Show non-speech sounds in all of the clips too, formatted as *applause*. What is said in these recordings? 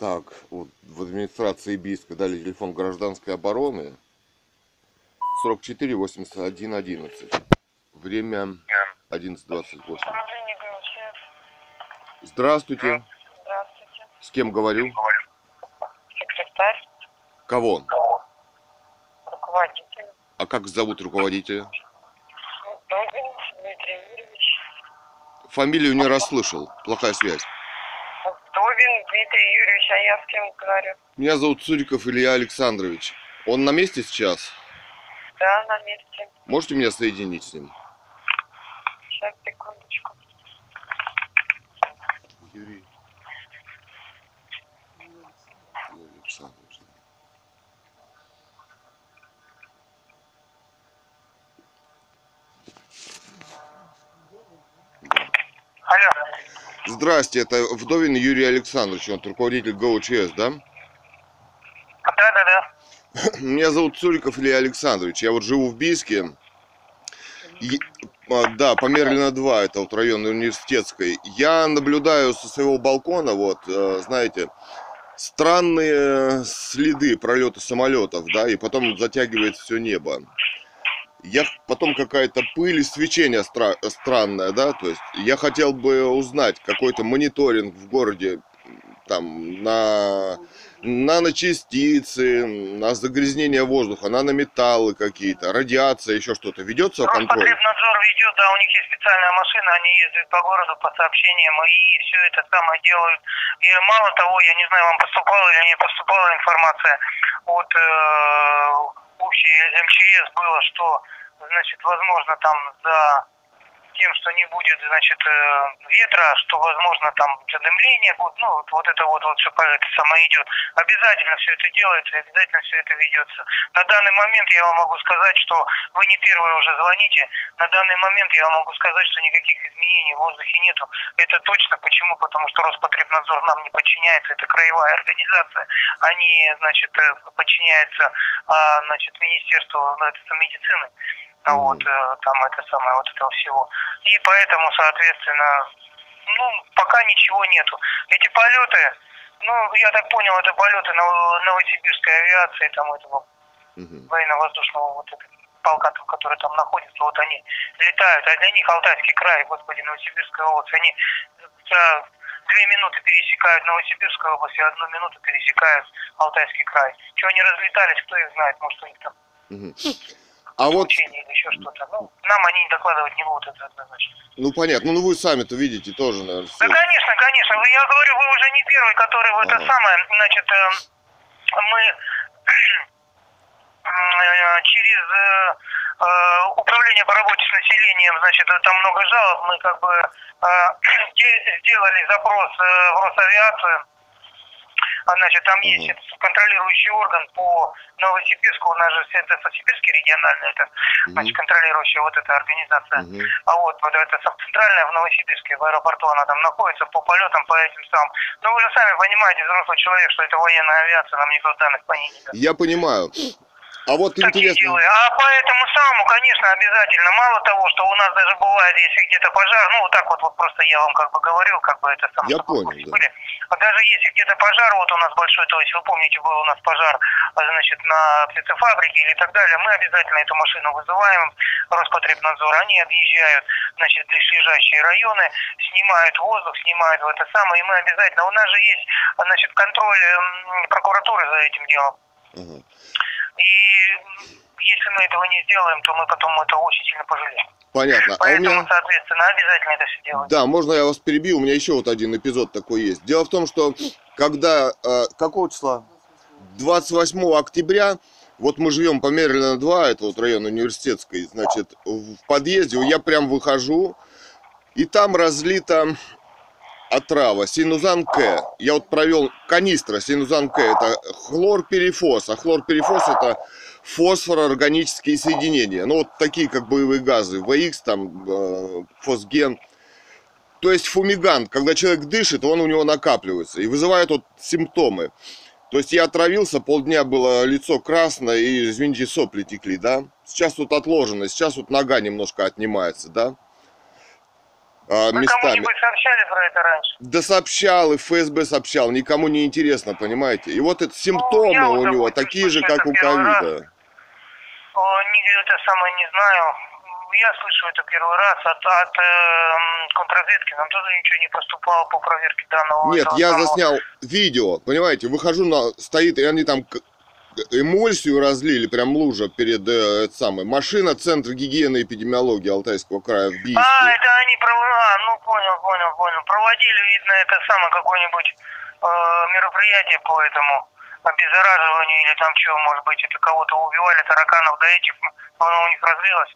Так, вот в администрации Бийска дали телефон гражданской обороны 44 81 11. Время 11.28. Управление ГУЧС. Здравствуйте. Здравствуйте. С кем говорю? Секретарь, Кого? руководитель. А как зовут руководителя? Добин Дмитрий Юрьевич. Фамилию не расслышал. Плохая связь. Добин Дмитрий Юрьевич, а я с кем говорю? Меня зовут Цуриков Илья Александрович. Он на месте сейчас? Да, на месте. Можете меня соединить с ним? Сейчас, секундочку. Юрий. Александрович. Алло. Здрасте, это Вдовин Юрий Александрович, он руководитель ГОЧС, да? Да, да, да. *clears throat* Меня зовут Цуриков Илья Александрович, я вот живу в Бийске. И- а, да, по Мерлина 2, это вот район университетской. Я наблюдаю со своего балкона, вот, э, знаете, странные следы пролета самолетов, да, и потом затягивает все небо. Я потом какая-то пыль и свечение стра- странное, да, то есть я хотел бы узнать какой-то мониторинг в городе там на наночастицы, на загрязнение воздуха, нанометаллы какие-то, радиация, еще что-то. Ведется контроль? Роспотребнадзор ведет, да, у них есть специальная машина, они ездят по городу по сообщениям и все это самое делают. И мало того, я не знаю, вам поступала или не поступала информация от э, общей МЧС было, что, значит, возможно, там за тем, что не будет, значит, э, ветра, что, возможно, там задымление будет, ну, вот, вот это вот, вот все это самое идет. Обязательно все это делается, обязательно все это ведется. На данный момент я вам могу сказать, что вы не первые уже звоните. На данный момент я вам могу сказать, что никаких изменений в воздухе нету. Это точно. Почему? Потому что Роспотребнадзор нам не подчиняется, это краевая организация. Они, значит, э, подчиняются, а, значит, Министерству ну, это, медицины. Мгм. Вот, э, там это самое, вот этого всего. И поэтому, соответственно, ну, пока ничего нету. Эти полеты, ну, я так понял, это полеты Ново- новосибирской авиации, там этого военно-воздушного вот этого полка, там, который там находится, вот они летают, а для них Алтайский край, господи, Новосибирская область, они за две минуты пересекают Новосибирскую область и одну минуту пересекают Алтайский край. Чего они разлетались, кто их знает, может у них там. А вот, или еще что-то. Ну, нам они докладывать не будут, это однозначно. ну понятно, ну вы сами-то видите тоже, наверное, Да, всё. конечно, конечно. Вы- Я говорю, вы уже не первый, который в это Ага. самое, значит, э, мы э, через э, управление по работе с населением, значит, там много жалоб, мы как бы *clears throat* де- сделали запрос в Росавиацию. А, Значит, там есть этот контролирующий орган по Новосибирску, у нас же это Новосибирский региональный, это, значит, контролирующая вот эта организация. Мгм. А вот, вот это центральная в Новосибирске, в аэропорту она там находится, по полетам, по этим самым. Ну, вы же сами понимаете, взрослый человек, что это военная авиация, нам никто данных по ней не даст. Я понимаю. А вот Такие интересно, дела. А по этому самому, конечно, обязательно. Мало того, что у нас даже бывает, если где-то пожар, ну, вот так вот, вот просто я вам как бы говорил, как бы это самое. Я понял, да. были. А даже если где-то пожар, вот у нас большой, то есть вы помните, был у нас пожар, а, значит, на птицефабрике или так далее, мы обязательно эту машину вызываем, Роспотребнадзор, они объезжают, значит, ближайшие районы, снимают воздух, снимают вот это самое, и мы обязательно, у нас же есть, а, значит, контроль прокуратуры за этим делом. Ага. И если мы этого не сделаем, то мы потом это очень сильно пожалеем. понятно. А у Поэтому, меня... соответственно, обязательно это все делать. Да, можно я вас перебью? У меня еще вот один эпизод такой есть. Дело в том, что когда... э, какого числа? 28 октября, вот мы живем по Мерлина 2, это вот район университетской, значит, в подъезде я прям выхожу, и там разлита отрава, синузан К. Я вот провел канистра синузан К, это хлорперифос, а хлорперифос это фосфороорганические соединения. Ну, вот такие, как боевые газы, ВХ, там, э, фосген. То есть фумигант, когда человек дышит, он у него накапливается и вызывает вот симптомы. То есть я отравился, полдня было лицо красное и, извините, сопли текли, да? Сейчас вот отложено, сейчас вот нога немножко отнимается, да? А, Вы местами. кому-нибудь сообщали про это раньше? Да сообщал, и ФСБ сообщал, никому не интересно, понимаете? И вот это симптомы я вот, у него такие же, как у ковида. О, не, это самое не знаю. Я слышу это первый раз от, от эм, контрразведки. Нам тоже ничего не поступало по проверке данного. Нет, я самого. заснял видео, понимаете, выхожу на, стоит, и они там эмульсию разлили, прям лужа перед, э, это самое, машина Центр гигиены и эпидемиологии Алтайского края в Бийске. А, это они пров... а, ну понял, понял, понял. Проводили, видно, это самое какое-нибудь э, мероприятие по этому обеззараживанию или там чего, может быть, это кого-то убивали, тараканов до этих, оно у них разлилось.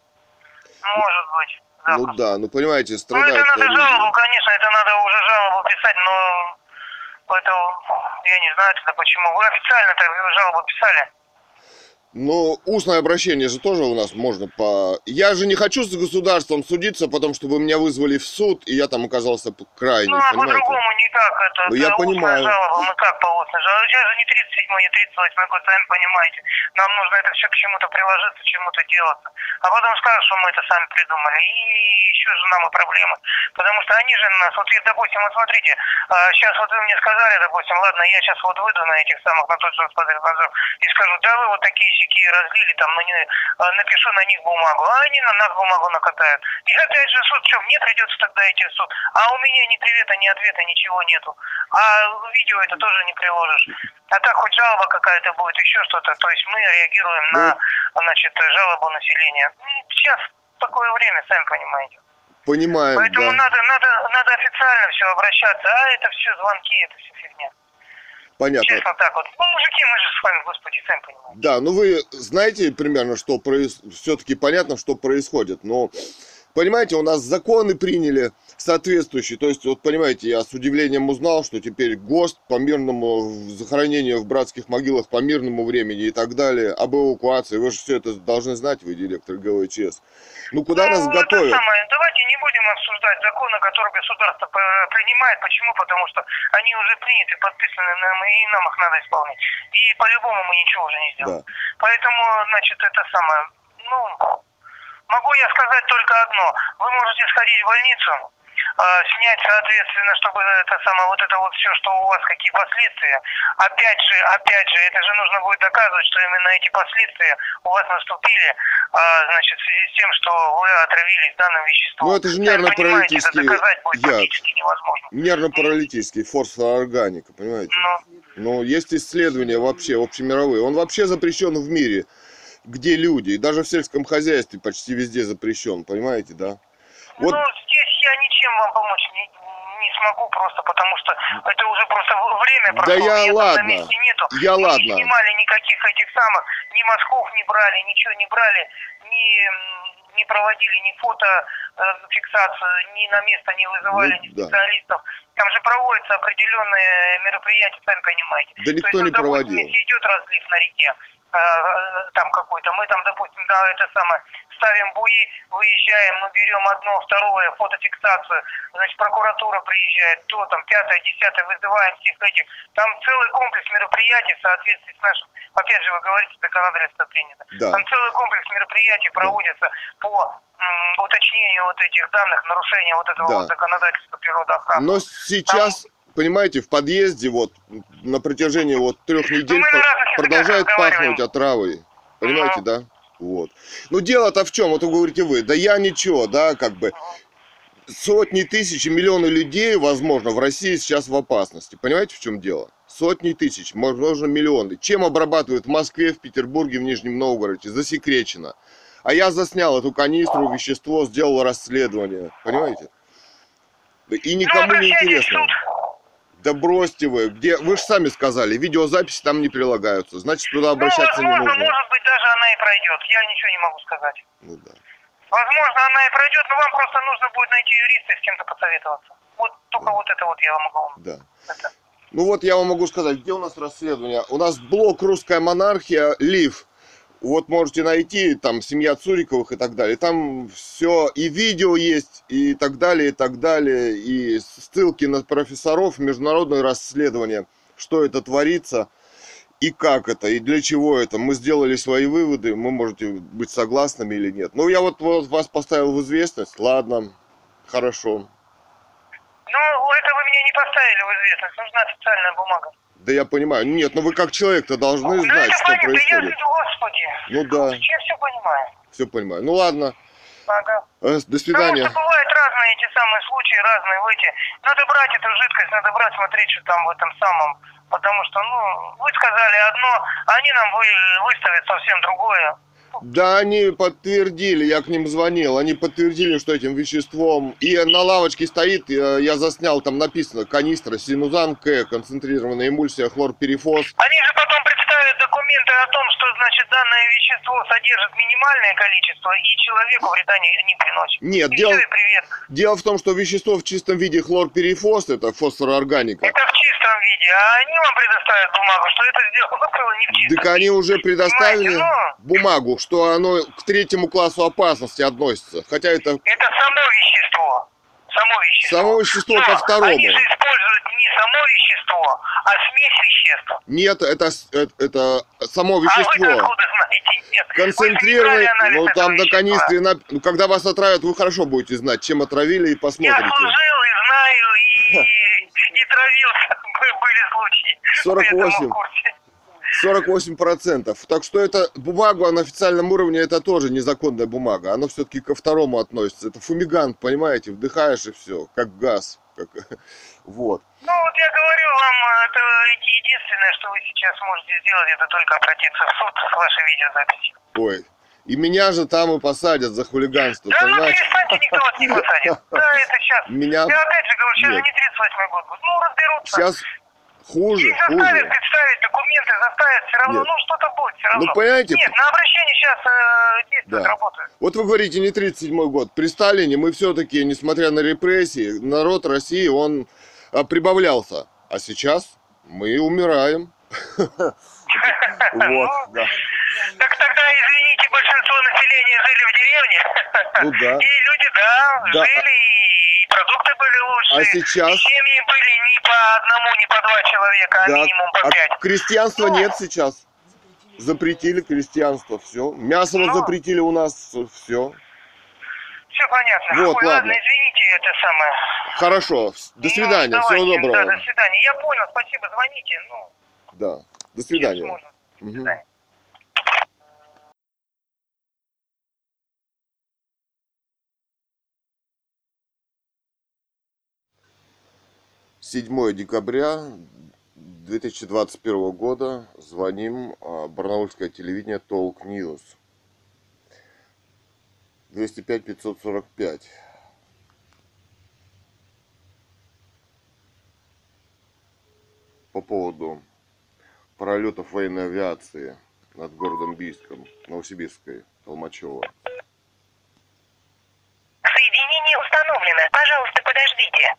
Может быть. Ну запросто. да, ну понимаете, Ну, это страдают надо жалобу, конечно, это надо уже жалобу писать, но это, я не знаю тогда почему. Вы официально так жалобу писали? Ну, устное обращение же тоже у нас можно по... Я же не хочу с государством судиться, потому что вы меня вызвали в суд, и я там оказался крайним, Ну, а по-другому никак. Это, Ну, я понимаю. жалоба, мы как по устной жалобе? Сейчас же не 37 не 38 год, сами понимаете. Нам нужно это все к чему-то приложиться, чему-то делаться. А потом скажут, что мы это сами придумали. И еще же нам и проблемы. Потому что они же на нас, вот, допустим, вот смотрите, сейчас вот вы мне сказали, допустим, ладно, я сейчас вот выйду на этих самых, на тот же Роспотребнадзор и скажу, да вы вот такие сякие разлили, там, на не- а, напишу на них бумагу, а они на нас бумагу накатают. И опять же суд, что, мне придется тогда идти в суд, а у меня ни привета, ни ответа, ничего нету. А видео это тоже не приложишь. А так хоть жалоба какая-то будет, еще что-то. То есть мы реагируем на, значит, жалобу населения. М, Сейчас такое время, сами понимаете. Понимаем, Поэтому да. надо, надо, надо официально все обращаться, а это все звонки, это все фигня. Понятно. Честно так вот. Ну, мужики, мы же с вами, господи, сами понимаете. Да, ну вы знаете примерно, что все-таки понятно, что происходит, но понимаете, у нас законы приняли соответствующие. То есть, вот понимаете, я с удивлением узнал, что теперь ГОСТ по мирному захоронению в братских могилах по мирному времени и так далее, об эвакуации. Вы же все это должны знать, вы директор ГВЧС. Ну куда нас Ну, это готовят? самое, давайте не будем обсуждать законы, которые государство принимает. Почему? Потому что они уже приняты, подписаны нам, и нам их надо исполнять. И по-любому мы ничего уже не сделаем. Да. Поэтому, значит, это самое, ну, могу я сказать только одно. Вы можете сходить в больницу, а, снять, соответственно, чтобы это самое, вот это вот все, что у вас, какие последствия. Опять же, опять же, это же нужно будет доказывать, что именно эти последствия у вас наступили, а, значит, в связи с тем, что вы отравились данным веществом. Ну, это же нервно-паралитический Это доказать будет яд. Нервно-паралитический фосфоорганика, понимаете? Ну, Ну, есть исследования вообще общемировые. Он вообще запрещен в мире, где люди. И даже в сельском хозяйстве почти везде запрещен, понимаете, да? Вот, Ну, здесь я ничем вам помочь не, не смогу просто, потому что это уже просто время Да прошло, я меня там ладно, на месте нету. я Мы ладно. Не снимали никаких этих самых, ни мазков не брали, ничего не брали, ни, не проводили ни фото э, фиксацию, ни на место не вызывали Ну, ни да. специалистов. Там же проводятся определенные мероприятия, сами понимаете. Да никто То есть, не проводил. Если идет разлив на реке, там какой-то, мы там, допустим, да, это самое, ставим буи, выезжаем, мы берем одно, второе, фотофиксацию, значит, прокуратура приезжает, то там, пятое, десятое, вызываем всех этих. Там целый комплекс мероприятий в соответствии с нашим, опять же, вы говорите, законодательство принято. Да. Там целый комплекс мероприятий проводится по м, уточнению вот этих данных, нарушения вот этого Да. вот законодательства природоохраны. но сейчас, понимаете, в подъезде вот на протяжении вот трех недель языках продолжает пахнуть отравой. Понимаете, да? Вот. Ну дело-то в чем? Вот вы говорите вы, да я ничего, да, как бы сотни тысяч и миллионы людей, возможно, в России сейчас в опасности. Понимаете, в чем дело? Сотни тысяч, возможно, миллионы. Чем обрабатывают в Москве, в Петербурге, в Нижнем Новгороде? Засекречено. А я заснял эту канистру, вещество, сделал расследование. Понимаете? И ну, никому не обращайтесь в интересно. Да бросьте вы. Где? Вы же сами сказали, видеозаписи там не прилагаются. Значит, туда обращаться ну, не возможно, нужно. может быть, даже она и пройдет. Я ничего не могу сказать. Ну да. Возможно, она и пройдет, но вам просто нужно будет найти юриста и с кем-то посоветоваться. Вот только вот это вот я вам могу. Да. Это. Ну вот я вам могу сказать, где у нас расследование. У нас блок «Русская монархия», «Лив». Вот можете найти, там, «Семья Цуриковых» и так далее. Там все, и видео есть, и так далее, и так далее. И ссылки на профессоров, международное расследование, что это творится и как это, и для чего это. Мы сделали свои выводы, вы можете быть согласными или нет. Ну, я вот, вот вас поставил в известность, ладно, хорошо. Ну, это вы меня не поставили в известность. Нужна официальная бумага. Да я понимаю. Нет, ну вы как человек-то должны Ну, знать, это что понятно, происходит. господи. Ну да, Я все понимаю. все понимаю. Ну ладно, Ага. Э, до свидания. Потому что бывают разные эти самые случаи, разные в эти. Надо брать эту жидкость, надо брать, смотреть, что там в этом самом. Потому что, ну, вы сказали одно, а они нам вы, выставят совсем другое. Да, они подтвердили, я к ним звонил, они подтвердили, что этим веществом, и на лавочке стоит, э, я заснял, там написано, канистра, синузан К, концентрированная эмульсия, хлорперифос. Они же потом представят документы о том, что, значит, данное вещество содержит минимальное количество и человеку вреда не, не приносит. Нет, и дело, привет. дело в том, что вещество в чистом виде хлорперифос, это фосфороорганика. Это в чистом виде, а они вам предоставят бумагу, что это сделано было не в чистом Так они уже предоставили Понимаете, бумагу, что оно к третьему классу опасности относится. Хотя это Это само вещество. Само вещество. само вещество Но ко второму. Они же используют не само вещество, а смесь веществ. Нет, это, с- э, это само А вы вещество. откуда знаете? Нет. Концентрированный, Вы не ну там на вещества. канистре, на- ну когда вас отравят, вы хорошо будете знать, чем отравили и Я посмотрите. служил и знаю, и, *laughs* и травился. *laughs* Бы- Были случаи. 48. Поэтому в курсе. 48%. Так что это бумагу на официальном уровне это тоже незаконная бумага. Оно все-таки ко второму относится. Это фумигант, понимаете, вдыхаешь и все, как газ. Как... *laughs* Вот. Ну вот я говорю вам, это еди- единственное, что вы сейчас можете сделать, это только обратиться в суд с вашей видеозаписью. Ой. И меня же там и посадят за хулиганство, Да ну понимаете? перестаньте, никто вас не посадит. *laughs* Да, это сейчас. Меня Я опять же говорю, сейчас же Нет. не 38 год. Ну, разберутся. сейчас хуже, Их заставят хуже. представить документы, заставят все равно, Нет. ну что-то будет все равно. Ну, понимаете, Нет, на обращение сейчас э, действует, Да. работает. Вот вы говорите, не 37 год. При Сталине мы все-таки, несмотря на репрессии, народ России, он а, прибавлялся. А сейчас мы умираем. *laughs* Вот, да. Так тогда, извините, большинство населения жили в деревне. Ну да. И люди, да, Да. жили, и продукты были лучше. А сейчас? И семьи были не по одному, не по два человека, а Да. минимум по А пять. крестьянства Ну. нет сейчас. Запретили крестьянство, все. Мясо Ну. запретили у нас, все. Все понятно. Вот, Ой, ладно. извините, это самое. Хорошо. До Ну, свидания. Всего давайте, доброго. Да, до свидания. Я понял, спасибо, звоните. Ну, Да. До свидания. можно. До Мгм. свидания. Седьмое декабря 2021 года звоним а, Барнаульское телевидение Толк News. 205 545. По поводу пролетов военной авиации над городом Бийском, Новосибирской, Толмачева. Соединение установлено. Пожалуйста, подождите.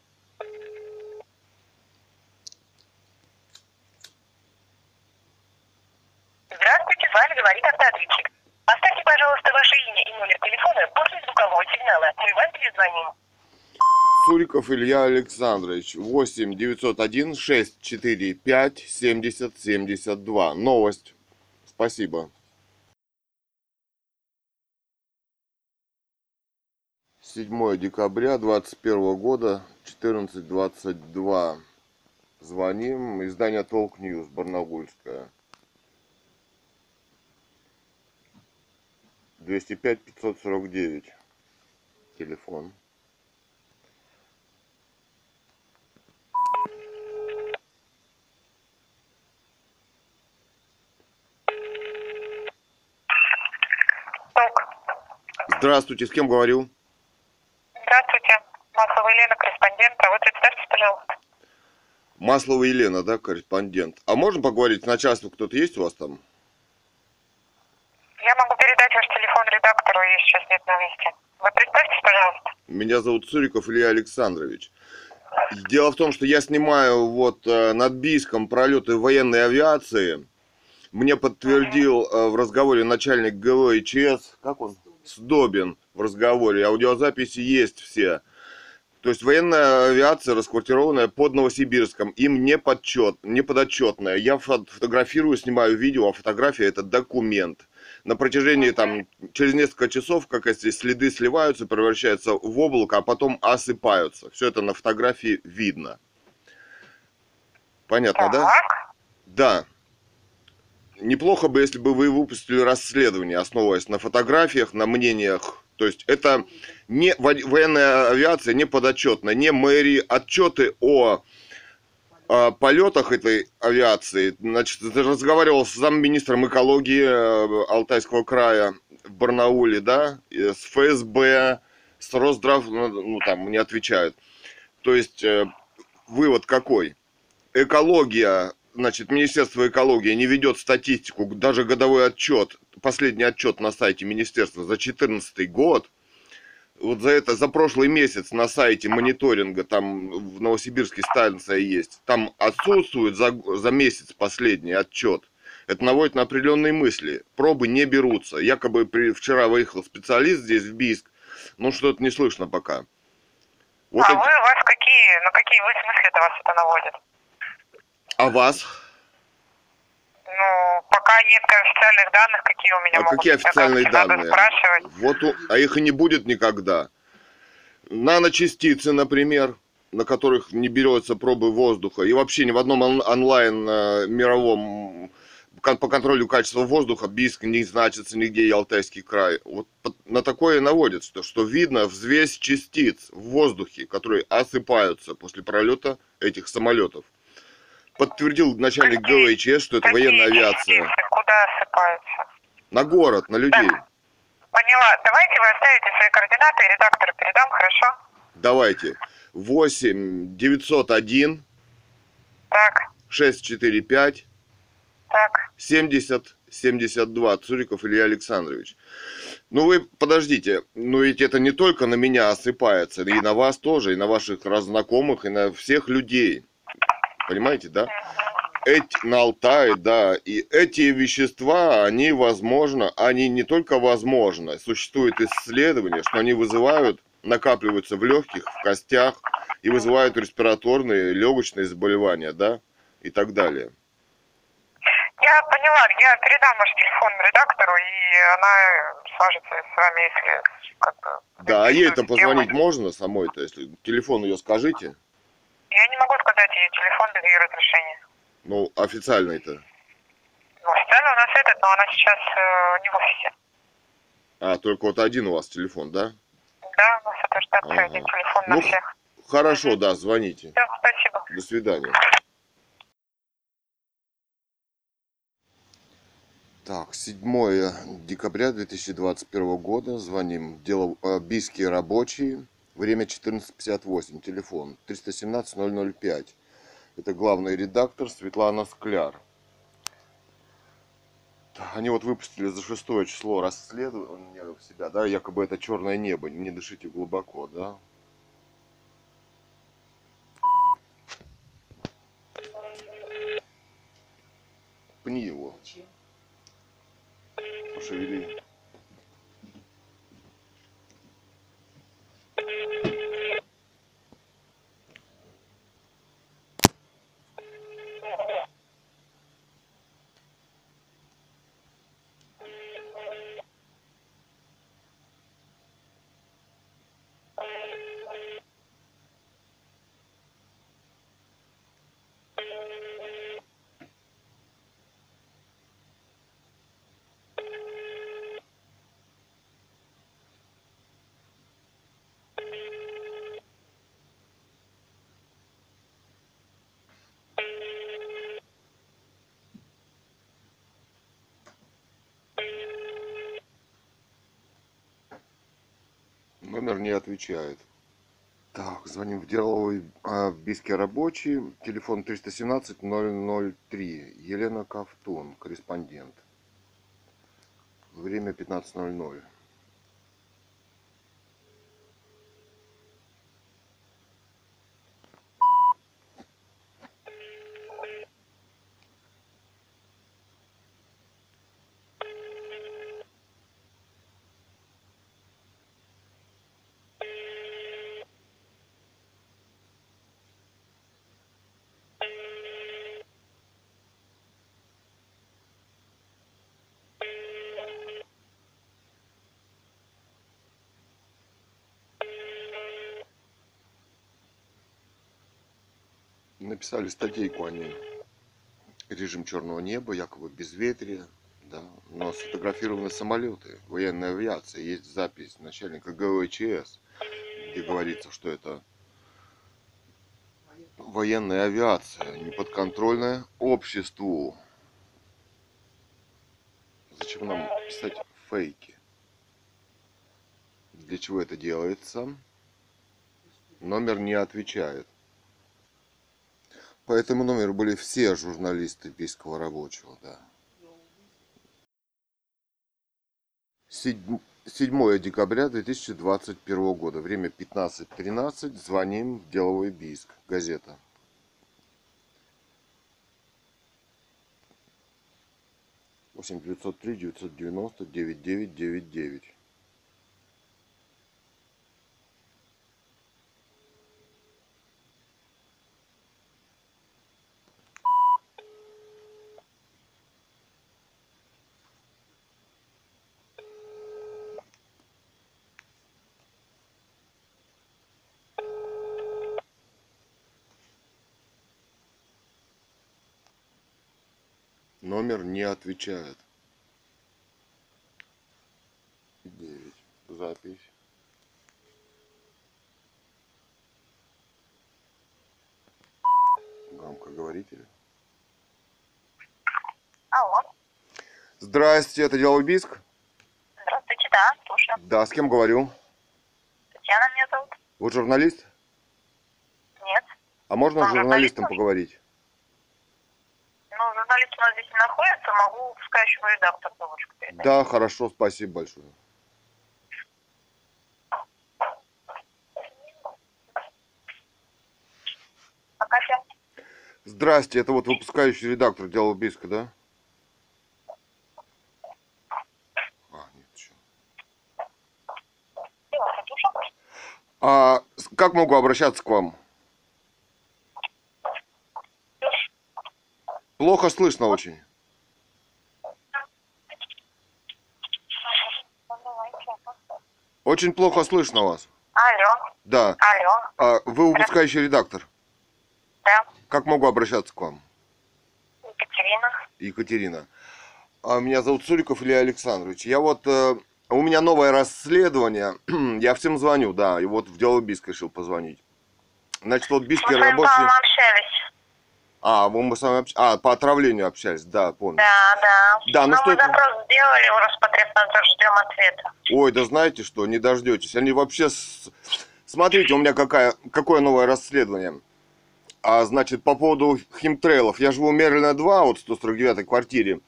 Здравствуйте, с вами говорит автоответчик. Оставьте, пожалуйста, ваше имя и номер телефона после звукового сигнала. Мы вам перезвоним. Цуриков Илья Александрович, 8 901 645 70 72. Новость. Спасибо. 7 декабря 2021 года, 14.22. Звоним. Издание Толк News, Барнаульская. 205 549. Телефон. Здравствуйте, с кем говорю? Здравствуйте. Маслова Елена, корреспондент. А вы представьтесь, пожалуйста. Маслова Елена, да, корреспондент. А можно поговорить с начальством, кто-то есть у вас там? Я могу передать ваш телефон редактору, ее сейчас нет на месте. Вы представьтесь, пожалуйста. Меня зовут Цуриков Илья Александрович. Дело в том, что я снимаю вот э, над Бийском пролеты военной авиации. Мне подтвердил э, в разговоре начальник ГВИЧС, как он? Сдобин в разговоре. Аудиозаписи есть все. То есть военная авиация, расквартированная под Новосибирском, им не, подчет, не подотчетная. Я фо- фотографирую, снимаю видео, а фотография это документ. на протяжении там через несколько часов, как если следы сливаются, превращаются в облако, а потом осыпаются. Все это на фотографии видно. Понятно, да? Так. Да. Неплохо бы, если бы вы выпустили расследование, основываясь на фотографиях, на мнениях. То есть это не во- военная авиация, не подотчетная, не мэрии. Отчеты о, о полетах этой авиации. Значит, разговаривал с замминистром экологии э, Алтайского края в Барнауле, да, с ФСБ, с Росздрав, ну ну, там не отвечают. То есть э, вывод какой? Экология значит, Министерство экологии не ведет статистику, даже годовой отчет, последний отчет на сайте Министерства за 2014 год, вот за это, за прошлый месяц на сайте мониторинга, там в Новосибирске станция есть, там отсутствует за, за месяц последний отчет. Это наводит на определенные мысли. Пробы не берутся. Якобы при, вчера выехал специалист здесь, в Бийск, но что-то не слышно пока. Вот а эти- вы, вас какие, на какие вы смысле это вас это наводит? А вас? Ну, пока нет официальных данных, какие у меня А могут какие быть. официальные Надо данные? спрашивать. Вот, у- а их и не будет никогда. Наночастицы, например, на которых не берется пробы воздуха, и вообще ни в одном он- онлайн э, мировом по контролю качества воздуха Бийск не значится нигде и Алтайский край. Вот на такое наводит, что, что видно взвесь частиц в воздухе, которые осыпаются после пролета этих самолетов. Подтвердил начальник ГВЧС, что это Какие военная авиация. частицы Куда осыпаются? На город, на людей. Поняла. Давайте вы оставите свои координаты, и редактору передам, хорошо? Давайте. 8 901 Так, 645 так. 70 72. Цуриков Илья Александрович. Ну вы подождите, ну ведь это не только на меня осыпается, и на вас тоже, и на ваших знакомых, и на всех людей. Понимаете, да? Эти, на Алтае, да. И эти вещества, они возможно, они не только возможно, существует исследование, что они вызывают, накапливаются в легких, в костях и вызывают респираторные, легочные заболевания, да, и так далее. Я поняла, я передам ваш телефон редактору, и она свяжется с вами, если как бы... Да, а ей-то интересует позвонить можно самой-то, если телефон ее скажите? Я не могу сказать ей телефон без ее разрешения. Ну, официальный-то. Ну, официально у нас этот, но она сейчас э, не в офисе. А, только вот один у вас телефон, да? Да, у нас это штатный Ага. один телефон на Ну, всех. Хорошо, да, звоните. Все, спасибо. До свидания. Так, 7 декабря 2021 года. Звоним. Дело э, Бийские рабочие. Время 14.58. Телефон 317-005. Это главный редактор Светлана Скляр. Они вот выпустили за шестое число расследование в себя, да, якобы это черное небо, не дышите глубоко, да. Пни его. Пошевели. Thank you. Номер не отвечает. Так, звоним в деловой а, в Бийске рабочий. Телефон 317-003. Елена Ковтун, корреспондент. Время 15.00. написали статейку они. Режим черного неба, якобы безветрие, да, но сфотографированы самолеты, военная авиация, есть запись начальника ГВЧС, где говорится, что это военная авиация, неподконтрольная обществу. Зачем нам писать фейки? Для чего это делается? Номер не отвечает. По этому номеру были все журналисты Бийского рабочего, да. 7 декабря 2021 года. Время 15.13. Звоним в Деловой Бийск. Газета. Восемь девятьсот три девятьсот девяносто девять девять девять девять. Номер не отвечает. 9. Запись. Громкоговоритель. Алло. Здрасте, это Деловой Биск? Здравствуйте, да, слушаю. Да, с кем говорю? Татьяна меня зовут. Вы журналист? Нет. А можно с журналистом журналистом? поговорить? Журналист у нас здесь не находится, могу пускающему редактору ручку передать. Да, хорошо, спасибо большое. Сейчас. Здрасте, это вот выпускающий редактор Делового Биска, да? А, нет, еще. А как могу обращаться к вам? Плохо слышно очень. Очень плохо слышно вас. Алло, Да. алло, А вы выпускающий редактор. да, Как могу обращаться к вам? Екатерина. Екатерина. А, Меня зовут Суриков Илья Александрович. Я вот... э, У меня новое расследование. *clears throat* Я всем звоню, да. И вот в дело Биск решил позвонить. Значит, вот Мы с вами, по-моему, общались. А, вы- мы с вами общ- А, по отравлению общались, да, помню. Да, да. Да, ну Но что мы это? запрос сделали, в Роспотребнадзор ждем ответа. Ой, да знаете что, не дождетесь. Они вообще... с- Смотрите, у меня какая, какое новое расследование. А, значит, по поводу химтрейлов. Я живу в Мерлина 2, вот в 149-й квартире.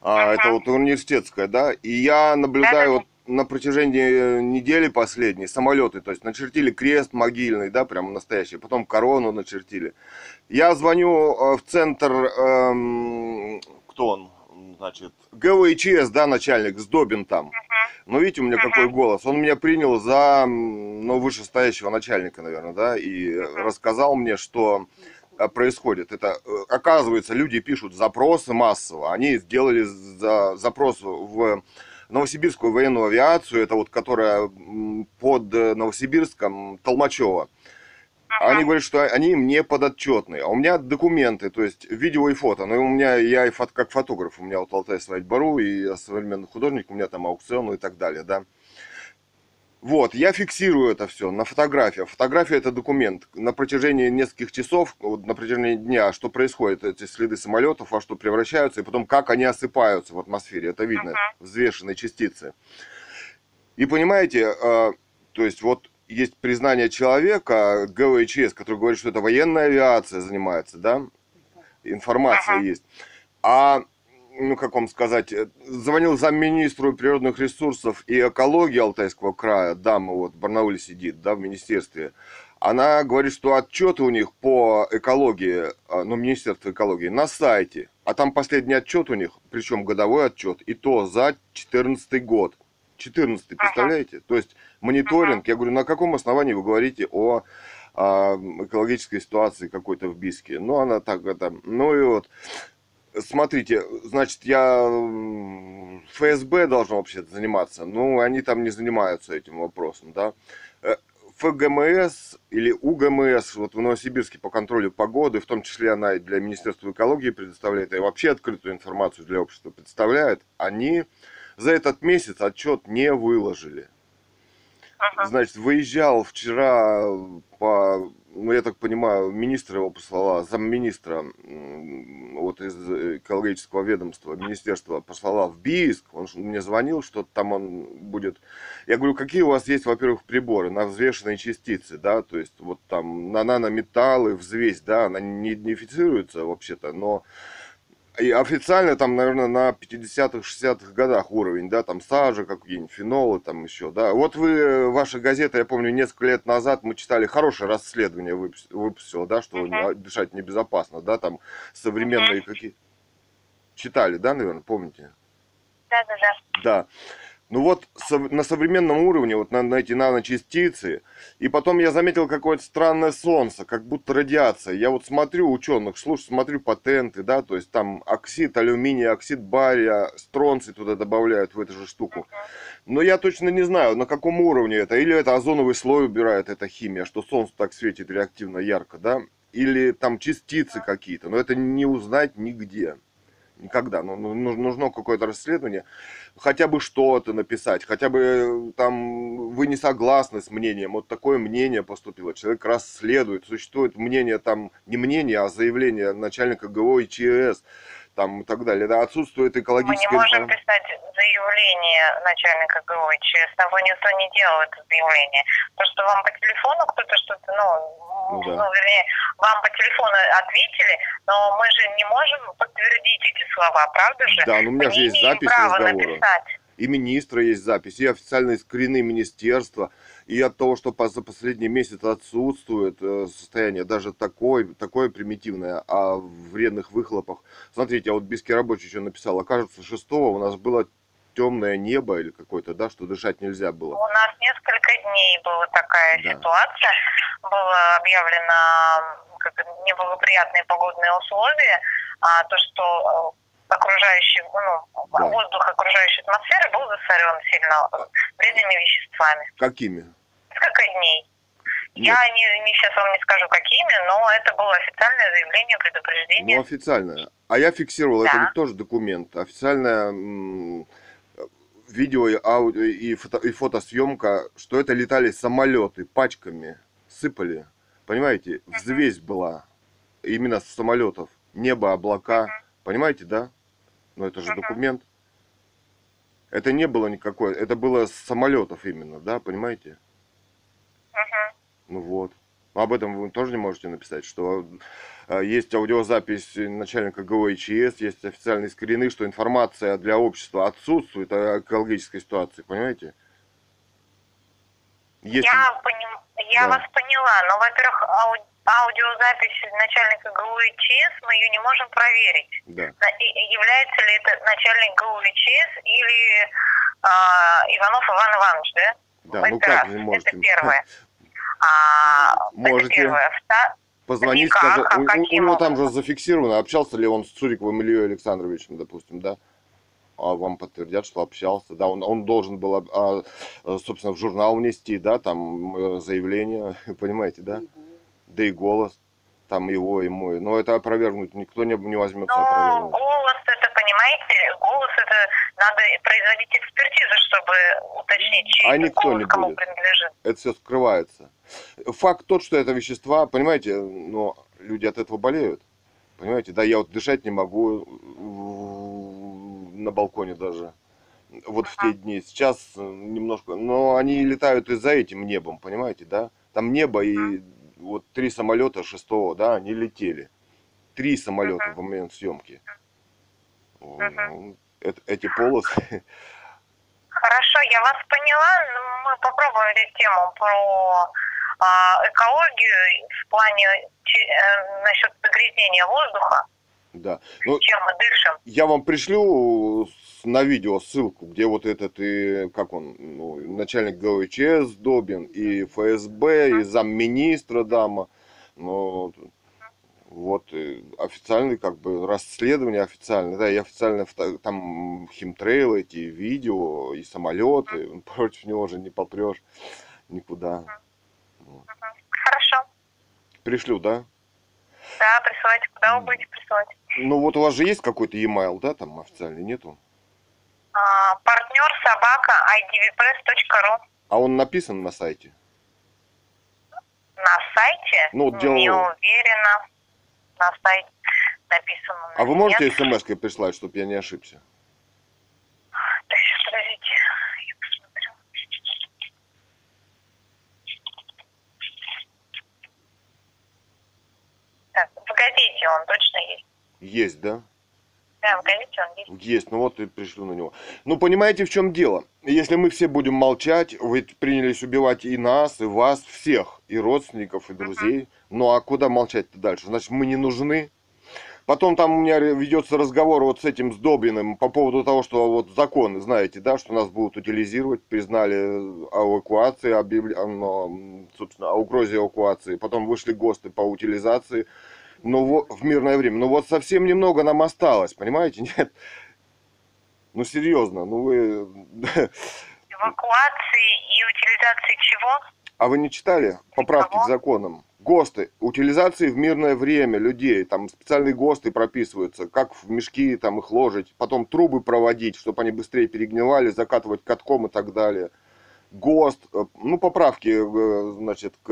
А, Это вот университетская, да. И я наблюдаю вот на протяжении э, недели последней самолеты, то есть начертили крест могильный, да, прям настоящий, потом корону начертили. Я звоню э, в центр, эм, кто он, значит, ГВЧС, да, начальник, Сдобин там. Ну, видите, у меня какой голос. Он меня принял за, ну, вышестоящего начальника, наверное, да, и э, рассказал мне, что э, происходит. Это, э, оказывается, люди пишут запросы массово. Они сделали за, запрос в Новосибирскую военную авиацию, это вот которая под Новосибирском, Толмачева. Они говорят, что они им не подотчетны. А у меня документы, то есть видео и фото. Но у меня, я и фото, как фотограф, у меня вот Алтай Свадьбару, и я современный художник, у меня там аукцион и так далее, да. Вот, я фиксирую это все на фотографиях. Фотография это документ. На протяжении нескольких часов, вот на протяжении дня, что происходит, эти следы самолетов, во что превращаются, и потом как они осыпаются в атмосфере. Это видно, взвешенные частицы. И понимаете, э, то есть вот есть признание человека, ГВЧС, который говорит, что это военная авиация занимается, да, информация Ага. есть. А, ну как вам сказать, э, звонил замминистру природных ресурсов и экологии Алтайского края, дама вот в Барнауле сидит, да, в министерстве. Она говорит, что отчеты у них по экологии, а, ну, Министерство экологии, на сайте. А там последний отчет у них, причем годовой отчет, и то за 2014 год. 14 представляете? То есть мониторинг. Я говорю, на каком основании вы говорите о, а, экологической ситуации какой-то в Биске? Ну, она так это... Ну и вот, смотрите, значит, я ФСБ должен вообще заниматься. Ну, они там не занимаются этим вопросом, да. Э, ФГМС или УГМС, вот в Новосибирске по контролю погоды, в том числе она и для Министерства экологии предоставляет, и вообще открытую информацию для общества представляет, они за этот месяц отчет не выложили. Значит, выезжал вчера по, ну, я так понимаю, министр его послала, замминистра вот из экологического ведомства, министерства послала в Бийск. Он мне звонил, что там он будет. Я говорю, какие у вас есть, во-первых, приборы на взвешенные частицы, да, то есть вот там на нанометаллы, взвесь, да, она не идентифицируется вообще-то, но и официально там, наверное, на 50-х, 60-х годах уровень, да, там сажа, какие-нибудь фенолы там еще, да. Вот вы, ваша газета, я помню, несколько лет назад мы читали хорошее расследование выпус- выпустила, да, что не- дышать небезопасно, да, там современные какие... Читали, да, наверное, помните? Да, да, да. Да. Ну вот на современном уровне, вот на, на эти наночастицы, и потом я заметил какое-то странное солнце, как будто радиация. Я вот смотрю ученых, слушаю, смотрю патенты, да, то есть там оксид алюминия, оксид бария, стронций туда добавляют в эту же штуку. Но я точно не знаю, на каком уровне это. Или это озоновый слой убирает эта химия, что солнце так светит реактивно ярко, да? Или там частицы какие-то. Но это не узнать нигде. Никогда. Ну, ну, ну, нужно какое-то расследование. Хотя бы что-то написать. Хотя бы э, там вы не согласны с мнением. Вот такое мнение поступило. Человек расследует. Существует мнение там, не мнение, а заявление начальника ГО и ЧС. Там и так далее. Да, отсутствует Мы не экологическая можем писать заявление начальника ГО, через того никто не делал это заявление. То, что вам по телефону кто-то что-то, ну, Ну ну, да. вернее, вам по телефону ответили, но мы же не можем подтвердить эти слова, правда же? Да, ну у меня же есть запись разговора. написать. и министра есть запись, и официальные скрины министерства, и от того, что за последний месяц отсутствует э, состояние даже такое, такое примитивное о вредных выхлопах. Смотрите, а вот Биский рабочий что написал, окажется, 6 у нас было темное небо или какое-то, да, что дышать нельзя было. У нас несколько дней была такая Да. ситуация. Было объявлено как неблагоприятные погодные условия, а то, что э, окружающий, ну, Да. воздух окружающей атмосферы был засорен сильно э, вредными веществами. Какими? Несколько дней. Нет. Я не, не сейчас вам не скажу какими, но это было официальное заявление, предупреждение. Ну, официальное. А я фиксировал, это Да. ведь тоже документ. Официальное м, видео и аудио и, фото, и фотосъемка, что это летали самолеты пачками, сыпали. Понимаете, взвесь была именно с самолетов. Небо, облака. Понимаете, да? Но это же документ. Это не было никакое, это было с самолетов именно, да, понимаете? Ну вот. Ну, Об этом вы тоже не можете написать, что э, есть аудиозапись начальника ГО и ЧС, есть официальные скрины, что информация для общества отсутствует о экологической ситуации, понимаете? Есть... Я, поним- я Да. вас поняла, но, во-первых, ау- аудиозапись начальника ГУ и ЧС, мы ее не можем проверить. Да. Является ли это начальник ГУ и ЧС или а, Иванов Иван Иванович, да? Да, Это ну как раз. не можете? Это первое. *laughs* А, Можете. Это первое. Вта- Позвони, Никак, а У, него там же зафиксировано, общался ли он с Цуриковым Ильей Александровичем, допустим, да? А вам подтвердят, что общался, да, он, он должен был, а, а, собственно, в журнал внести, да, там э, заявление, *laughs* понимаете, да? Да и голос, там его и мой. Но это опровергнуть никто не, не возьмется Ну, голос это, понимаете, голос это надо производить экспертизу, чтобы уточнить, чей А никто не кому будет. принадлежит. Это все скрывается. Факт тот, что это вещества, понимаете, но люди от этого болеют. Понимаете, да, я вот дышать не могу в- на балконе даже. Вот в те дни. Сейчас э, немножко, но они летают и за этим небом, понимаете, да? Там небо и вот три самолета шестого, да, они летели. Три самолета в момент съемки. Мгм. Эти полосы. Хорошо, я вас поняла. Ну, Мы попробуем эту тему про а, экологию в плане э, насчет загрязнения воздуха, Да. Ну, чем мы дышим. Я вам пришлю на видео ссылку, где вот этот, и, как он, ну, начальник ГОЧС Добин, и ФСБ, и замминистра Дама. Ну, вот э, официальный, как бы, расследование официальное, да, и официальное, фото- там химтрейлы, эти видео, и самолеты, *laughs* против него же не попрешь никуда. Пришлю, да? Да, присылайте. Куда вы будете присылать? Ну вот у вас же есть какой-то e-mail, да, там официальный, нету? А, партнер собака idvpress.ru А он написан на сайте? На сайте? Ну, вот дело- Не уверена. На сайте написано. А вы можете нет. смс-кой прислать, чтобы я не ошибся? Так, сейчас, подождите. Я посмотрю. Так, в газете он точно есть. Есть, да? Да, газете он есть. Есть, ну вот и пришлю на него. Ну, понимаете, в чем дело? Если мы все будем молчать, вы принялись убивать и нас, и вас, всех, и родственников, и друзей. Ну, а куда молчать-то дальше? Значит, мы не нужны. Потом там у меня ведется разговор вот с этим с Добиным по поводу того, что вот законы, знаете, да, что нас будут утилизировать, признали эвакуации, объявля... собственно, о угрозе эвакуации. Потом вышли ГОСТы по утилизации. Ну, во- в мирное время. Ну, вот совсем немного нам осталось, понимаете? *laughs* Нет. Ну, серьезно, ну вы... Эвакуации и утилизации чего? А вы не читали поправки Кого? к законам? ГОСТы, утилизации в мирное время людей, там специальные ГОСТы прописываются, как в мешки там их ложить, потом трубы проводить, чтобы они быстрее перегнивали, закатывать катком и так далее. ГОСТ, э, ну поправки, э, значит, к,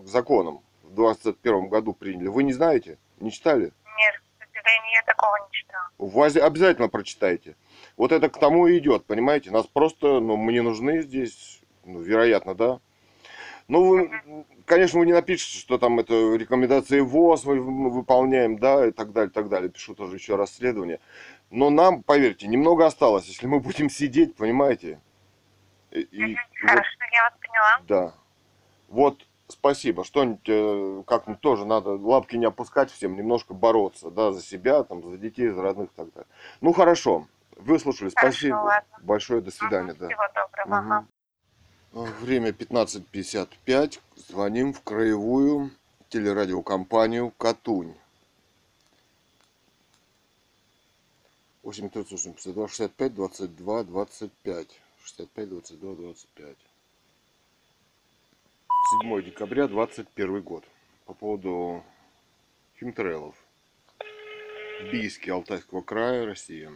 к законам в 21 году приняли. Вы не знаете? Не читали? Нет, я такого не читала. Вас обязательно прочитайте. Вот это к тому и идет, понимаете? Нас просто, ну, мы не нужны здесь, ну, вероятно, да. Ну, вы, конечно, вы не напишите, что там это рекомендации ВОЗ мы выполняем, да, и так далее, так далее. Пишу тоже еще расследование. Но нам, поверьте, немного осталось, если мы будем сидеть, понимаете? И, и Мгм, вот, Хорошо, я вас поняла. да. Вот, спасибо. Что-нибудь э, как-нибудь тоже надо лапки не опускать всем, немножко бороться, да, за себя, там, за детей, за родных и так далее. Ну, хорошо. Выслушали, Хорошо, спасибо. ладно. Большое до свидания, Мгм, да. Всего доброго. ага. Мгм. Время 15.55. Звоним в краевую телерадиокомпанию «Катунь». 8 382 65 22 25. 65 22 25. 7 декабря 21 год. По поводу химтрейлов. Бийске Алтайского края, Россия.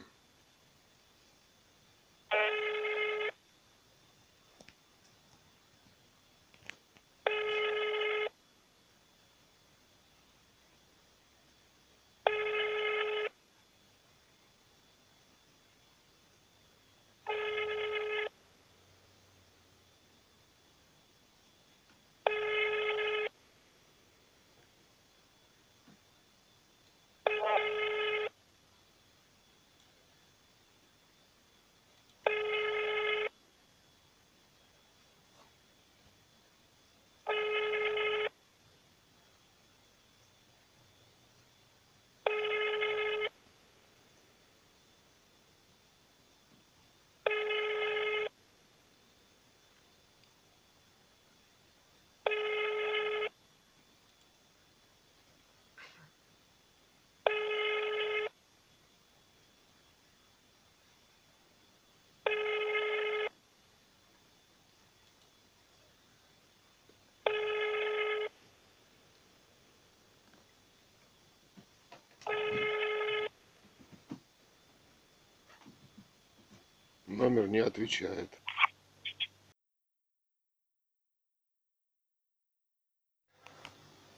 Номер не отвечает.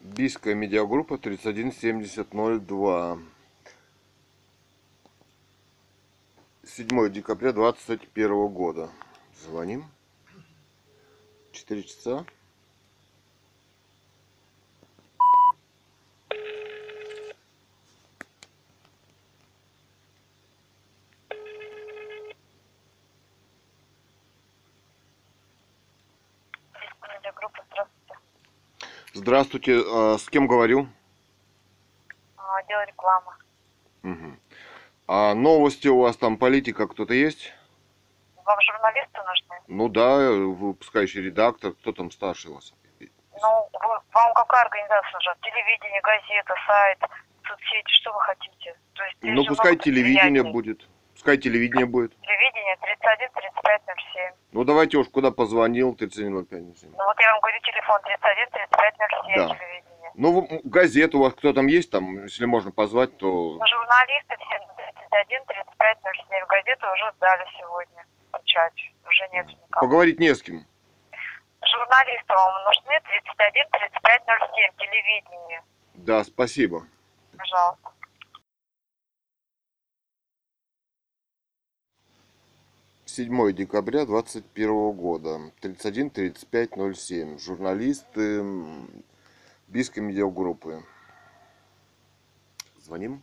Бийская медиагруппа 317002. 7 декабря 2021 года. Звоним. 4 часа. Медиагруппа, здравствуйте. Здравствуйте, а, с кем говорю? А, рекламы. Мгм. А новости у вас там политика кто-то есть? Вам журналисты нужны? Ну да, выпускающий редактор, кто там старший у вас? Ну, вы- вам какая организация нужна? Телевидение, газета, сайт, соцсети, что вы хотите? То есть, Ну пускай телевидение будет. Пускай телевидение будет. Телевидение 31 35 07. Ну давайте уж куда позвонил, 3105. Ну вот я вам говорю телефон 31 35 07 Да. телевидение. Ну, газету у вас кто там есть, там, если можно позвать, то... Журналисты все 31 35 07 газеты уже сдали сегодня печать. Уже нет никого. Поговорить не с кем. Журналисты вам нужны 31 35 07 телевидение. Да, спасибо. Пожалуйста. 7 декабря 2021 года, 31-35-07. Журналисты м, Бийской медиагруппы. Звоним?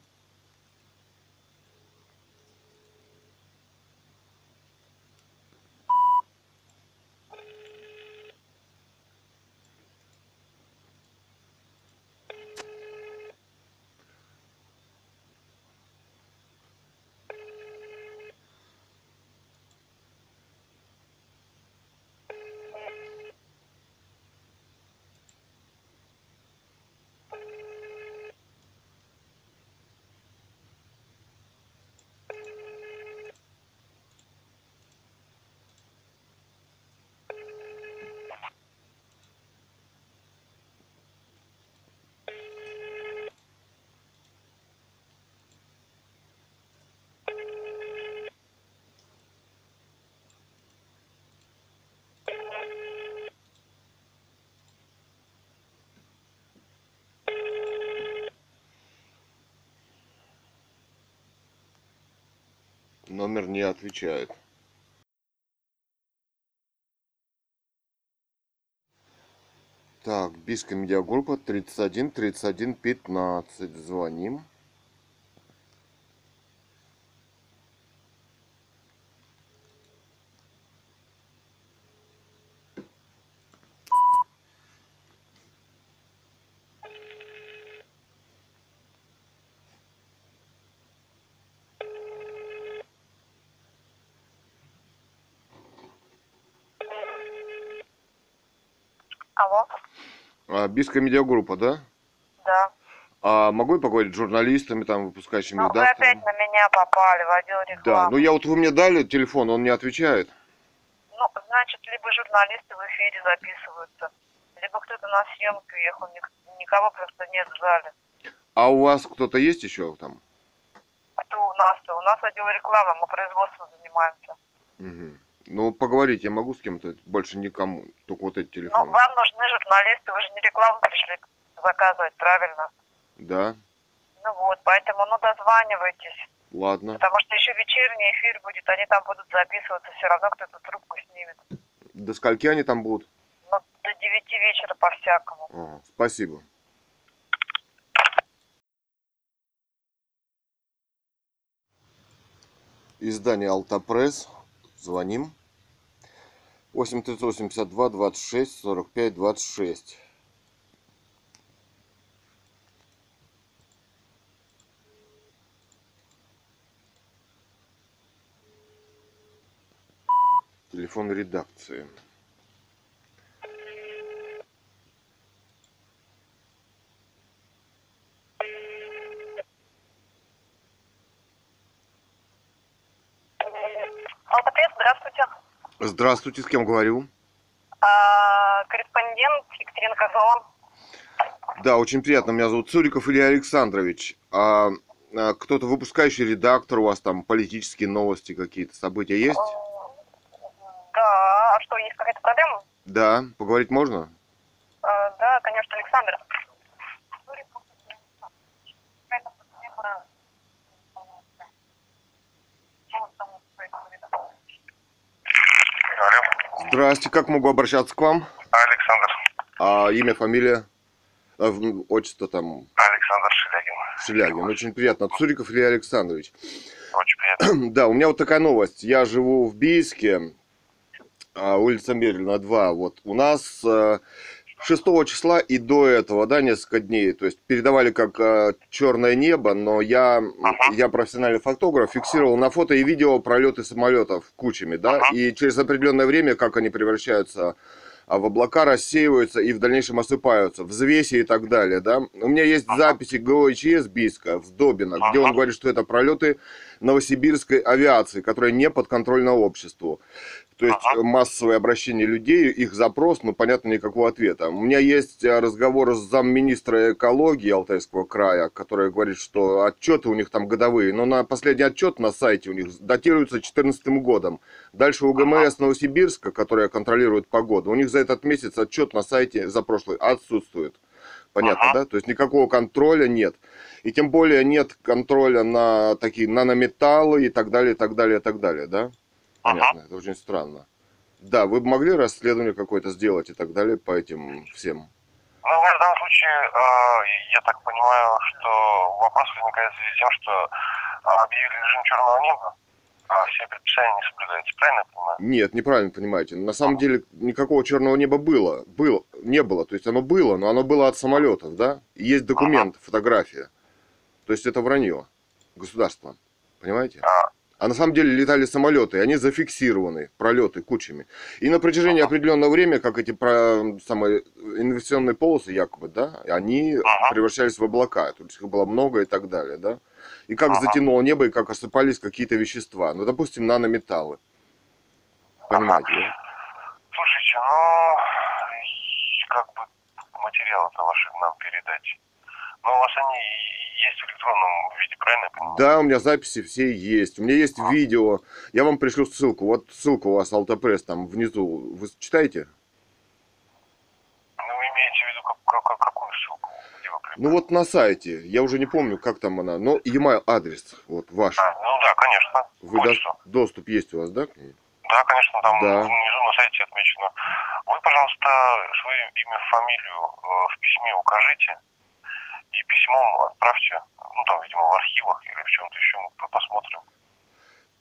Номер не отвечает. Так, Бийская медиагруппа 31 31 15. Звоним. Алло? А, Бийская медиагруппа, да? Да. А могу я поговорить с журналистами, там, выпускающими Ну, вы редакторами? опять на меня попали в отдел Да, рекламы. ну я вот вы мне дали телефон, он не отвечает. Ну, значит, либо журналисты в эфире записываются, либо кто-то на съемку уехал, ник- никого просто нет в зале. А у вас кто-то есть еще там? Кто у нас-то? У нас отдел рекламы, мы производством занимаемся. Мгм. Ну, поговорить я могу с кем-то, больше никому, только вот эти Ну, телефоны. вам нужны журналисты, вы же не рекламу пришли заказывать, правильно? Да, Ну вот, поэтому, ну, дозванивайтесь, ладно. потому что еще вечерний эфир будет, они там будут записываться, все равно кто-то трубку снимет. До скольки они там будут? Ну, до девяти вечера по-всякому. Ага, спасибо. Издание Алтапресс. Звоним. 8382 26 45 26. Телефон редакции. Алла, привет, здравствуйте. Здравствуйте, с кем говорю? А, корреспондент Екатерина Козлова. Да, очень приятно. Меня зовут Цуриков Илья Александрович. А, а, кто-то выпускающий редактор у вас там, политические новости какие-то, события есть? Да, а что, есть какая-то проблема? Да, поговорить можно? А, да, конечно, Александр. Алло. Здрасте, как могу обращаться к вам? Александр. А имя, фамилия, а, отчество там, Александр Шелягин. Шелягин. Очень приятно. Цуриков Илья Александрович. Очень приятно. *clears throat* Да, у меня вот такая новость. Я живу в Бийске, а, улица Мерина 2. Вот у нас а, 6 числа и до этого, да, несколько дней. То есть передавали как а, черное небо, но я, Ага. я профессиональный фотограф, фиксировал на фото и видео пролеты самолетов кучами, да, Ага. и через определенное время, как они превращаются а, в облака, рассеиваются и в дальнейшем осыпаются, взвеси и так далее, да. У меня есть записи ГОЧС Бийска в Добино, где он Ага. говорит, что это пролеты новосибирской авиации, которая не подконтрольна обществу. То есть Ага. массовое обращение людей, их запрос, ну, понятно, никакого ответа. У меня есть э, разговор с замминистра экологии Алтайского края, который говорит, что отчеты у них там годовые, но на последний отчет на сайте у них датируется 2014 годом. Дальше у ГМС Новосибирска, которая контролирует погоду, у них за этот месяц отчет на сайте за прошлый отсутствует. Понятно, Ага. да? То есть никакого контроля нет. И тем более нет контроля на такие нанометаллы и так далее, и так далее, и так далее, да? Понятно, это очень странно. Да, вы бы могли расследование какое-то сделать и так далее по этим всем? Ну, в данном случае, э, я так понимаю, что вопрос возникает в связи с тем, что объявили режим черного неба, а все предписания не соблюдаются. Правильно я понимаю? Нет, неправильно понимаете. На самом деле никакого черного неба было. Было, не было. То есть оно было, но оно было от самолетов, да? И есть документ, фотография. То есть это вранье государства. Понимаете? А, А на самом деле летали самолеты, и они зафиксированы, пролеты кучами. И на протяжении определенного времени, как эти про, самые инвестиционные полосы якобы, да, они Ага. превращались в облака, то есть их было много и так далее, да. И как Ага. затянуло небо, и как осыпались какие-то вещества. Ну, допустим, нанометаллы. Понимаете, да? слушайте, ну, как бы материалы-то ваши нам передать. Но у вас они есть в электронном виде, правильно я понимаю? Да, у меня записи все есть. У меня есть видео. Я вам пришлю ссылку. Вот ссылка у вас Алтапресс там внизу. Вы читаете? Ну, вы имеете в виду как- как- какую ссылку? Ну вот на сайте. Я уже не помню, как там она. Но e-mail адрес. Вот ваш. А, ну да, конечно. Вы до- доступ есть у вас, да? Да, конечно, там Да. внизу на сайте отмечено. Вы, пожалуйста, свое имя, фамилию э, в письме укажите и письмом отправьте, ну там, видимо, в архивах или в чем-то еще мы посмотрим.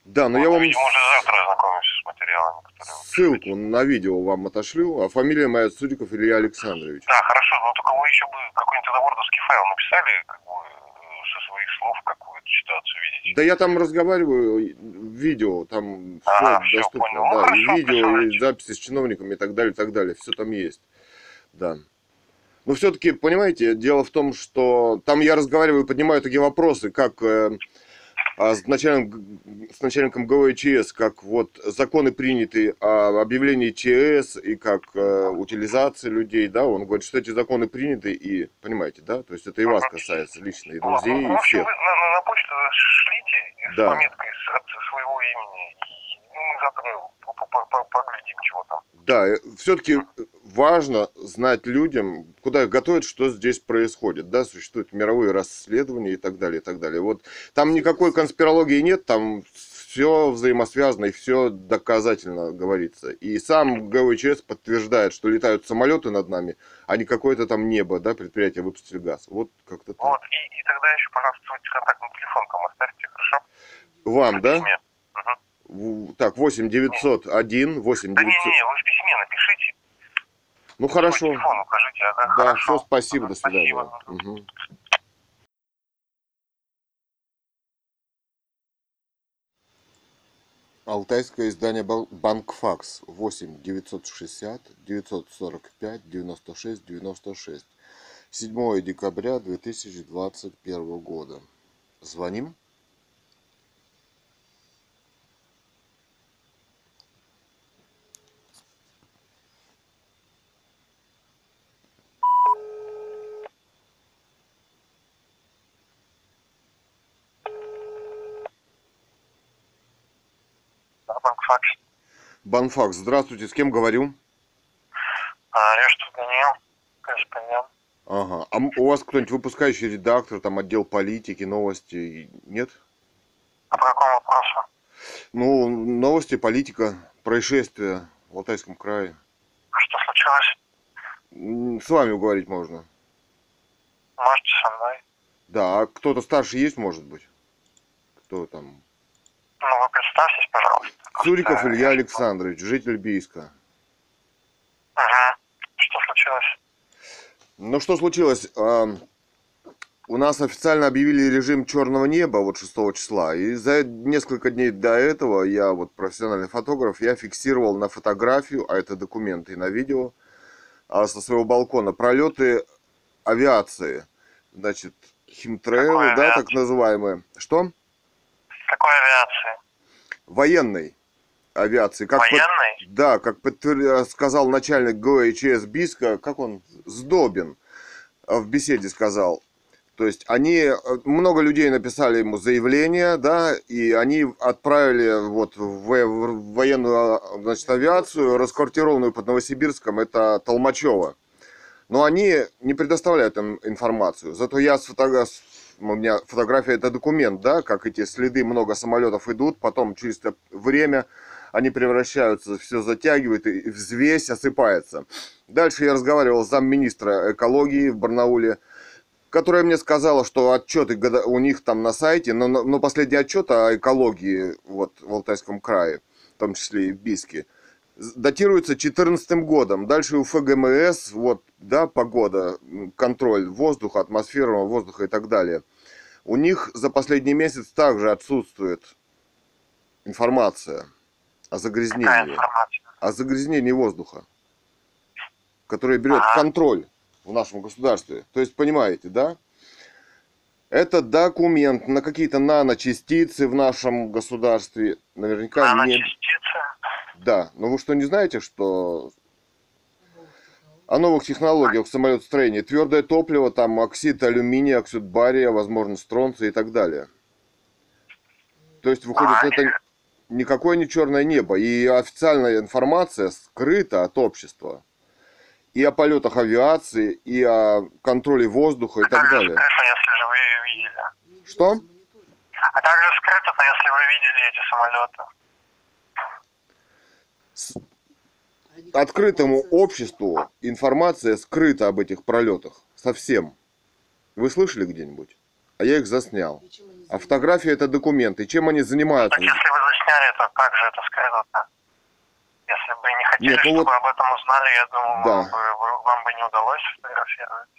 Да, но Вот, я вам Видимо, уже завтра ознакомимся с материалами, которые вы ссылку на видео вам отошлю. А фамилия моя Цуриков Илья Александрович. Да, хорошо, но только вы еще бы какой-нибудь вордовский файл написали, как бы, э, со своих слов, как вы эту ситуацию видите. Да я там разговариваю, видео, там все всё, доступно. понял. Ну, да, и хорошо, видео, и записи с чиновниками и так далее, и так далее. Все там есть. Да. Но все-таки, понимаете, дело в том, что там я разговариваю, поднимаю такие вопросы, как э, а, с, начальником, с начальником ГВЧС, как вот законы приняты о объявлении ЧС и как э, утилизация людей, да, он говорит, что эти законы приняты и, понимаете, да, то есть это и вас касается лично, и друзей, и в общем, всех. вы на, на- почту шлите с Да. пометкой с, от своего имени. Мы завтра по- по- по- поглядим, чего там. Да, все-таки важно знать людям, куда их готовят, что здесь происходит. Да, существуют мировые расследования и так далее, и так далее. Вот там никакой конспирологии нет, там все взаимосвязано и все доказательно говорится. И сам ГВЧС подтверждает, что летают самолеты над нами, а не какое-то там небо, да, предприятие выпустили газ. Вот как-то так. Вот, и, и тогда еще, пожалуйста, свой контактный телефон там оставьте, хорошо? Вам, да? письме. Так, 8 901, 8 Да 900. не-не, вы в письме напишите. Ну хорошо. телефон укажите, ага, Да, хорошо. все, спасибо, до спасибо. свидания. Мгм. Мгм. Алтайское издание Банкфакс 8 960 945 96 96 7 декабря 2021 года. Звоним? Да, банкфакс. Банфакс, здравствуйте, с кем говорю? А, что, Даниил, корреспондент. Ага. А у вас кто-нибудь выпускающий редактор, там отдел политики, новости? Нет? А по какому вопросу? Ну, новости, политика, происшествия в Алтайском крае. Что случилось? С вами говорить можно. Можете со мной? Да, а кто-то старше есть, может быть? Кто там? Ну, вы представьтесь, пожалуйста. Цуриков Просто, Илья э, Александрович, житель Бийска. Ага. Что случилось? Ну, что случилось? У нас официально объявили режим черного неба вот 6 числа. И за несколько дней до этого я, вот профессиональный фотограф, я фиксировал на фотографию, а это документы и на видео, а, со своего балкона пролеты авиации. Значит, химтрейлы, да, так называемые. Что? Какой авиации? Военной авиации. Как под- Военной? Да, как подтвер- сказал начальник ГОИЧС Биска, как он, Сдобин, в беседе сказал. То есть они, э, много людей написали ему заявление, да, и они отправили вот в, во- в военную а, значит, авиацию, расквартированную под Новосибирском, это Толмачева. Но они не предоставляют им информацию. Зато я с фото- у меня фотография это документ, да, как эти следы, много самолетов идут, потом через время они превращаются, все затягивает, и взвесь осыпается. Дальше я разговаривал с замминистра экологии в Барнауле, которая мне сказала, что отчеты у них там на сайте, но, но последний отчет о экологии вот, в Алтайском крае, в том числе и в Биске, с- датируется 2014 годом. Дальше у ФГМС, вот, да, погода, контроль воздуха, атмосферного воздуха и так далее. У них за последний месяц также отсутствует информация о загрязнении, о загрязнении воздуха, которое берет Ага. контроль в нашем государстве. То есть, понимаете, да? Это документ на какие-то наночастицы в нашем государстве. Наверняка не... Наночастицы? Да, но вы что, не знаете, что о новых технологиях в самолетостроении? Твердое топливо, там оксид алюминия, оксид бария, возможно, стронция и так далее. То есть, выходит, А, это никакое не черное небо. И официальная информация скрыта от общества. И о полетах авиации, и о контроле воздуха и так также далее. скрыто, если же вы ее видели. Что? А также скрыто, если вы видели эти самолеты. С- Открытому обществу информация скрыта об этих пролетах. Совсем. Вы слышали где-нибудь? А я их заснял. А фотография это документы. Чем они занимаются? Так если вы засняли, то как же это скрыто-то? Если бы не хотели, Нет, ну чтобы вот- об этом узнали, я думаю, Да. вам, бы, вам бы не удалось фотографировать.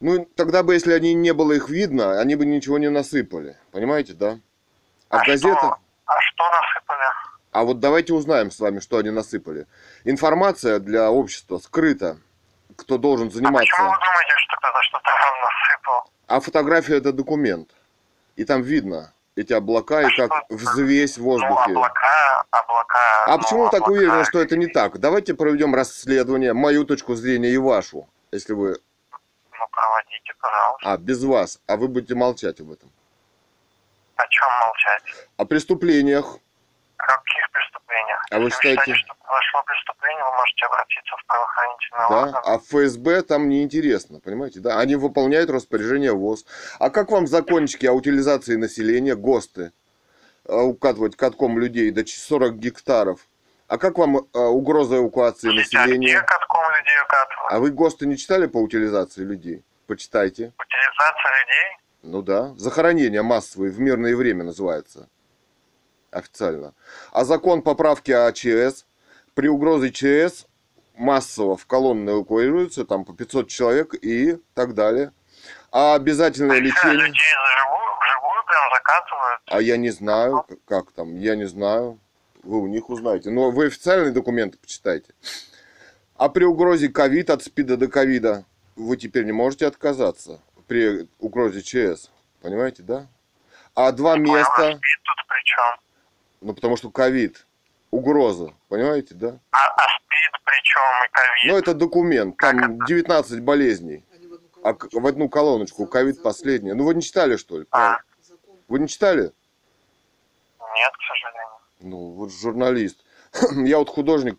Ну, тогда бы, если они не было их видно, они бы ничего не насыпали. Понимаете, да? А в газетах... Что, а что насыпали? А вот давайте узнаем с вами, что они насыпали. Информация для общества скрыта. Кто должен А почему вы заниматься. думаете, что кто-то что-то вам насыпал? А фотография это документ. И там видно эти облака и как взвесь в Ну, воздухе. облака, облака... А ну, почему вы так облака. уверены, что это не так? Давайте проведем расследование, мою точку зрения и вашу, если вы... Ну, проводите, пожалуйста. А, без вас, а вы будете молчать об этом. О чем молчать? О преступлениях. Каких преступлениях? А вы Если считаете- что произошло преступление, вы можете обратиться в правоохранительные Да? органы. А ФСБ там неинтересно, понимаете, да? Они выполняют распоряжение ВОЗ. А как вам закончики о утилизации населения, ГОСТы, а, укатывать катком людей до 40 гектаров? А как вам а, угроза эвакуации Подождите, а где населения? катком людей укатывают? А вы ГОСТы не читали по утилизации людей? Почитайте. Утилизация людей? Ну да. Захоронения массовые в мирное время называется. Официально. А закон поправки о ЧС. При угрозе ЧС массово в колонны эвакуируются, там по 500 человек и так далее. А обязательное Что, лечение... людей заживую, вживую прям закатывают? А я не знаю, как там, я не знаю. Вы у них узнаете. Но вы официальные документы почитайте. А при угрозе ковид, от спида до ковида, вы теперь не можете отказаться при угрозе ЧС. Понимаете, да? А два Понял, а места, спид тут при чем? Ну потому что ковид, угроза, понимаете, да? А, а спид при чем и ковид? Ну это документ, Как там 19 болезней. А к- в одну колоночку ковид последняя. Ну вы не читали, что ли? А, Вы не читали? нет, к сожалению. Ну, вот журналист. *clears throat* Я вот художник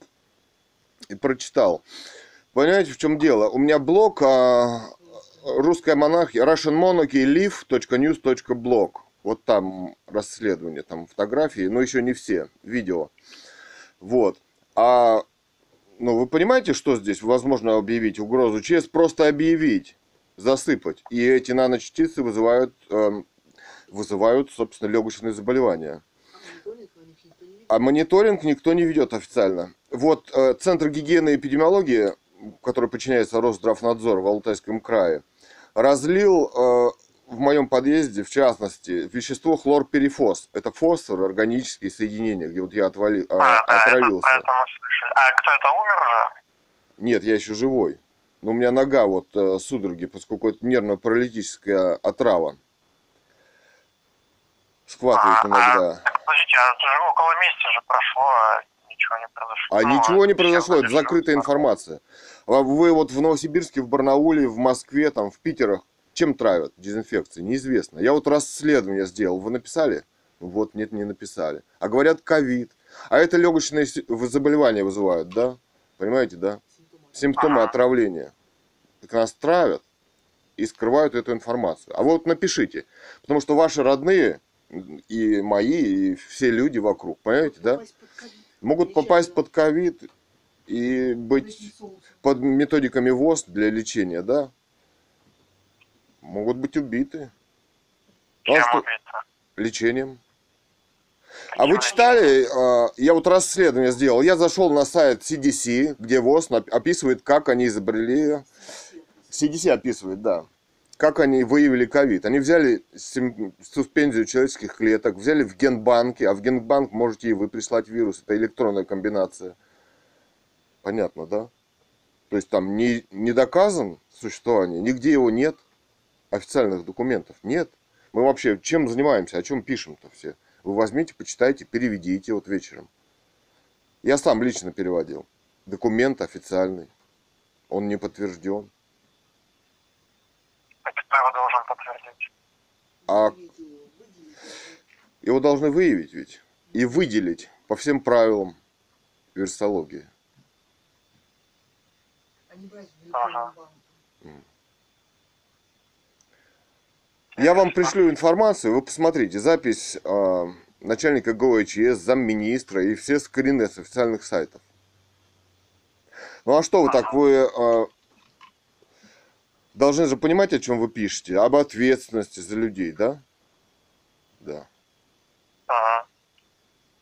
и прочитал. Понимаете, в чем дело? У меня блог а, русская монархия, Russian Monarchy, live.news.blog. Вот там расследование, там фотографии, но еще не все, видео. Вот. А, ну, вы понимаете, что здесь возможно объявить угрозу ЧС? Просто объявить, засыпать. И эти наночастицы вызывают, эм, вызывают, собственно, легочные заболевания. А мониторинг никто не ведет официально. Вот э, Центр гигиены и эпидемиологии, который подчиняется Росздравнадзору в Алтайском крае, разлил э, в моем подъезде, в частности, вещество хлорперифос. Это фосфор, органические соединения, где вот я отвали, а, А, да, это, отравился. это слышали. А кто это умер уже? Нет, я еще живой. Но у меня нога вот э, судороги, поскольку это нервно-паралитическая отрава. схватывает А, иногда. Так, подождите, а это же около месяца же прошло, а ничего не произошло. А Ну, ничего не произошло, это закрытая информация. А Вы вот в Новосибирске, в Барнауле, в Москве, там, в Питерах, чем травят дезинфекции? Неизвестно. Я вот расследование сделал. Вы написали? Вот, нет, не написали. А говорят ковид. А это легочные заболевания вызывают, да? Понимаете, да? Симптомы отравления. Так нас травят и скрывают эту информацию. А вот напишите. Потому что ваши родные и мои, и все люди вокруг, понимаете, да? Могут попасть под ковид и быть под методиками ВОЗ для лечения, да? Могут быть убиты. Чем что убийца? лечением. А вы читали, а, я вот расследование сделал, я зашел на сайт CDC, где ВОЗ описывает, как они изобрели, CDC описывает, да, как они выявили ковид. Они взяли суспензию человеческих клеток, взяли в генбанке, а в генбанк можете и вы прислать вирус, это электронная комбинация. Понятно, да? То есть там не, не доказан существование, нигде его нет, официальных документов нет. Мы вообще чем занимаемся, о чем пишем-то все? Вы возьмите, почитайте, переведите вот вечером. Я сам лично переводил. Документ официальный. Он не подтвержден. А кто его должен подтвердить? А его должны выявить ведь. И выделить по всем правилам вирусологии. Ага. Я вам пришлю информацию, вы посмотрите. Запись а, начальника ГОЧС, замминистра и все скрины с официальных сайтов. Ну а что вы так, вы а, должны же понимать, о чем вы пишете, об ответственности за людей, да? Да. Ага.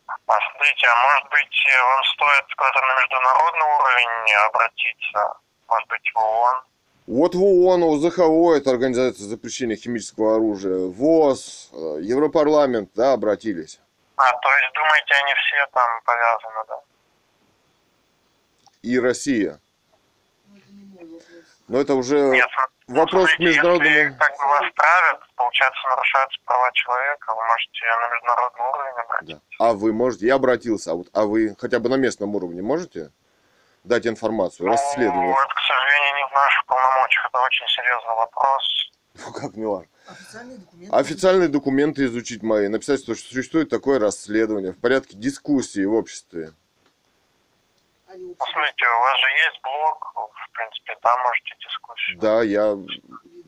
А смотрите, а может быть э, вам стоит куда-то на международный уровень обратиться? Может быть в ООН? Вот в ООН, ОЗХО, это Организация запрещения химического оружия, ВОЗ, э, Европарламент, да, обратились. А, то есть думаете, они все там повязаны, да? И Россия. Но это уже Нет, ну, вопрос к смотрите, Если международному... как бы вас травят, получается, нарушаются права человека, вы можете на международный уровень обратиться. Да. А вы можете, я обратился, а вот, а вы хотя бы на местном уровне можете дать информацию, расследование? Ну, это, к сожалению, не в наших полномочиях. Это очень серьезный вопрос. Ну как, Милан? Официальные документы. Официальные документы изучить мои, написать, что существует такое расследование в порядке дискуссии в обществе. Они Ну, общие. смотрите, у вас же есть блог, в принципе, там можете дискуссию. Да, я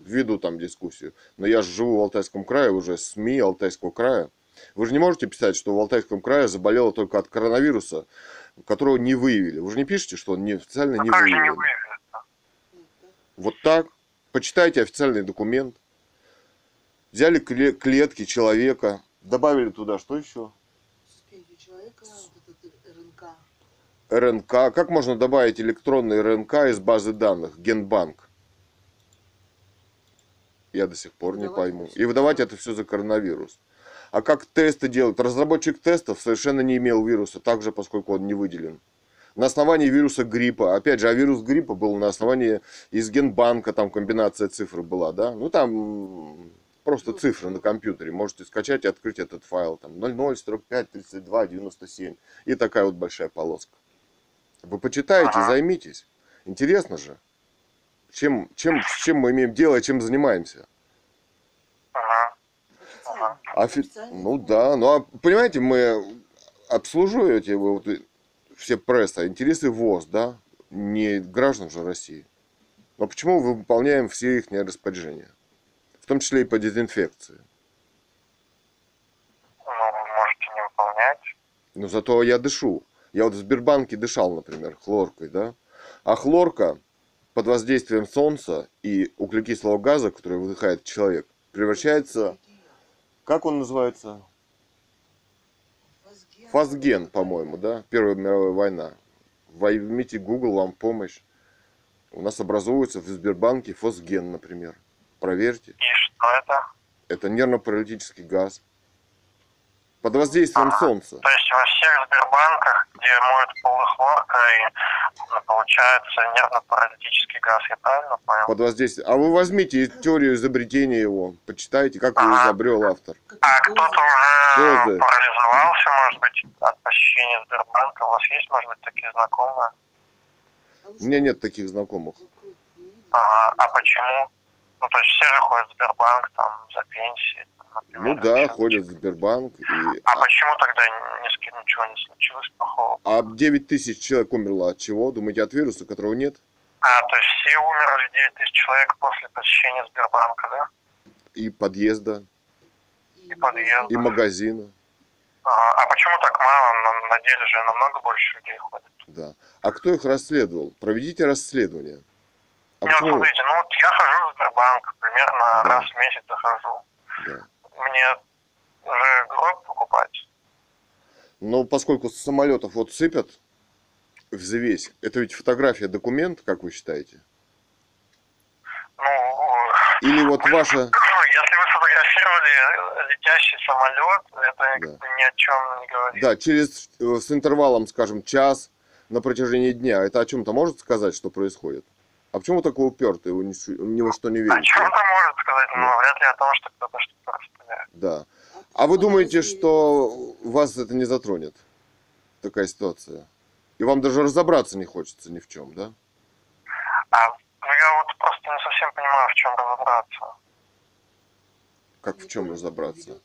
веду там дискуссию. Но я же живу в Алтайском крае, уже СМИ Алтайского края. Вы же не можете писать, что в Алтайском крае заболело только от коронавируса, которого не выявили. Вы же не пишете, что он не официально не не выявлен. Вот так. Почитайте официальный документ. Взяли кле- клетки человека, добавили туда что еще? Суспензию человека, вот этот РНК. РНК. Как можно добавить электронный РНК из базы данных? Генбанк. Я до сих пор не пойму. И выдавать это все за коронавирус. А как тесты делают? Разработчик тестов совершенно не имел вируса, также поскольку он не выделен. На основании вируса гриппа. Опять же, а вирус гриппа был на основании из генбанка, там комбинация цифр была, да? Ну там просто цифры на компьютере. Можете скачать и открыть этот файл. Там 00, 45, 32, 97. И такая вот большая полоска. Вы почитаете, Ага. займитесь. Интересно же. Чем, чем, с чем мы имеем дело и чем занимаемся? Ага. Офи- Ну да, ну а понимаете, мы обслуживаете вы вот все пресса, интересы ВОЗ, да, не граждан же России. Но почему мы выполняем все их распоряжения? В том числе и по дезинфекции. Ну, вы можете не выполнять. Но зато я дышу. Я вот в Сбербанке дышал, например, хлоркой, да. А хлорка под воздействием солнца и углекислого газа, который выдыхает человек, превращается... Как он называется? Фазген. Фазген, по-моему, да? Первая мировая война. Возьмите Google, вам помощь. У нас образуется в Сбербанке фосген, например. Проверьте. И что это? Это нервно-паралитический газ. Под воздействием Ага. солнца. То есть во всех Сбербанках, где моют полы хлорка и получается нервно-паралитический газ, я правильно понял? Под воздействием. А вы возьмите теорию изобретения его, почитайте, как его Ага. изобрел автор. А кто-то уже Дозы. парализовался, может быть, от посещения Сбербанка? У вас есть, может быть, такие знакомые? А У меня нет таких знакомых. Ага. А почему? Ну, то есть все же ходят в Сбербанк там за пенсии. Ну да, ходят в. Сбербанк. И... А почему тогда ни с кем ничего не случилось плохого? А 9 тысяч человек умерло от чего? Думаете, от вируса, которого нет? А, то есть все умерли, 9 тысяч человек после посещения Сбербанка, да? И подъезда, И подъезд. и магазина. Ага. А почему так мало? На, деле же намного больше людей ходит. Да. А кто их расследовал? Проведите расследование. А Ну, вот почему? смотрите, ну вот я хожу в Сбербанк, примерно Да. раз в месяц захожу. Да. Мне уже гроб покупать? Но поскольку с самолетов вот сыпят взвесь, это ведь фотография, документ, как вы считаете? Ну, Или вот ваша... если вы сфотографировали летящий самолет, это Да. ни о чем не говорит. Да, через э, с интервалом, скажем, час на протяжении дня. Это о чем-то может сказать, что происходит? А почему такой упертый, вы ни, ни во что не О верите? чем-то может сказать, но вряд ли о том, что кто-то расстреляет. Да. А вы думаете, что вас это не затронет? Такая ситуация. И вам даже разобраться не хочется ни в чем, да? А ну, я вот просто не совсем понимаю, в чем разобраться. Как в чем разобраться?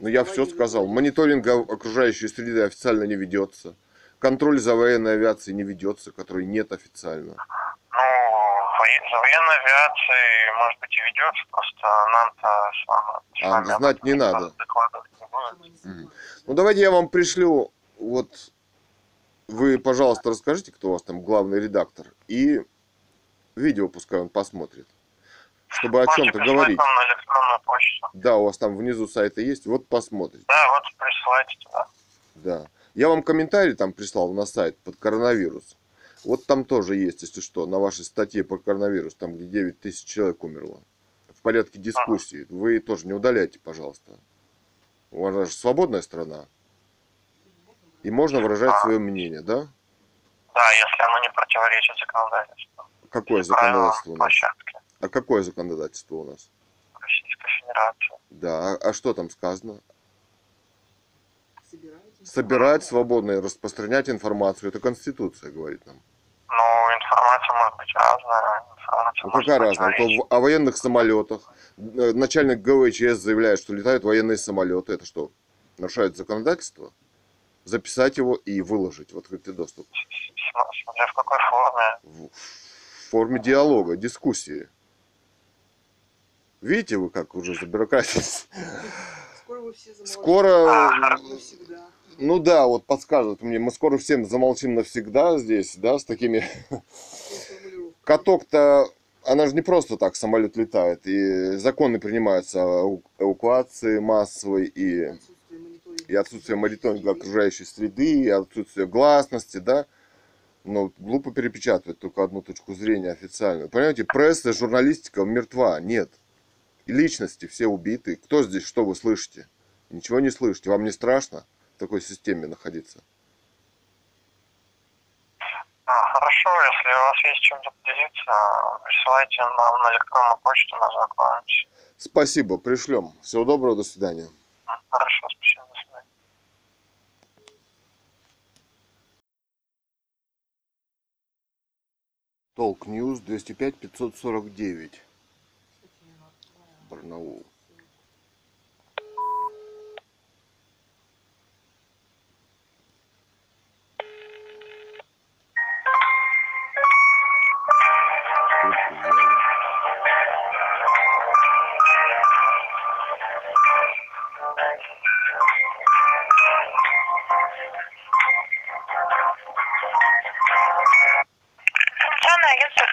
Ну я все сказал. Мониторинг окружающей среды официально не ведется. Контроль за военной авиацией не ведется, которой нет официально. Ну, за военной авиацией, может быть, и ведется, просто нам-то с вами, А, знать не надо. не? Ну давайте я вам пришлю, вот вы, пожалуйста, расскажите, кто у вас там главный редактор, и видео пускай он посмотрит, чтобы о Можете чем-то прислать говорить. нам на электронную почту. Да, у вас там внизу сайта есть, вот посмотрите. Да, вот присылайте туда. Да. Я вам комментарий там прислал на сайт под коронавирус. Вот там тоже есть, если что, на вашей статье по коронавирус, там где 9 тысяч человек умерло. В порядке дискуссии. Вы тоже не удаляйте, пожалуйста. У вас же свободная страна. И можно выражать свое мнение, да? Да, если оно не противоречит законодательству. Какое и законодательство у нас? площадки А какое законодательство у нас? Российской Федерации. Да, а, а что там сказано? Собирать свободно и распространять информацию. Это Конституция, говорит нам. Ну, информация может быть разная. Информация Ну может какая противоречить. То о военных самолетах. Э, Начальник ГВЧС заявляет, что летают военные самолеты. Это что, нарушает законодательство? Записать его и выложить в открытый доступ. См- Смотря в какой форме. В форме диалога, дискуссии. Видите вы, как уже забюрократились? Скоро вы все замолчите. Скоро, Навсегда. Ну да, вот подсказывают мне, мы скоро всем замолчим навсегда здесь, да, с такими... Каток-то, она же не просто так самолет летает, и законы принимаются о эвакуации массовой, и, и отсутствие мониторинга окружающей среды, и отсутствие гласности, да. Но глупо перепечатывать только одну точку зрения официальную. Понимаете, пресса, журналистика мертва, нет. И личности все убиты. Кто здесь, что вы слышите? Ничего не слышите. Вам не страшно в такой системе находиться? Хорошо, если у вас есть чем-то поделиться, присылайте нам на электронную почту, мы ознакомимся. Спасибо, пришлем. Всего доброго, до свидания. Хорошо, спасибо, до свидания. Толк News 205 549. Барнаул.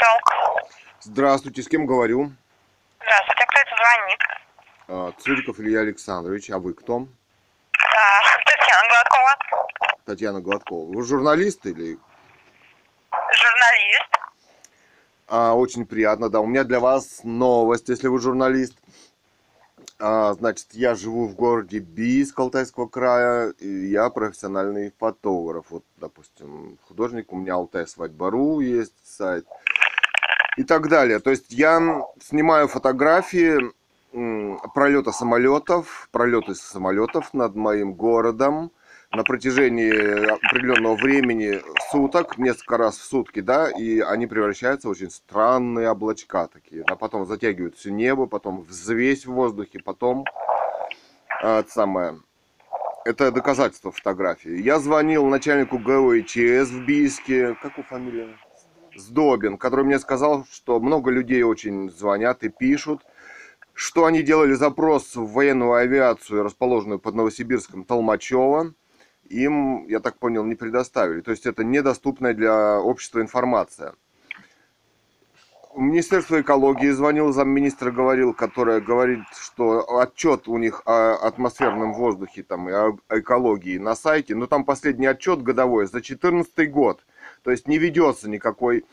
«Толк». Здравствуйте, с кем говорю? Здравствуйте, кто это звонит? А, Цуриков Илья Александрович, а вы кто? А, *laughs* Татьяна Гладкова, Татьяна Гладкова. Вы журналист или... журналист. А, очень приятно, да. У меня для вас новость, если вы журналист. А, значит, я живу в городе Бийск Алтайского края, и я профессиональный фотограф. Вот, допустим, художник, у меня Алтай Свадьбару есть сайт и так далее. То есть я снимаю фотографии пролета самолетов, пролеты самолетов над моим городом на протяжении определенного времени суток, несколько раз в сутки, да, и они превращаются в очень странные облачка такие, а потом затягивают все небо, потом взвесь в воздухе, потом а, это самое, это доказательство фотографии. Я звонил начальнику ГОИЧС в Бийске, как у фамилия? Сдобин, который мне сказал, что много людей очень звонят и пишут, что они делали запрос в военную авиацию, расположенную под Новосибирском Толмачево, им, я так понял, не предоставили. То есть это недоступная для общества информация. Министерство экологии звонил замминистра, говорил, которая говорит, что отчет у них о атмосферном воздухе там, и о экологии на сайте, но там последний отчет годовой за 2014 год. То есть не ведется никакой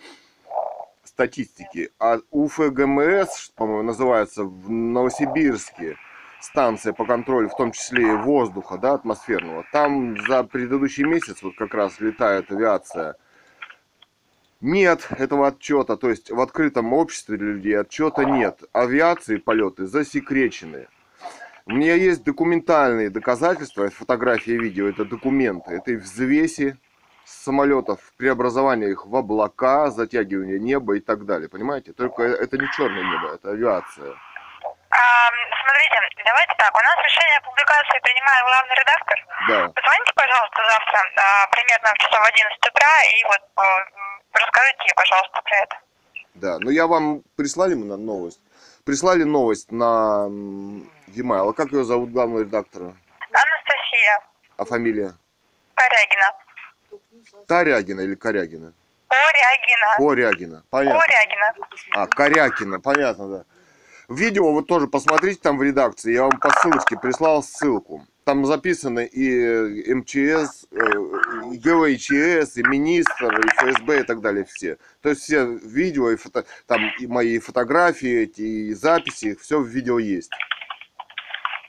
статистики. А УФГМС, по-моему, называется в Новосибирске, станция по контролю, в том числе и воздуха, да, атмосферного. Там за предыдущий месяц вот как раз летает авиация. Нет этого отчета, то есть в открытом обществе для людей отчета нет. Авиации полеты засекречены. У меня есть документальные доказательства, фотографии и видео, это документы этой взвеси самолетов, преобразование их в облака, затягивание неба и так далее, понимаете? Только это не черное небо, это авиация. А, смотрите, давайте так, у нас решение о публикации принимает главный редактор. Да. Позвоните, пожалуйста, завтра а, примерно в часов 11 утра и вот а, расскажите, пожалуйста, про это. Да, ну я вам прислали на новость. Прислали новость на e-mail. А как ее зовут главного редактора? Анастасия А фамилия? Корягина. Тарягина или Корягина? Корягина. Корягина. Понятно. Корягина. А, Корякина, понятно, да. Видео вы тоже посмотрите там в редакции. Я вам по ссылочке прислал ссылку. Там записаны и МЧС, э, и ГВЧС, и министр, и ФСБ и так далее все. То есть все видео, и фото, там и мои фотографии, эти и записи, их все в видео есть.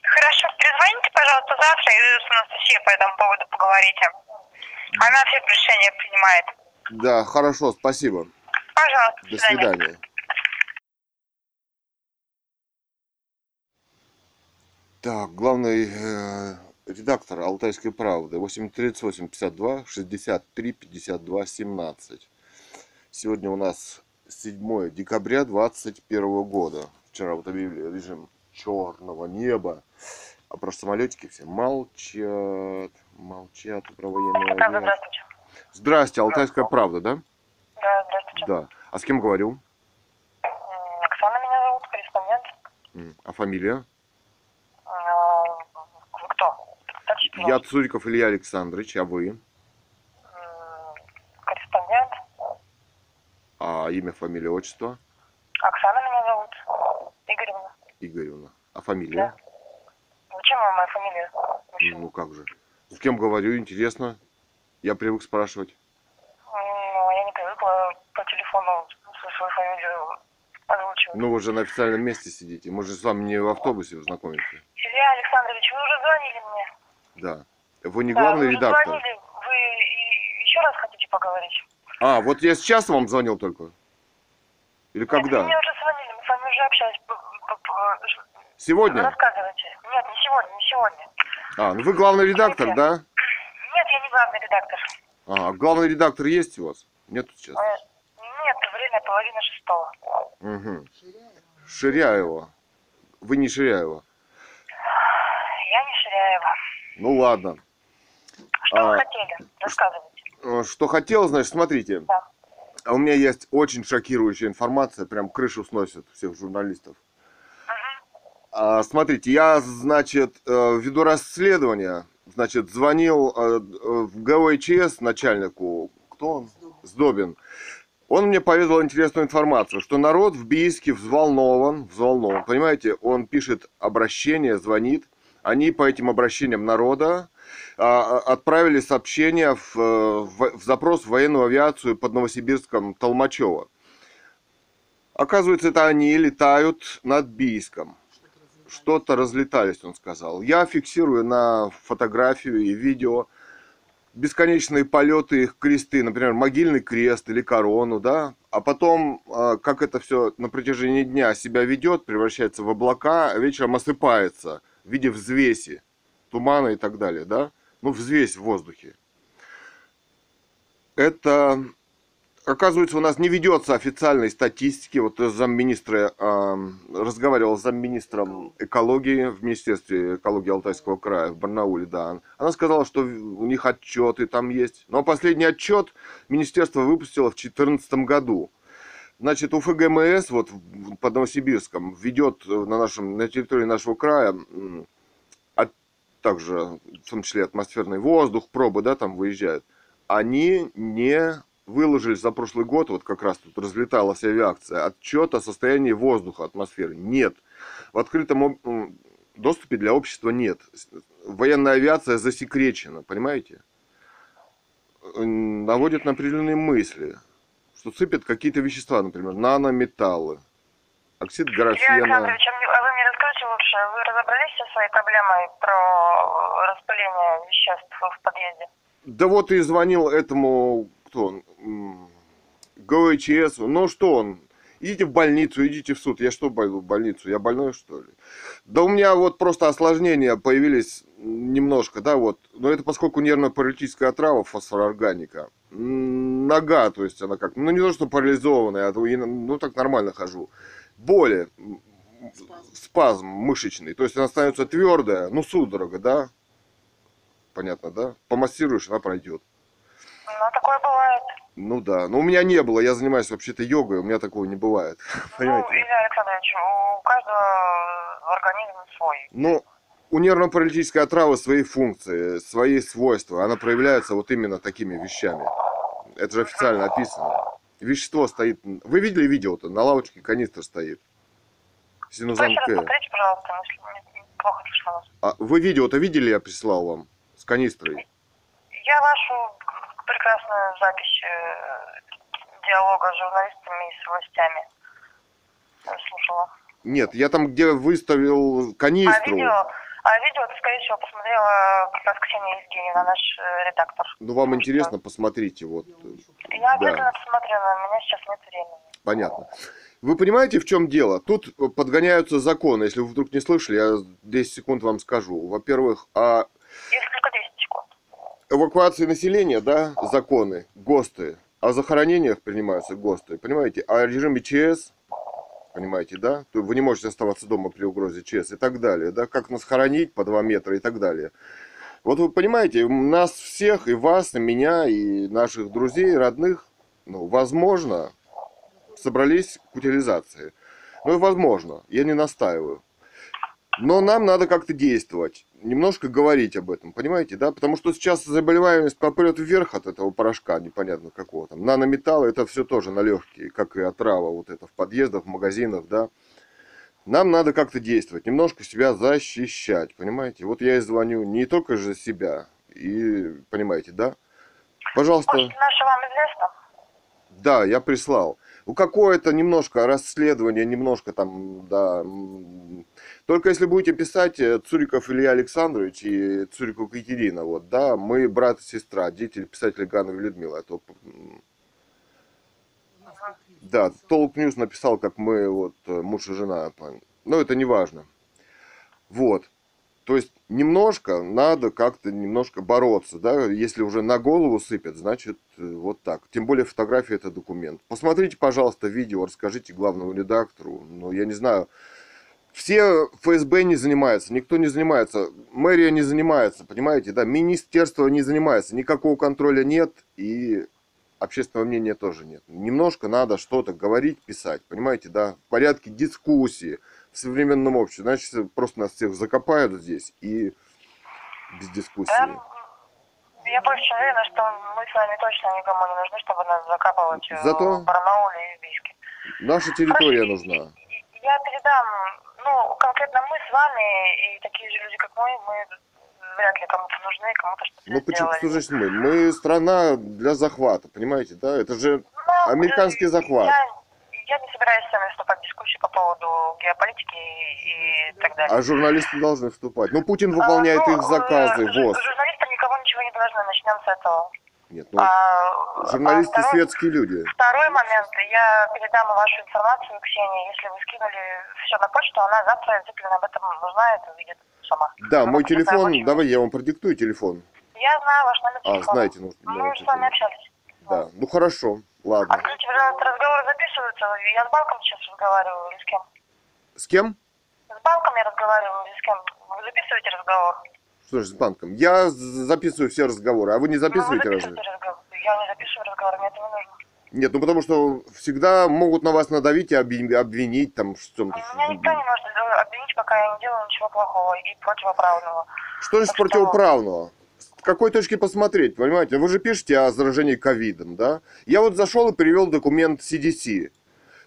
Хорошо, перезвоните, пожалуйста, завтра и с Анастасией по этому поводу поговорите. Она все решения принимает. Да, хорошо, спасибо. Пожалуйста, До свидания. Так, главный э, редактор Алтайской правды 838 52 63 52 17. Сегодня у нас 7 декабря 2021 года. Вчера вот объявили режим черного неба. А про самолетики все молчат. Молчат про военную Правда, здравствуйте. Здрасте, Алтайская правда, да? Да, здравствуйте. Да. А с кем говорю? Оксана меня зовут, корреспондент. А фамилия? Вы кто? Дальше, Я. Цуриков Илья Александрович, а вы? Корреспондент. А имя, фамилия, отчество? Оксана меня зовут. Игоревна. Игоревна. А фамилия? Да. Зачем вам моя фамилия? Мужчина? Ну как же. С кем говорю, интересно. Я привык спрашивать. Ну, я не привыкла по телефону свою фамилию озвучивать. Ну вы же на официальном месте сидите. Мы же с вами не в автобусе знакомимся. Илья Александрович, вы уже звонили мне. Да. Вы не Да, главный вы редактор? звонили. Вы еще раз хотите поговорить? А, вот я сейчас вам звонил только? Или когда? мне уже звонили, мы с вами уже общались. Сегодня? Рассказывайте. Нет, не сегодня, не сегодня. А, ну вы главный редактор, да? Нет, я не главный редактор. А, главный редактор есть у вас? Нету сейчас? Э, Нет, время половина шестого. Угу. Ширяева. Вы не Ширяева. Я не Ширяева. Ну ладно. Что А, вы хотели? Рассказывайте. Э, Что хотел, значит, смотрите. Да. А у меня есть очень шокирующая информация, прям крышу сносит всех журналистов. А, смотрите, я, значит, э, веду расследование, значит, звонил э, в ГВЧС начальнику, кто он? Сдобин. Он мне поведал интересную информацию, что народ в Бийске взволнован, взволнован, понимаете, он пишет обращение, звонит, они по этим обращениям народа а, а, отправили сообщение в, э, в- в запрос в военную авиацию под Новосибирском Толмачево. Оказывается, это они летают над Бийском. Что-то разлетались, он сказал. Я фиксирую на фотографию и видео бесконечные полеты их кресты, например, могильный крест или корону, да, а потом, а, как это все на протяжении дня себя ведет, превращается в облака, а вечером осыпается в виде взвеси, тумана и так далее, да, ну, взвесь в воздухе. Это Оказывается, у нас не ведется официальной статистики. Вот замминистра э, разговаривал с замминистром экологии в Министерстве экологии Алтайского края в Барнауле, да. Она сказала, что у них отчеты там есть. Но последний отчет министерство выпустило в 2014 году. Значит, УФГМС вот под Новосибирском ведет на, нашем, на территории нашего края а также в том числе атмосферный воздух, пробы, да, там выезжают. Они не выложили за прошлый год, вот как раз тут разлеталась авиация, отчет о состоянии воздуха, атмосферы. Нет. В открытом доступе для общества нет. Военная авиация засекречена, понимаете? Наводит на определенные мысли, что сыпят какие-то вещества, например, нанометаллы, оксид графена. Юрий Александрович, а вы мне расскажите лучше, вы разобрались со своей проблемой про распыление веществ в подъезде? Да вот и звонил этому кто он, ГОЧС, ну что он, идите в больницу, идите в суд. Я что пойду в больницу? Я больной, что ли? Да у меня вот просто осложнения появились немножко, да, вот. Но это поскольку нервно-паралитическая отрава, фосфорорганика. Нога, то есть она как, ну не то, что парализованная, а ну так нормально хожу. Боли, спазм. спазм мышечный, то есть она становится твердая, ну судорога, да? Понятно, да? Помассируешь, она пройдет. Ну, такое бывает. Ну да, но у меня не было, я занимаюсь вообще-то йогой, у меня такого не бывает. *laughs* Понимаете? Ну, Илья Александрович, у каждого организм свой. Ну, у нервно-паралитической отравы свои функции, свои свойства. Она проявляется вот именно такими вещами. Это же официально описано. Вещество стоит... Вы видели видео-то? На лавочке канистр стоит. Синузан К. Пожалуйста, плохо вас. А вы видео-то видели, я прислал вам? С канистрой? Я вашу прекрасную запись э, диалога с журналистами и с властями слушала. Нет, я там, где выставил канистру. А видео, а видео ты, скорее всего, посмотрела как раз Ксения Евгеньевна, наш э, редактор. Ну, вам интересно, посмотрите. Вот. Я обязательно да. посмотрю, но у меня сейчас нет времени. Понятно. Вы понимаете, в чем дело? Тут подгоняются законы. Если вы вдруг не слышали, я 10 секунд вам скажу. Во-первых, а... Если только 10 секунд эвакуации населения, да, законы, ГОСТы. О захоронениях принимаются ГОСТы, понимаете? О режиме ЧС, понимаете, да? То вы не можете оставаться дома при угрозе ЧС и так далее, да? Как нас хоронить по 2 метра и так далее. Вот вы понимаете, нас всех, и вас, и меня, и наших друзей, родных, ну, возможно, собрались к утилизации. Ну, возможно, я не настаиваю. Но нам надо как-то действовать немножко говорить об этом, понимаете, да? Потому что сейчас заболеваемость попрет вверх от этого порошка, непонятно какого там. Нанометаллы это все тоже на легкие, как и отрава вот это в подъездах, в магазинах, да? Нам надо как-то действовать, немножко себя защищать, понимаете? Вот я и звоню не только же себя, и, понимаете, да? Пожалуйста. Может, наше вам известно? Да, я прислал. Ну, какое-то немножко расследование, немножко там, да, только если будете писать э, Цуриков Илья Александрович и Цуриков Екатерина, вот, да, мы брат и сестра, дети писателя Ганова Людмила. Это, да, Толк News написал, как мы вот э, муж и жена. Но это не важно. Вот. То есть немножко надо как-то немножко бороться, да, если уже на голову сыпят, значит э, вот так. Тем более фотография это документ. Посмотрите, пожалуйста, видео, расскажите главному редактору. Ну, я не знаю, все ФСБ не занимаются, никто не занимается, мэрия не занимается, понимаете, да, министерство не занимается, никакого контроля нет и общественного мнения тоже нет. Немножко надо что-то говорить, писать, понимаете, да, в порядке дискуссии современном обществе, значит, просто нас всех закопают здесь и без дискуссии. Я больше чем уверена, что мы с вами точно никому не нужны, чтобы нас закапывать Зато в Барнауле и в Бийске. Наша территория Хорошо. нужна. Я передам ну, конкретно мы с вами и такие же люди, как мы, мы вряд ли кому-то нужны, кому-то что-то Ну, почему слушай, мы? Мы страна для захвата, понимаете, да? Это же ну, американский захват. Я, я не собираюсь с вами вступать в дискуссию по поводу геополитики и так далее. А журналисты должны вступать. Ну, Путин выполняет А, ну, их заказы, э, вот. Журналисты никого ничего не должны, начнем с этого. Нет, ну, А, журналисты а второй- светские люди. Второй момент. Я передам вашу информацию Ксении. Если вы скинули все на почту, она завтра обязательно об этом узнает и увидит сама. Да, Она мой телефон, рабочим. давай я вам продиктую телефон. Я знаю ваш номер А, телефона. знаете, ну, Мы с вами общались. Да, ну хорошо, ладно. Откройте, пожалуйста, разговоры записываются. Я с банком сейчас разговариваю или с кем? С кем? С банком я разговариваю или с кем? Вы записываете разговор? Что ж, с банком? Я записываю все разговоры, а вы не Ну, вы записываете разве? записываете разговор. Я не записываю разговор, мне это не нужно. Нет, ну потому что всегда могут на вас надавить и обви- обвинить там в чем-то. Меня никто не может обвинить, пока я не делаю ничего плохого и противоправного. Что же противоправного? С какой точки посмотреть, понимаете? Вы же пишете о заражении ковидом, да? Я вот зашел и перевел документ CDC,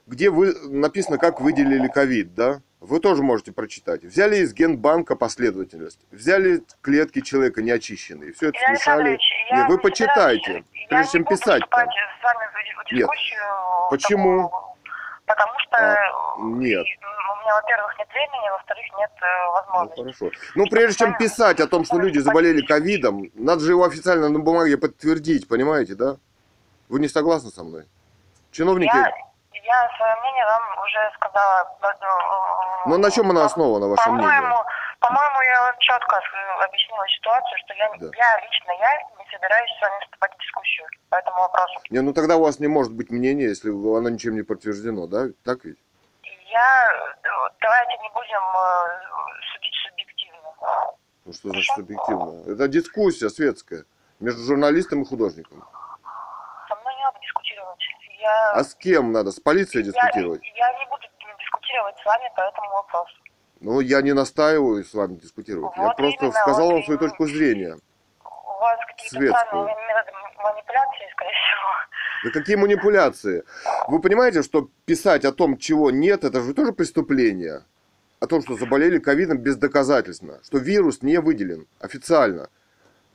где вы, написано, как выделили ковид, да? Вы тоже можете прочитать. Взяли из генбанка последовательность, взяли клетки человека неочищенные, все это Илья смешали. Я Нет, вы почитайте, прежде чем писать в в Нет. Почему? такую, Потому что А, э, нет. у меня, во-первых, нет времени, во-вторых, нет э, Ну, возможности. хорошо. Ну, прежде чем писать о том, что люди заболели ковидом, надо же его официально на бумаге подтвердить, понимаете, да? Вы не согласны со мной? Чиновники... Я, я свое мнение вам уже сказала. э, Ну, на чем она по- основана, ваше мнение? По-моему, я вам четко объяснила ситуацию, что я, Да. я лично я собираюсь с вами вступать в дискуссию по этому вопросу. Не, ну тогда у вас не может быть мнения, если оно ничем не подтверждено, да? Так ведь? Я э, давайте не будем э, судить субъективно. Ну что значит субъективно? Это дискуссия светская между журналистом и художником. Со мной не надо дискутировать. Я, А с кем надо? С полицией я, дискутировать? я не буду дискутировать с вами по этому вопросу. Ну, я не настаиваю с вами дискутировать. Я Вот просто именно, сказал вот вам свою точку зрения. У вас какие-то странные манипуляции, скорее всего. Да какие манипуляции? Вы понимаете, что писать о том, чего нет, это же тоже преступление. О том, что заболели ковидом бездоказательно. Что вирус не выделен официально.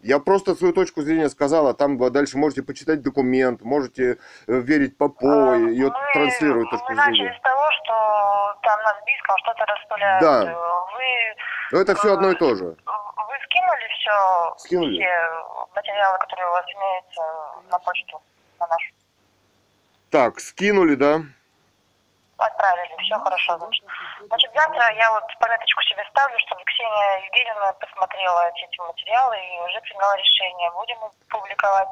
Я просто свою точку зрения сказал, а там вы дальше можете почитать документ, можете э, верить Поповой, А, ее транслировать точку Мы начали зрения. с того, что там на что-то распыляют. Да. Вы, Но это все одно и то же. Все, Скинули. все материалы, которые у вас имеются на почту, на нашу? Так, скинули, да? Отправили, все хорошо, значит. Значит, завтра я вот пометочку себе ставлю, чтобы Ксения Евгеньевна посмотрела эти, материалы и уже приняла решение, будем публиковать.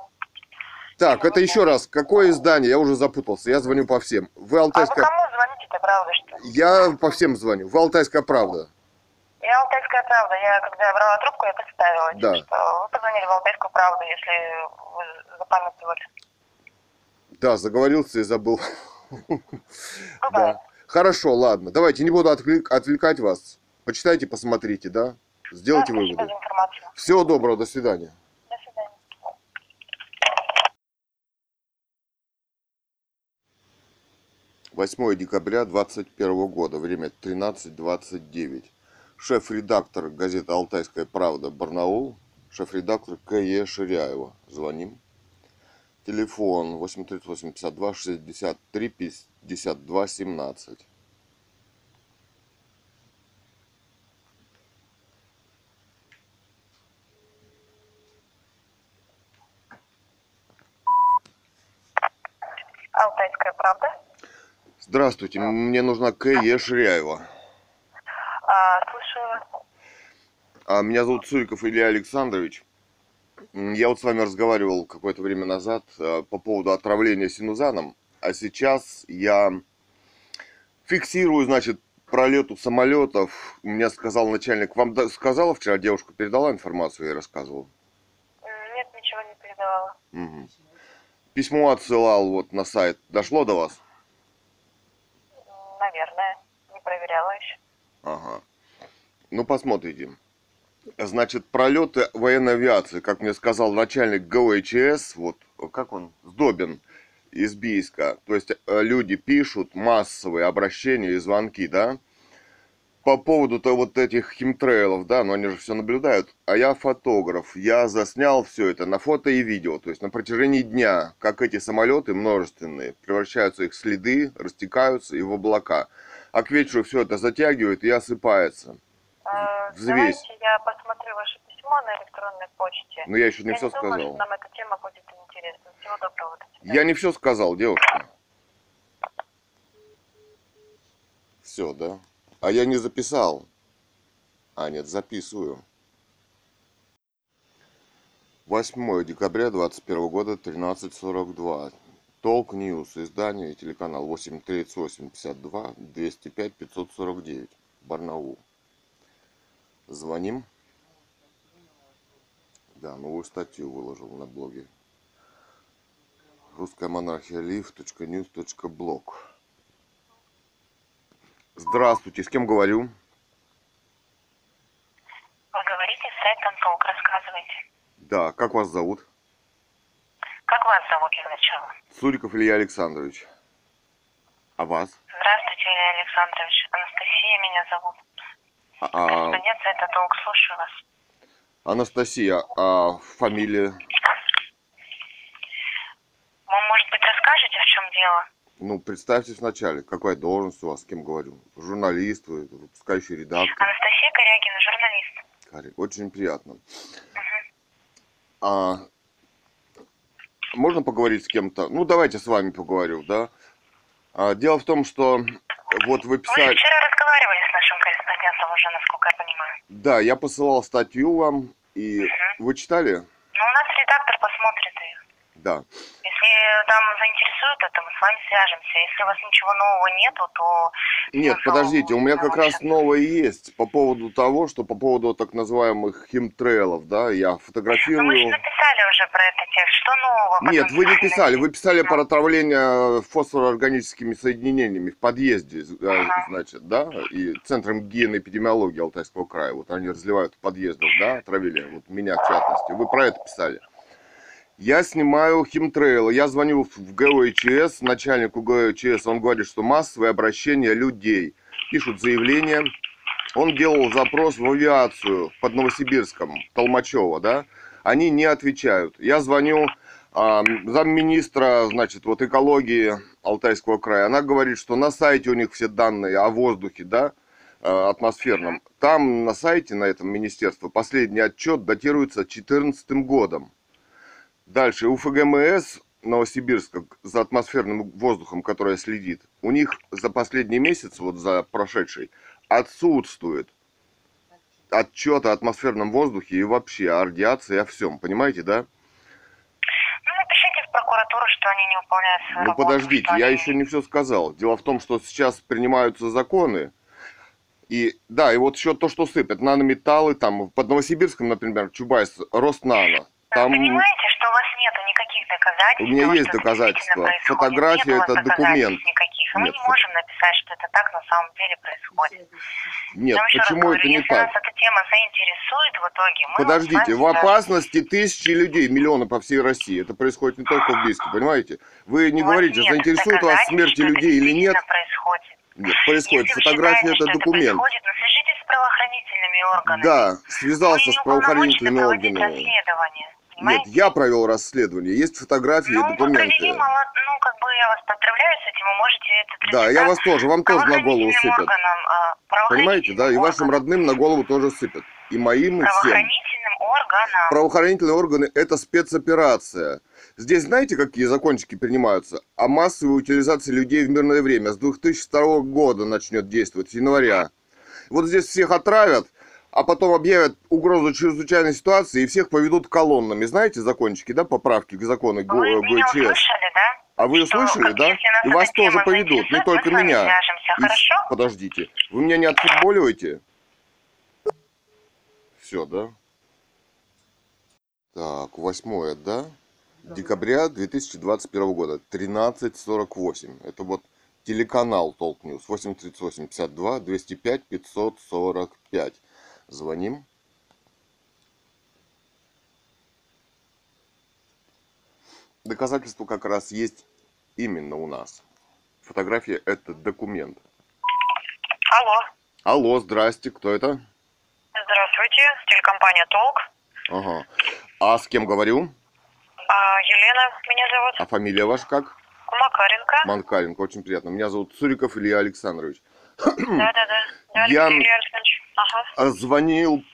Так, это еще раз. Какое издание? Я уже запутался. Я звоню по всем. Вы А вы Алтайская... кому звоните-то, правда, что? Я по всем звоню. Вы Алтайская правда. Я Алтайская правда. Я когда брала трубку, я представила, Да. что вы позвонили в Алтайскую правду, если вы запамятовали. Да, заговорился и забыл. *laughs* Бывает. Да. Хорошо, ладно. Давайте, не буду отвлек- отвлекать вас. Почитайте, посмотрите, да? Сделайте Да, выводы. Всего доброго, до свидания. До свидания. 8 декабря 2021 года, время 13.29. Шеф-редактор газеты «Алтайская правда» Барнаул, шеф-редактор К.Е. Ширяева. Звоним. Телефон 838 52 63 52 17. Алтайская правда. Здравствуйте, мне нужна К.Е. Ширяева. А, слушаю. А, Меня зовут Цуриков Илья Александрович. Я вот с вами разговаривал какое-то время назад э, по поводу отравления синузаном, а сейчас я фиксирую, значит, пролету самолетов. Мне сказал начальник, вам сказала вчера девушка, передала информацию, я рассказывал. Нет, ничего не передавала. Мгм. Письмо отсылал вот на сайт. Дошло до вас? М, Наверное. Не проверяла еще. Ага. Ну, посмотрите. Значит, пролеты военной авиации, как мне сказал начальник ГОЧС, вот, как он, Сдобин из Бийска. То есть э, люди пишут массовые обращения и звонки, да, по поводу-то вот этих химтрейлов, да, но они же все наблюдают. А я фотограф, я заснял все это на фото и видео. То есть на протяжении дня, как эти самолеты множественные, превращаются их следы, растекаются и в облака. А к вечеру все это затягивает и осыпается. Э, Взвесь. Давайте я посмотрю ваше письмо на электронной почте. Но я еще не я все думаю, сказал. что нам эта тема будет интересна. Всего доброго. до свидания. Я не все сказал, девушка. Все, да? А я не записал. А, нет, записываю. 8 декабря 2021 года, 13.42. Толк News, издание, телеканал 83852 205 549, Барнаул. Звоним. Да, новую статью выложил на блоге. Русская монархия live.news.blog. Здравствуйте, с кем говорю? Вы говорите с сайтом Толк, рассказывайте. Да, как вас зовут? Как вас зовут для начала? Суриков Илья Александрович. А вас? Здравствуйте, Илья Александрович. Анастасия меня зовут. А, а, Корреспондент сайта Толк, слушаю вас. Анастасия, а фамилия? Вы, может быть, расскажете, в чем дело? Ну, представьтесь вначале, какая должность у вас, с кем говорю? Журналист, вы, выпускающий редактор. Анастасия Корягина, журналист. Очень приятно. А, можно поговорить с кем-то? Ну, давайте с вами поговорю, да? А, дело в том, что вот вы Вы писали... вчера разговаривали с нашим корреспондентом уже, насколько я понимаю. Да, я посылал статью вам, и вы читали? Ну, у нас редактор посмотрит ее. Да. Если там заинтересует это, мы с вами свяжемся. Если у вас ничего нового нету, то... Нет, подождите, у меня как раз общаться. новое есть по поводу того, что по поводу так называемых химтрейлов, да, я Ну, мы же фотографирую... написали уже про это текст. Что нового? потом Нет, вы не писали, вы писали Да. про отравление фосфороорганическими соединениями в подъезде, э, Ага. значит, да, и Центром гигиены эпидемиологии Алтайского края, вот они разливают в подъездах, да, отравили, вот меня в частности, вы про это писали. Я снимаю химтрейлы, я звоню в ГОИЧС, начальнику ГОИЧС, он говорит, что массовое обращение людей, пишут заявление, он делал запрос в авиацию под Новосибирском, Толмачева, да, они не отвечают. Я звоню а, замминистра, значит, вот экологии Алтайского края, она говорит, что на сайте у них все данные о воздухе, да, э, атмосферном. Там на сайте, на этом министерстве, последний отчет датируется 2014 годом. Дальше, УФГМС Новосибирска за атмосферным воздухом, которая следит, у них за последний месяц, вот за прошедший, отсутствует отчет о атмосферном воздухе и вообще о радиации, о всем. Понимаете, да? Ну, напишите в прокуратуру, что они не выполняют свою Ну работу. подождите, я они- еще не все сказал. Дело в том, что сейчас принимаются законы. И да, и вот еще то, что сыпят, нанометаллы, там, под Новосибирском, например, Чубайс, Роснано. Там, понимаете, что у вас нету никаких доказательств? У меня того, есть это доказательства. Фотография это документ. Никаких. И мы Нет, не фото- можем написать, что это так на самом деле происходит. нет, раз почему говорю, это не если так? нас эта тема заинтересует в итоге, мы Подождите, в опасности тысячи людей, миллионы по всей России. Это происходит не только в Бийске, понимаете? Вы не говорите, нет заинтересует вас смерти это людей или нет. происходит. Нет, происходит. Если Фотография считаете, это документ. происходит, ну свяжитесь с правоохранительными органами. Да, связался не с правоохранительными органами. расследование. Нет, я провел расследование. Есть фотографии ну, вы провели, документы. мало- ну, как бы я вас поздравляю с этим, вы можете этот Да, я вас тоже, вам тоже на голову сыпят. органам, а, Понимаете, да, и вашим родным на голову тоже сыпят. И моим, и всем. Правоохранительным органам. Правоохранительные органы – это спецоперация. Здесь знаете, какие закончики принимаются? О массовой утилизации людей в мирное время. С 2002 года начнет действовать, с января. Вот здесь всех отравят, а потом объявят угрозу чрезвычайной ситуации и всех поведут колоннами. Знаете закончики, да, поправки к закону ГО- Вы меня ГОЧС? услышали, да? А вы Что, да? И вас тоже поведут, не только меня. свяжемся, И хорошо? Подождите, вы меня не отфутболиваете? Все, да? Так, восьмое, да? Декабря 2021 года, 13.48. Это вот телеканал Толк News, 838 52 205 545. Звоним. Доказательство как раз есть именно у нас. Фотография – это документ. Алло, Алло, здрасте, кто это? здравствуйте, телекомпания Толк. Ага. А с кем говорю? А, Елена меня зовут, А фамилия ваша как? Макаренко. Манкаренко, очень приятно. Меня зовут Цуриков Илья Александрович. Да-да-да. Илья Александрович. Ага. А Звонил...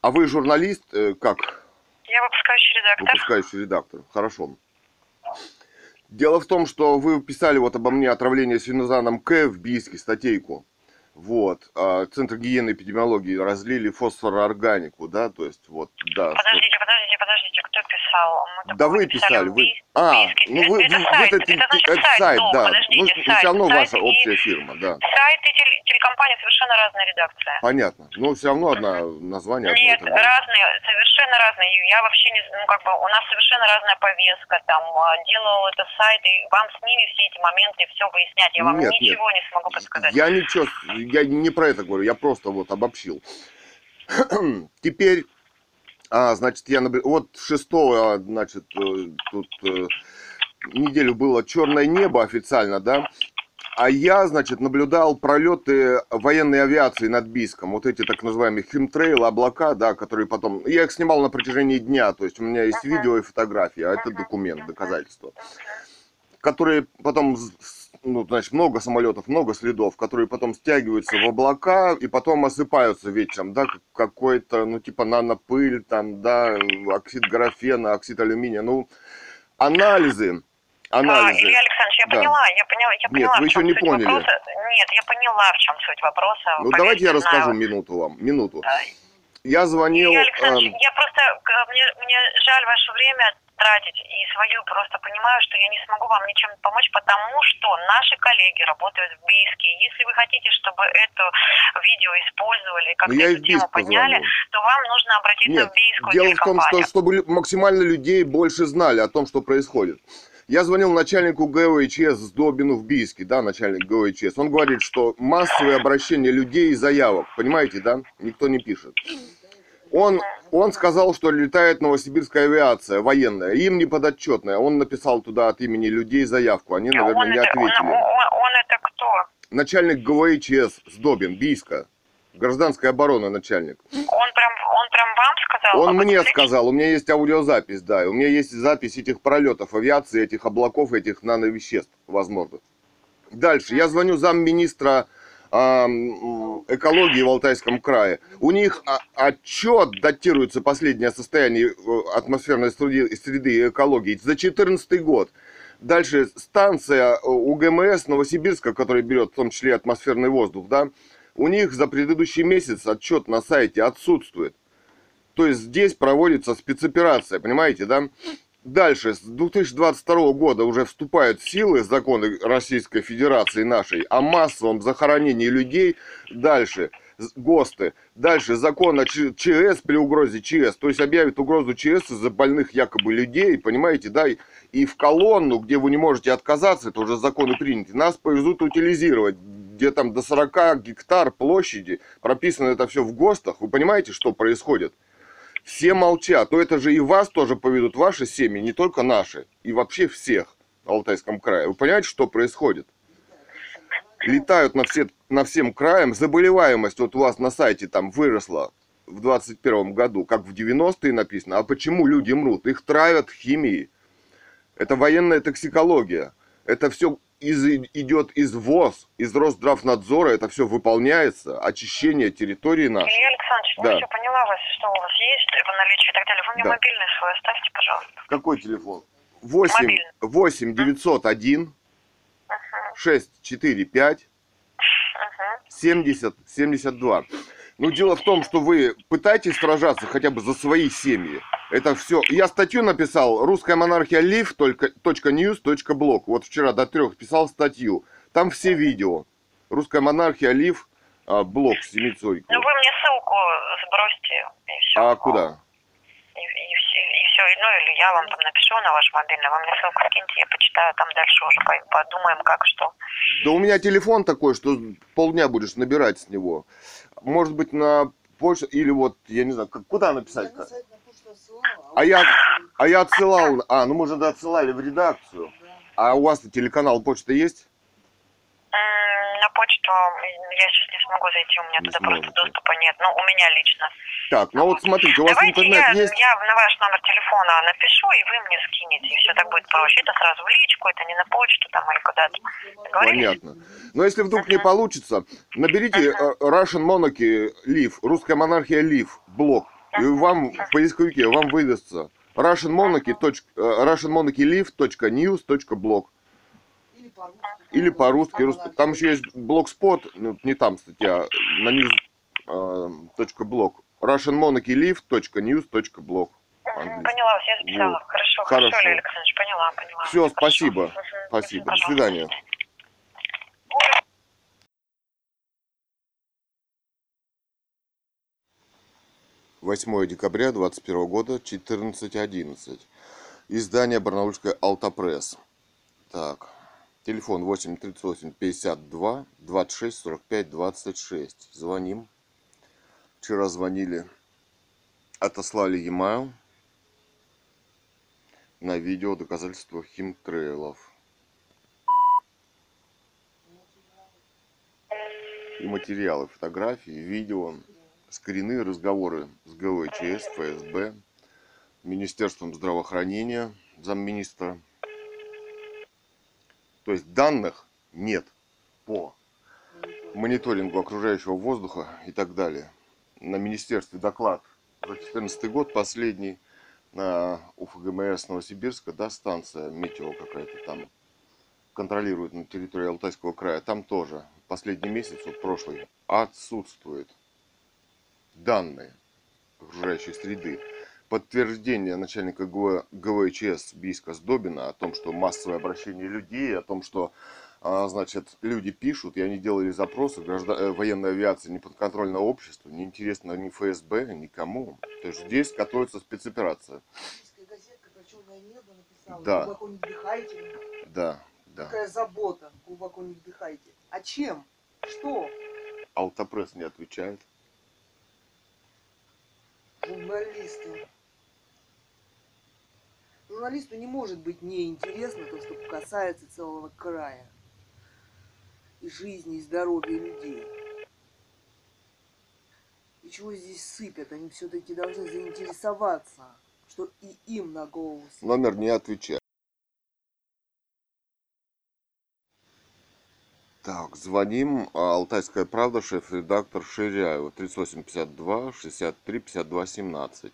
А вы журналист? Э, Как? Я выпускающий редактор. Выпускающий редактор. Хорошо. Дело в том, что вы писали вот обо мне отравление свинозаном К в Бийске статейку. Вот. А Центр гигиены и эпидемиологии разлили фосфороорганику, да, то есть вот, да. Подождите, подождите, подождите, кто писал? Мы Да вы писали, вы... А, ну вы, это вы- сайт, вы- это, это значит это сайт, сайт, ну, да. подождите, Ну, сайт, все равно сайт ваша и- общая фирма, да. Сайт и теле- телекомпания совершенно разная редакция. Понятно. Но все равно одна название. одно и Нет, же. разные, совершенно разные. Я вообще не, ну как бы у нас совершенно разная повестка. Там а, делал это сайт, и вам с ними все эти моменты все выяснять. Я вам Нет, нет. ничего не смогу подсказать. Я ничего, я не про это говорю, я просто вот обобщил. *clears throat* Теперь, а, значит, я наб- вот 6 значит, э, тут э, неделю было черное небо официально, да, а я, значит, наблюдал пролеты военной авиации над Бийском, вот эти так называемые химтрейлы, облака, да, которые потом, я их снимал на протяжении дня, то есть у меня есть видео и фотографии, а это документ, доказательство которые потом, ну, значит, много самолетов, много следов, которые потом стягиваются в облака и потом осыпаются вечером, да, как- какой-то, ну, типа нанопыль, там, да, оксид графена, оксид алюминия, ну, анализы, А, анализы. Илья Александрович, я Да. поняла, я поняла, я Нет, поняла, вы в еще не поняли. вопроса. Нет, я поняла, в чем суть вопроса. Ну, Поверьте, давайте я знаю. расскажу минуту вам, минуту. Да. Я звонил, Илья Александрович, эм, я просто, к- мне, мне жаль ваше время тратить и свою просто понимаю, что я не смогу вам ничем помочь, потому что наши коллеги работают в Бийске. Если вы хотите, чтобы это видео использовали, как ну, я эту тему подняли, позвонил. то вам нужно обратиться Нет, в Бийскую дело в том, что чтобы максимально людей больше знали о том, что происходит. Я звонил начальнику ГОИЧС Сдобину в Бийске, да, начальник ГОИЧС. Он говорит, что массовые обращения людей и заявок, понимаете, да, никто не пишет. Он, он сказал, что летает новосибирская авиация военная, им не подотчетная. Он написал туда от имени людей заявку, они, наверное, он, не это, он, ответили. он- он это кто? Начальник ГВИЧС Сдобин, Бийска, гражданская оборона начальник. Он прям, он прям вам сказал? Он об мне лично? сказал, у меня есть аудиозапись, да, у меня есть запись этих пролетов авиации, этих облаков, этих нановеществ, возможно. Дальше, я звоню замминистра ам, экологии в Алтайском крае. У них а- отчет датируется последнее состояние э, атмосферной среды, и экологии за 2014 год. Дальше станция э, УГМС Новосибирска, которая берет в том числе атмосферный воздух, да, у них за предыдущий месяц отчет на сайте отсутствует. То есть здесь проводится спецоперация, понимаете, да? Дальше, с 2022 года уже вступают в силы законы Российской Федерации нашей о массовом захоронении людей. Дальше, ГОСТы. Дальше, закон о ЧС при угрозе ЧС. То есть объявит угрозу чс из-за больных якобы людей, понимаете, да? И в колонну, где вы не можете отказаться, это уже законы приняты, нас повезут утилизировать, где там до 40 гектар площади, прописано это все в ГОСТах. Вы понимаете, что происходит? Все молчат. То это же и вас тоже поведут, ваши семьи, не только наши. И вообще всех в Алтайском крае. Вы понимаете, что происходит? Летают на, все, на всем краям. Заболеваемость вот у вас на сайте там выросла в 21 году, как в 90-е написано. А почему люди мрут? Их травят химией. Это военная токсикология. Это все из, идет из ВОЗ, из Росздравнадзора. Это все выполняется. Очищение территории нашей. Илья Александрович, Да. все, поняла вас, что у вас есть в наличии и так далее. Вы мне Да. мобильный свой оставьте, пожалуйста. Какой телефон? 8, Мобильный. 8 901 645 Угу. 70 72. Ну, дело в том, что вы пытаетесь сражаться хотя бы за свои семьи. Это все. Я статью написал «Русская монархия лив. .news. .blog». Вот вчера до трех писал статью. Там все видео. «Русская монархия лив. а, блог с семицой. Ну вы мне ссылку сбросьте и все. А куда? И, и, все, и ну или я вам там напишу на ваш мобильный, вы мне ссылку скиньте, я почитаю, там дальше уже по- подумаем, как что. Да у меня телефон такой, что полдня будешь набирать с него. Может быть, на почту или вот, я не знаю, куда написать? Я на сайт на почту отсылала, А я, а я отсылал, а, ну мы же отсылали в редакцию. да. А у вас телеканал почта есть? На почту я сейчас не смогу зайти, у меня Не туда просто сможете. доступа нет. Ну, у меня лично. Так, ну вот смотрите, у вас Давайте интернет я, есть? я на ваш номер телефона напишу, и вы мне скинете, и все так будет проще. Это сразу в личку, это не на почту там или куда-то. Понятно. Но если вдруг не получится, наберите э, Russian Monarchy Live, русская монархия Live, блог, и вам в поисковике вам выдастся Russian Monarchy, э, Russian Monarchy Live.news.blog. Или по-русски. Или по-русски, рус- там еще есть блогспот, ну, не там статья, на news, э, точка блог. Russian Monarchy Live.news.blog. Мгм, Поняла я записала. Хорошо, хорошо, Хорошо. Лилия Александрович, поняла, поняла. Все, Хорошо. спасибо. Мгм. Спасибо. До Пожалуйста. свидания. 8 декабря 2021 года, 14.11. Издание Барнаульская Алтапресс. Так, телефон 8 38 52 26 45 26. Звоним. Вчера звонили, отослали e-mail на видео доказательства химтрейлов. И материалы, фотографии, видео, скрины, разговоры с ГВЧС, ФСБ, Министерством здравоохранения, замминистра. То есть данных нет по мониторингу окружающего воздуха и так далее. На министерстве доклад за 2014 год последний на УФГМС Новосибирска, да, станция метео какая-то там контролирует на территории Алтайского края, там тоже последний месяц, вот прошлый, отсутствуют данные окружающей среды. Подтверждение начальника ГВ ГВЧС Бийска Сдобина о том, что массовое обращение людей, о том, что а, значит, люди пишут, и они делали запросы, граждан... э, военная авиация не подконтрольно обществу, не интересно ни ФСБ, никому. То есть здесь готовится спецоперация. Газетка. Да. Глубоко не вдыхайте. Да, да. Какая забота. Глубоко не вдыхайте. А чем? Что? Алтапресс не отвечает. Журналисты. Журналисту не может быть неинтересно то, что касается целого края. И жизни, и здоровья людей. И чего здесь сыпят? Они все-таки должны заинтересоваться, что и им на голову сыпят. Номер не отвечает. Так, звоним. а, Алтайская правда, шеф-редактор Ширяева. 3852 63 52 17.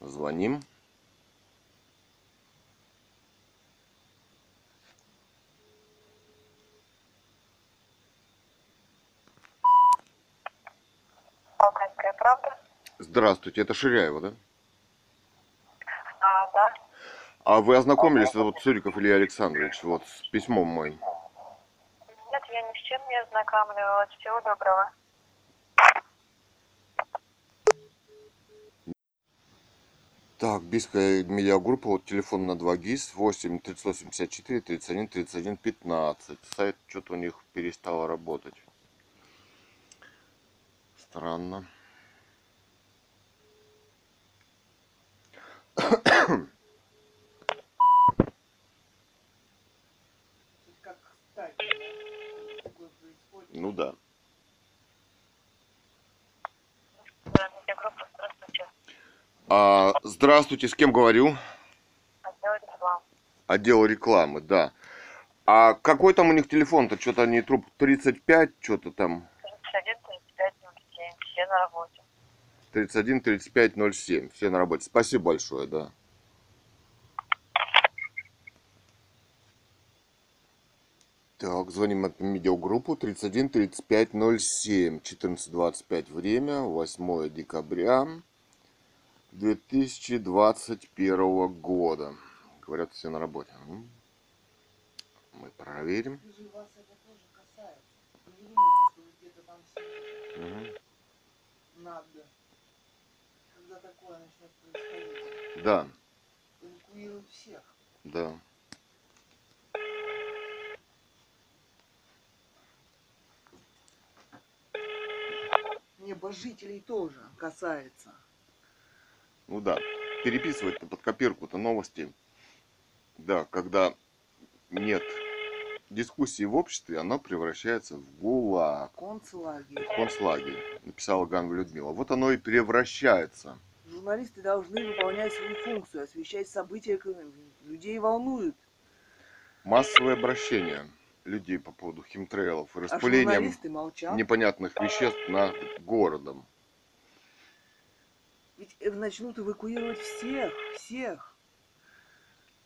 Звоним. Алтайская правда? Здравствуйте, это Ширяева, да? А, да. А вы ознакомились, это вот Цуриков Илья Александрович, вот с письмом моим. Нет, я ни с чем не ознакомливалась. Всего доброго. Так, Бийская медиагруппа, вот телефон на 2 ГИС, 8 384 31 31 15. Сайт что-то у них перестало работать. Странно. Как кстати, да? такое происходит. Ну да. А, здравствуйте, с кем говорю? Отдел рекламы. Отдел рекламы, да. А какой там у них телефон-то? Что-то они труп 35, что-то там 31, 35, 07. Все на работе. 31 35 07. Все на работе. Спасибо большое, да. Так, звоним от медиагруппу 31 35 07 14 25 время 8 декабря 2021 года. Говорят, все на работе. Мы проверим. Вас Когда такое начнет происходить. Да, Эвакуируют всех. да. Небожителей тоже касается. Ну да, переписывать-то под копирку-то новости. Да, когда нет дискуссии в обществе, оно превращается в ГУЛАГ, Концлагерь. концлагерь, написала Ганва Людмила. Вот оно и превращается. Журналисты должны выполнять свою функцию, освещать события, людей волнуют. Массовое обращение людей по поводу химтрейлов и А распылением молчат. непонятных веществ над городом. Ведь э, начнут эвакуировать всех, всех.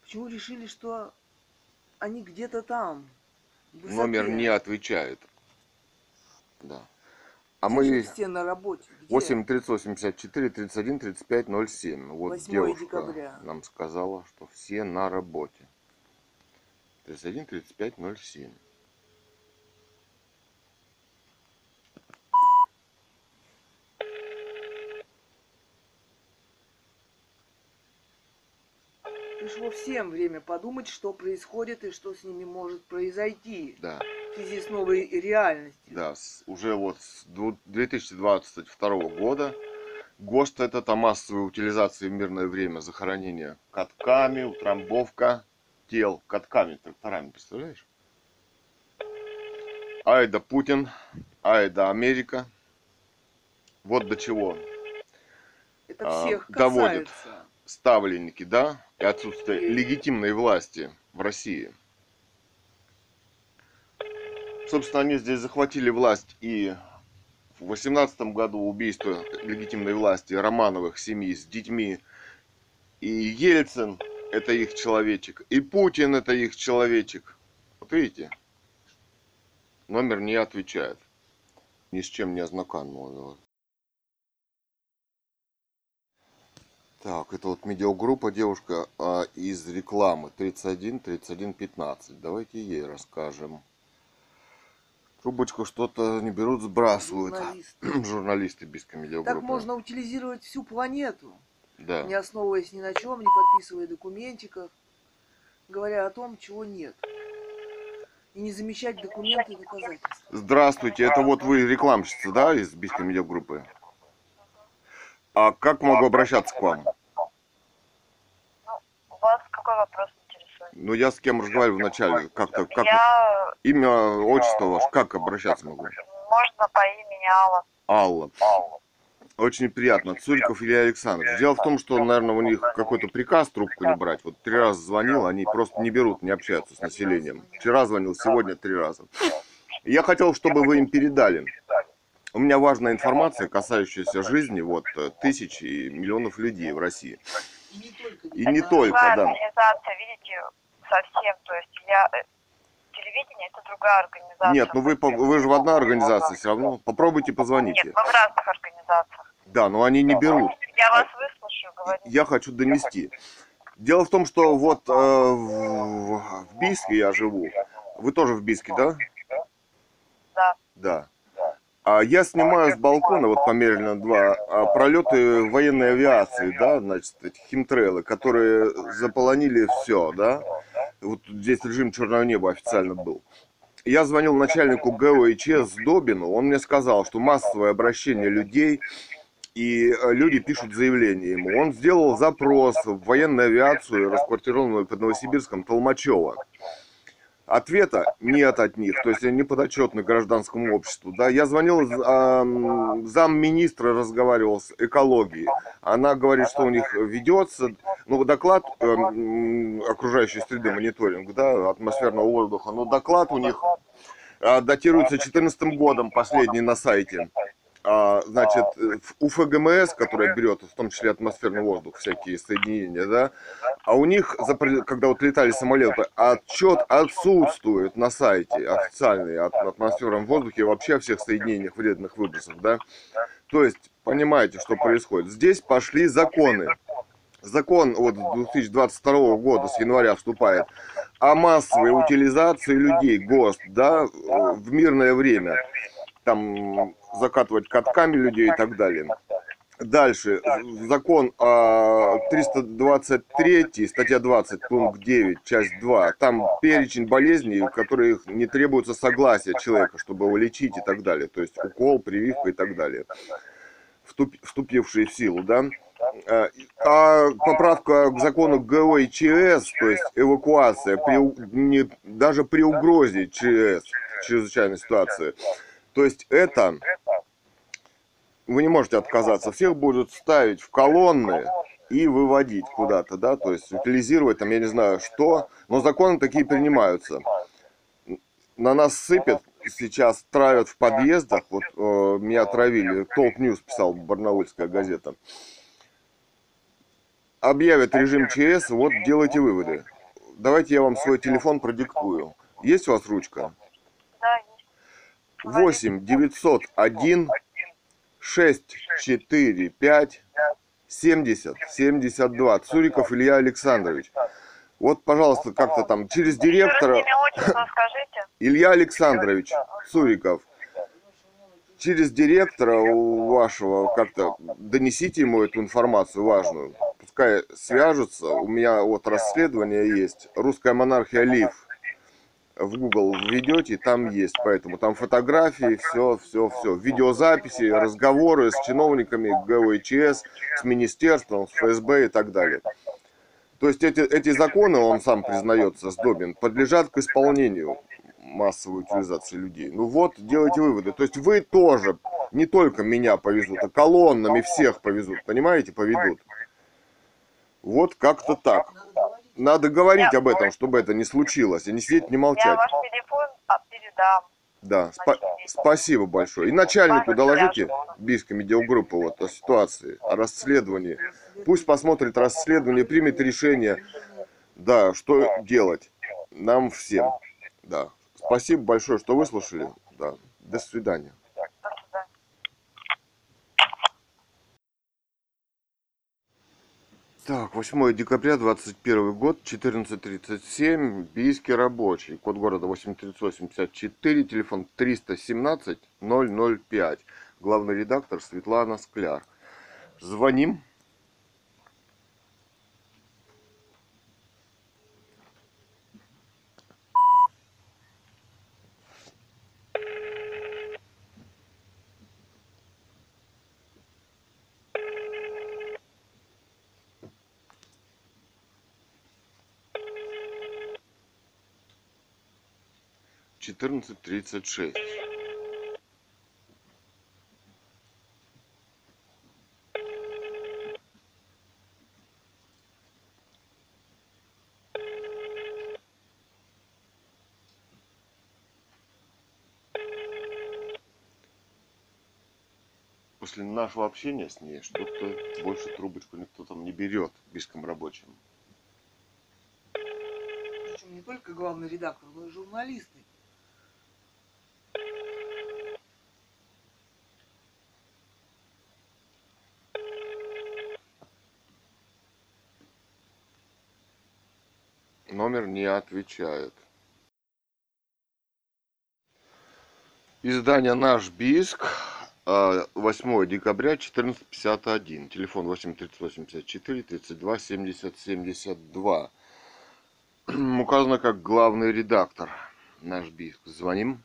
Почему решили, что они где-то там? В высоте? Номер не отвечает. Да. А мы все на работе. Где? 8 384 31 35 07. Вот 8 девушка декабря. нам сказала, что все на работе. 31 35 07. Пришло всем время подумать, что происходит и что с ними может произойти Да, в связи с новой реальностью. да, с- уже вот с дву- 2022 года ГОСТ это там массовая утилизация в мирное время захоронения катками, утрамбовка тел катками, тракторами, представляешь? Айда Путин, Айда Америка. Вот до чего Это А, всех доводит. касается. ставленники, да, и отсутствие легитимной власти в России. Собственно, они здесь захватили власть и в восемнадцатом году убийство легитимной власти Романовых семьи с детьми. И Ельцин – это их человечек, и Путин – это их человечек. Вот видите, номер не отвечает. Ни с чем не ознакомил. Так, это вот медиагруппа девушка а, из рекламы 31 31 15. Давайте ей расскажем. Трубочку что-то не берут, сбрасывают. Журналисты. *clears throat* Журналисты без медиагруппы. Так можно утилизировать всю планету, Да. не основываясь ни на чем, не подписывая документиков, говоря о том, чего нет. И не замечать документы и доказательства. Здравствуйте, это вот вы рекламщица, да, из Бийской медиагруппы? А как могу обращаться к вам? Какой вопрос интересует? Ну, я с кем разговаривал вначале, как-то, как, Я, имя, отчество ваше, как обращаться могу? можно по имени Алла. Алла. Очень приятно. Цуриков Илья Александрович. Дело в том, что, наверное, у них какой-то приказ трубку не брать. Вот три раза звонил, они просто не берут, не общаются с населением. Вчера звонил, сегодня три раза. Я хотел, чтобы вы им передали. У меня важная информация, касающаяся жизни вот э, тысяч и миллионов людей в России. И не только. Не да. организация, видите, совсем. То есть я... э, Телевидение это другая организация. Нет, ну вы, вы же в одной организации все равно. Попробуйте Нет, позвоните. мы в разных организациях. Да, но они не берут. Я вас выслушаю, говорите. я хочу донести. Дело в том, что вот э, в, в Бийске я живу. Вы тоже в Бийске, да? Да. Да. А я снимаю с балкона, вот померено два, а, пролеты военной авиации, да, значит, эти химтрейлы, которые заполонили все, да. Вот здесь режим черного неба официально был. Я звонил начальнику ГОИЧ Добину, он мне сказал, что массовое обращение людей, и э, люди пишут заявление ему. Он сделал запрос в военную авиацию, расквартированную под Новосибирском, Толмачева. Ответа нет от них, то есть они подотчетны гражданскому обществу. Да, я звонил э, замминистра, разговаривал с экологией. Она говорит, что у них ведется, ну, доклад э, окружающей среды, мониторинг, да, атмосферного воздуха, но доклад у них э, датируется 2014 годом, последний на сайте. А, значит, в- у ФГМС, которая берет в том числе атмосферный воздух, всякие соединения, да, а у них, когда вот летали самолеты, отчет отсутствует на сайте официальный от атмосферном воздухе и вообще о всех соединениях вредных выбросов, да. То есть, понимаете, что происходит. Здесь пошли законы. Закон вот 2022 года с января вступает о массовой утилизации людей, ГОСТ, да, в мирное время. Там закатывать катками людей и так далее. Дальше. Закон а, 323, статья 20, пункт 9, часть 2. Там перечень болезней, у которых не требуется согласия человека, чтобы его лечить и так далее. То есть укол, прививка и так далее. Вступ- вступившие в силу, да. А, а поправка к закону ГО и ЧС, то есть эвакуация, при, не, даже при угрозе ЧС, чрезвычайной ситуации, то есть это вы не можете отказаться. Всех будут ставить в колонны и выводить куда-то, да, то есть утилизировать там, я не знаю что, но законы такие принимаются. На нас сыпят, сейчас травят в подъездах, вот э, меня травили, Толк News писал, барнаульская газета. Объявят режим ЧС, вот делайте выводы. Давайте я вам свой телефон продиктую. Есть у вас ручка? Да, есть. 8 901 645 70 72. Цуриков Илья Александрович. Вот, пожалуйста, как-то там через директора. Илья Александрович Цуриков. Через директора у вашего как-то донесите ему эту информацию важную. Пускай свяжутся. У меня вот расследование есть. Русская монархия Лив. В Google введете, там есть. Поэтому там фотографии, все, все, все. Видеозаписи, разговоры с чиновниками ГОИЧС, с министерством, с ФСБ и так далее. То есть эти, эти законы, он сам признается, Сдобин, подлежат к исполнению массовой утилизации людей. Ну вот, делайте выводы. То есть вы тоже, не только меня повезут, а колоннами всех повезут, понимаете, поведут. Вот как-то так. Надо говорить об этом, чтобы это не случилось, и не сидеть, не Я молчать. ваш телефон передам. Да, спа- спасибо большое. И начальнику доложите Бийской медиагруппы вот о ситуации, о расследовании. Пусть посмотрит расследование, примет решение, да, что делать нам всем. Да. Спасибо большое, что выслушали. Да. До свидания. Так, 8 декабря 21 год, 14.37, Бийский рабочий, код города 8384, телефон 317 005, главный редактор Светлана Скляр. Звоним. Четырнадцать тридцать шесть. После нашего общения с ней что-то больше трубочку никто там не берет в Бийском рабочем. Причем не только главный редактор, но и журналисты. Номер не отвечает. Издание «Наш Бийск», а, 8 декабря 1451. Телефон 83854 32 70 72. Указано как главный редактор «Наш Бийск». Звоним.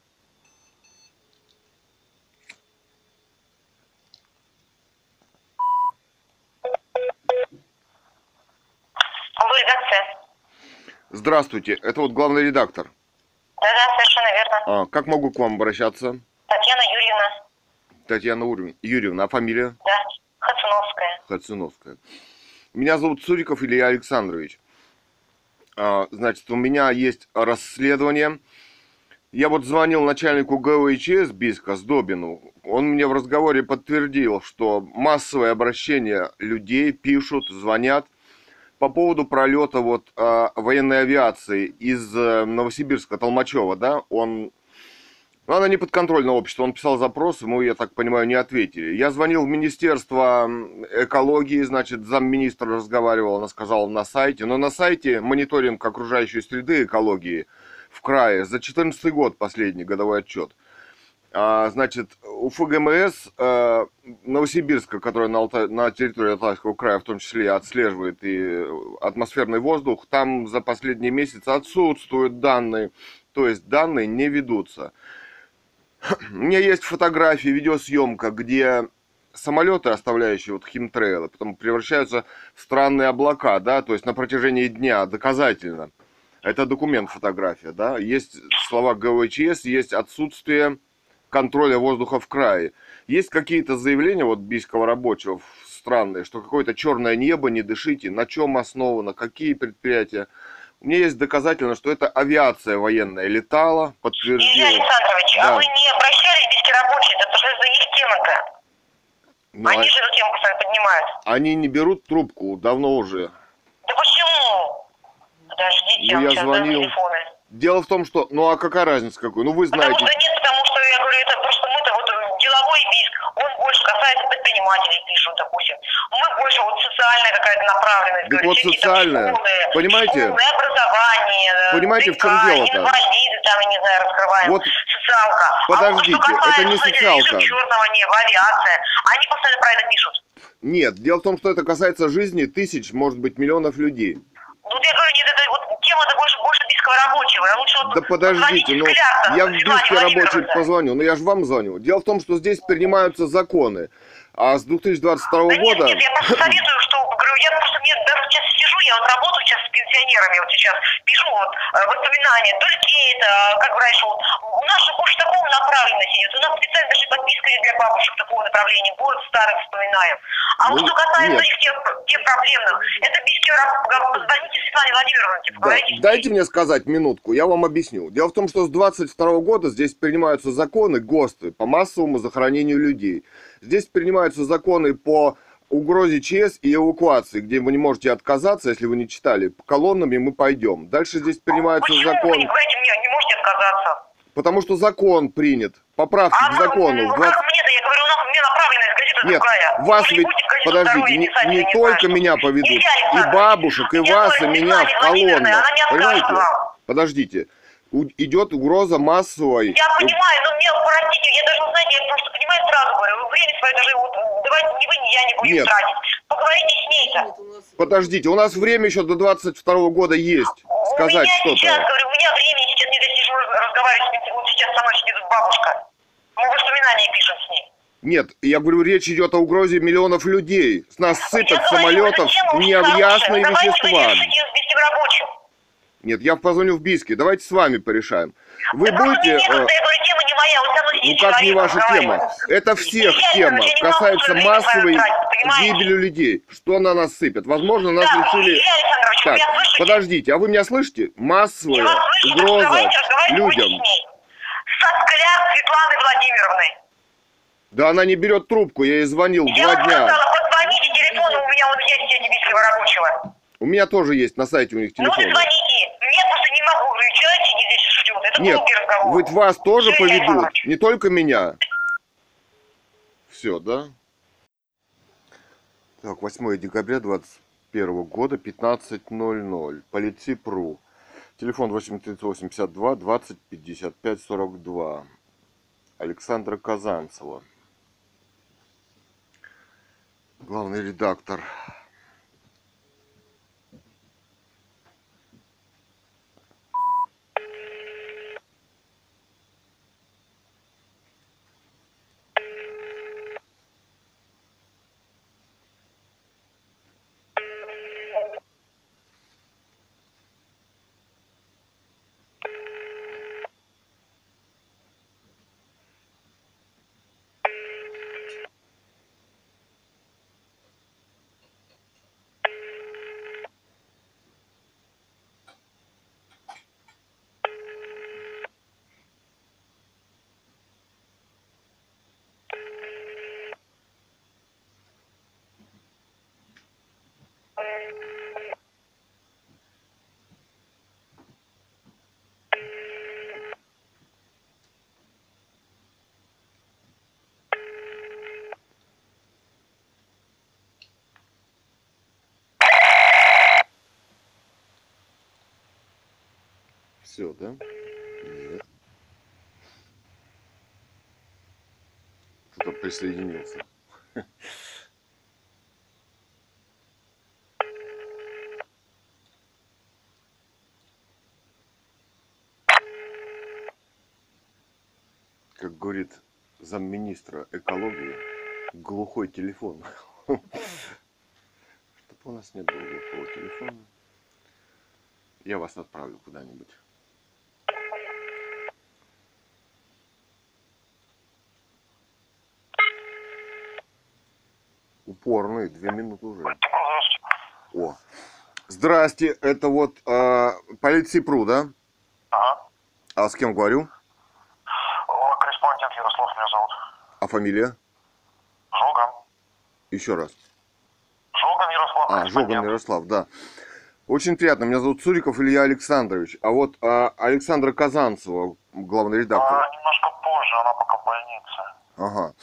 Редакция. Здравствуйте, это вот главный редактор. Да-да, совершенно верно. А, как могу к вам обращаться? Татьяна Юрьевна. Татьяна Ур- Юрьевна, а фамилия? Да. Хацуновская. Хацуновская. Меня зовут Цуриков Илья Александрович. А, Значит, у меня есть расследование. Я вот звонил начальнику ГОИЧС Биска Сдобину. Он мне в разговоре подтвердил, что массовое обращение людей пишут, звонят по поводу пролета вот а, военной авиации из э, Новосибирска, Толмачева, да, он ну, она не подконтрольна обществу. Он писал запрос, ему, я так понимаю, не ответили. Я звонил в Министерство экологии, значит, замминистра разговаривал, она сказала на сайте. Но на сайте мониторинг окружающей среды экологии в крае за 2014 год последний годовой отчет. А, значит, у ФГМС э, Новосибирска, которая на, Алта- на территории Алтайского края в том числе отслеживает и атмосферный воздух, там за последние месяцы отсутствуют данные, то есть данные не ведутся. *clears throat* У меня есть фотографии, видеосъемка, где самолеты, оставляющие вот химтрейлы, потом превращаются в странные облака, да, то есть на протяжении дня, доказательно. Это документ, фотография, да. Есть слова ГВЧС, есть отсутствие контроля воздуха в крае. Есть какие-то заявления вот бийского рабочего странные, что какое-то черное небо, не дышите, на чем основано, какие предприятия. У меня есть доказательно, что это авиация военная летала, Илья подтвердила. Александрович, Да. а вы не обращались бийские рабочие? Это что за их тема-то? Но Они а- же эту тему постоянно поднимают. они не берут трубку давно уже. Да почему? Подождите, Ну, я звонил. Дело в том, что, ну а какая разница какой? Ну вы Потому знаете, что нет, потому говорю, это просто мы-то вот э, деловой биск, он больше касается предпринимателей, пишут, допустим. Мы больше вот социальная какая-то направленность. Так вот социальная. школы, Понимаете? школьное образование, э, Понимаете, в ДК, чем дело-то? инвалиды там, я не знаю, раскрываем. Вот Социалка. подождите, а вот касается, это не социалка. черного неба, авиация, они постоянно про это пишут. нет, дело в том, что это касается жизни тысяч, может быть, миллионов людей. Ну, вот я говорю, нет, это вот тема-то больше, больше бийского рабочего. Я лучше вот Да подождите, ну Скляр-то, я в Бийский рабочий позвоню, но я же вам звоню. Дело в том, что здесь принимаются законы, а с 2022 Да года... нет, нет, я просто советую, что, говорю, я просто мне даже сейчас я вот работаю сейчас с пенсионерами, вот сейчас пишу вот э, воспоминания, то ли какие-то, э, как раньше, вот, у нас же больше такого направленности идет, у нас специально даже подписка для бабушек такого направления, будет старых вспоминаем. А вот Ну, что касается нет. их тех, тех проблемных, это раб, позвоните Светлане Владимировне, типа, Да, говорите. дайте мне сказать минутку, я вам объясню. Дело в том, что с 22 года здесь принимаются законы ГОСТы по массовому захоронению людей. Здесь принимаются законы по угрозе ЧС и эвакуации, где вы не можете отказаться, если вы не читали. По колоннами мы пойдем. Дальше здесь принимается Почему вы закон, не говорите мне, не можете отказаться? потому что закон принят. Поправки А к ну, закону. ну, в 20 как мне-то, я говорю, у нас мне направленность газета Нет, другая. вас Вы не ведь, газету подождите, не, писать, не не только знаю. меня поведут, и Александрович, бабушек, и я вас, и говорю, меня в колонну. не Понимаете? вам. Подождите. У- идет угроза массовой. Я понимаю, но мне, простите, я даже, знаете, я просто понимаю сразу говорю, вы время свое даже, вот, давайте ни вы, ни я не будем Нет. тратить. Поговорите с ней-то. Нет, Подождите, у нас время еще до 22 года есть сказать что-то. сейчас, говорю, у меня времени сейчас не досижу разговаривать с. Вот сейчас со мной сидит бабушка. Мы воспоминания пишем с ней. Нет, я говорю, речь идет о угрозе миллионов людей. С нас сыпят самолетов необъясные вы вещества. Нет, я позвоню в Бийске. Давайте с вами порешаем. Вы Да будете... э, тема не моя, со мной Ну как не ваша тема? Это всех Я тема. я Касается массовой тратить, гибели людей. Что на нас сыпят? Возможно, нас Да, решили... Илья Так, подождите, а вы меня слышите? Массовая слышу, угроза будете людям. с ней. Со Скляр Светланы Владимировны. Да она не берет трубку, я ей звонил Я два дня. сказала, позвоните, телефон у меня вот есть бийского рабочего. У меня тоже есть на сайте у них Ну, телефон. звоните. Нет, ведь вас тоже поведут, не только меня. Все, да? Так, 8 декабря 2021 года, 15.00. Полиципру. Телефон 83852 20 55 42. Александра Казанцева. Главный редактор. Все, да? Нет. Кто-то присоединился. Как говорит замминистра экологии, Глухой телефон. Чтоб у нас не было глухого телефона. Я вас отправлю куда-нибудь. Упорный, две минуты уже. О. Здрасте, это вот э, Политсипру, да? Ага. А с кем говорю? Корреспондент Ярослав меня зовут. А фамилия? Жоган. Еще раз. Жоган Ярослав. А. Жоган Ярослав, да. Очень приятно. Меня зовут Цуриков Илья Александрович. А вот а, Александра Казанцева, главный редактор. А, немножко позже, она пока в больнице. Ага.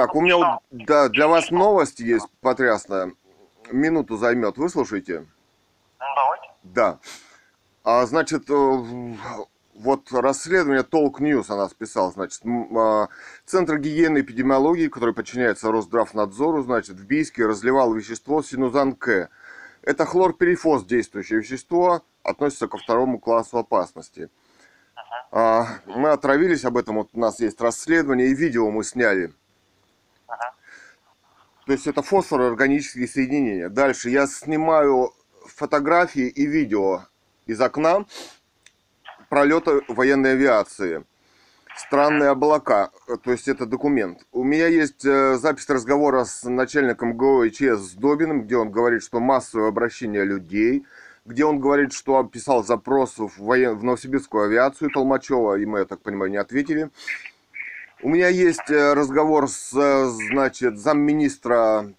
Так, у меня вот, да, для вас новость есть потрясная. Минуту займет. Выслушайте. Ну, давайте. Да. А, значит, э, вот расследование Толк News она списала, значит, м, а, Центр гигиены и эпидемиологии, который подчиняется Росздравнадзору, значит, в Бийске разливал вещество синузан К. Это хлорперифос, действующее вещество, относится ко второму классу опасности. А, мы отравились об этом, вот у нас есть расследование, и видео мы сняли. То есть это фосфороорганические соединения. Дальше я снимаю фотографии и видео из окна пролета военной авиации. Странные облака, то есть это документ. У меня есть э, запись разговора с начальником ГО и ЧС с Добиным, где он говорит, что массовое обращение людей, где он говорит, что писал запрос в, воен... в Новосибирскую авиацию Толмачева, и мы, я так понимаю, не ответили. У меня есть э, разговор с, э, значит, замминистра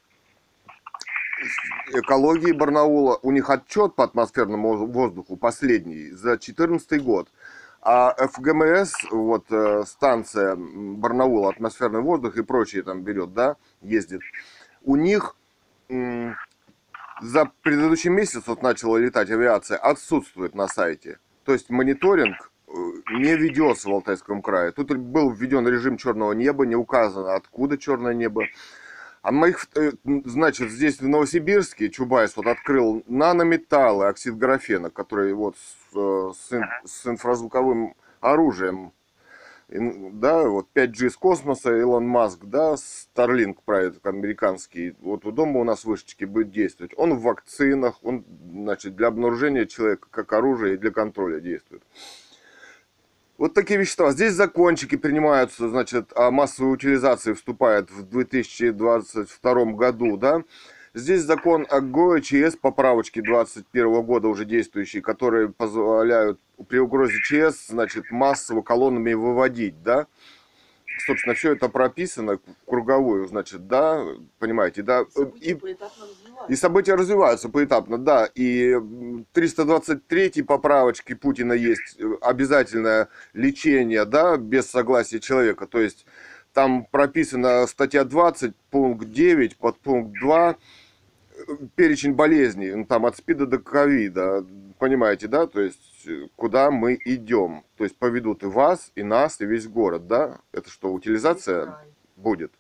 экологии Барнаула. У них отчет по атмосферному воздуху последний за 2014 год. А ФГМС, вот э, станция Барнаула, атмосферный воздух и прочее там берет, да, ездит. У них за предыдущий месяц вот начала летать авиация, отсутствует на сайте. То есть мониторинг не ведется в Алтайском крае. Тут был введен режим черного неба, не указано, откуда черное небо. А моих, э, значит, здесь в Новосибирске Чубайс вот открыл нанометаллы, оксид графена, который вот с, э, с ин- с инфразвуковым оружием, да, вот 5G с космоса, Илон Маск, да, Starlink проект американский, вот у дома у нас вышечки будет действовать. Он в вакцинах, он, значит, для обнаружения человека как оружие и для контроля действует. Вот такие вещества. Здесь закончики принимаются, значит, а массовая утилизация вступает в 2022 году, да. Здесь закон о ГОЭ-ЧС, поправочки 2021 года уже действующие, которые позволяют при угрозе ЧС, значит, массово колоннами выводить, да. Собственно, все это прописано круговую, значит, да, понимаете, да. И поэтапно развиваются. и события развиваются поэтапно, да. И м, 323 поправочки Путина есть э, обязательное лечение, да, без согласия человека. То есть там прописана статья 20, пункт 9, подпункт 2, э, перечень болезней, ну, там от СПИДа до ковида, понимаете, да, то есть э, куда мы идем. То есть поведут и вас, и нас, и весь город, да. Это что, утилизация будет?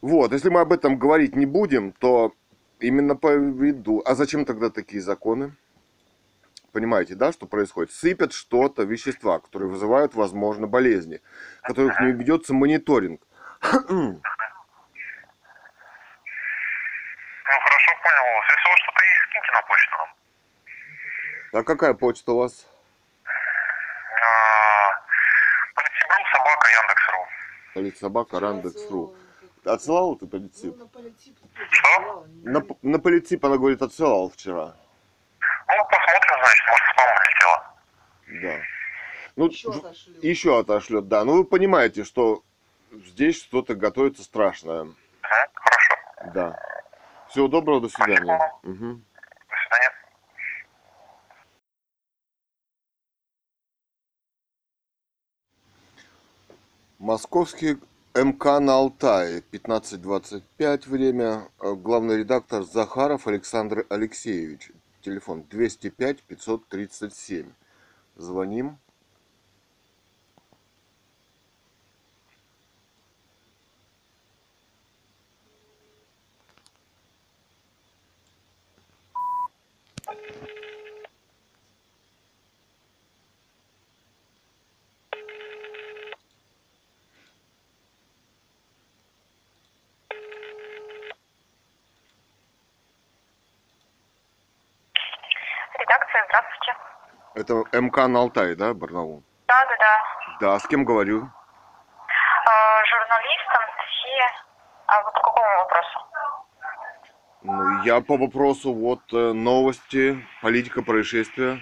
Вот, если мы об этом говорить не будем, то именно поведу. А зачем тогда такие законы? Понимаете, да, что происходит? Сыпят что-то, вещества, которые вызывают, возможно, болезни, которых не ведется мониторинг. Ну, хорошо, понял. Если у вас что-то есть, скиньте на почту нам. А какая почта у вас? А, Политсибру, собака, Яндекс.ру. Политсобака, Рандекс.ру. Отсылал ты политсип? Ну, Что? На, на политип она говорит, отсылал вчера. Ну, посмотрим, значит, может, спам улетело. Да. Ну, Еще отошлю. еще отошлет, да. Ну, вы понимаете, что здесь что-то готовится страшное. Угу, хорошо. Да. Всего доброго, до свидания. Мгм. До свидания. Московский МК на Алтае, 15.25 время. Э, Главный редактор Захаров Александр Алексеевич. Телефон 205 537. Звоним. Это МК на Алтай, да, Барнаул? Да, да, да. Да, с кем говорю? А, журналист, Анастасия. А вот по какому вопросу? Ну, я по вопросу вот э, новости, политика, происшествия.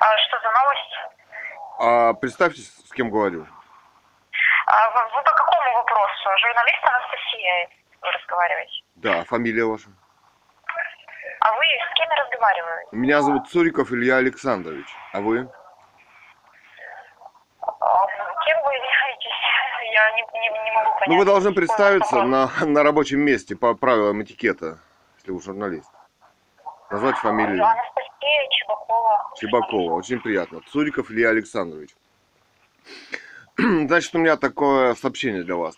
А, что за новость? А представьте, с кем говорю. А, вы, вы по какому вопросу? Журналист Анастасия вы разговариваете? Да, фамилия ваша. А разговариваете? Меня зовут Цуриков Илья Александрович. А вы? А, кем вы являетесь? *laughs* Я не, не, не могу понять. Ну, вы должны представиться на, на рабочем месте по правилам этикета, если вы журналист. Назвать фамилию. Анастасия Чебакова. Чебакова, очень приятно. Цуриков Илья Александрович. *clears throat* Значит, у меня такое сообщение для вас.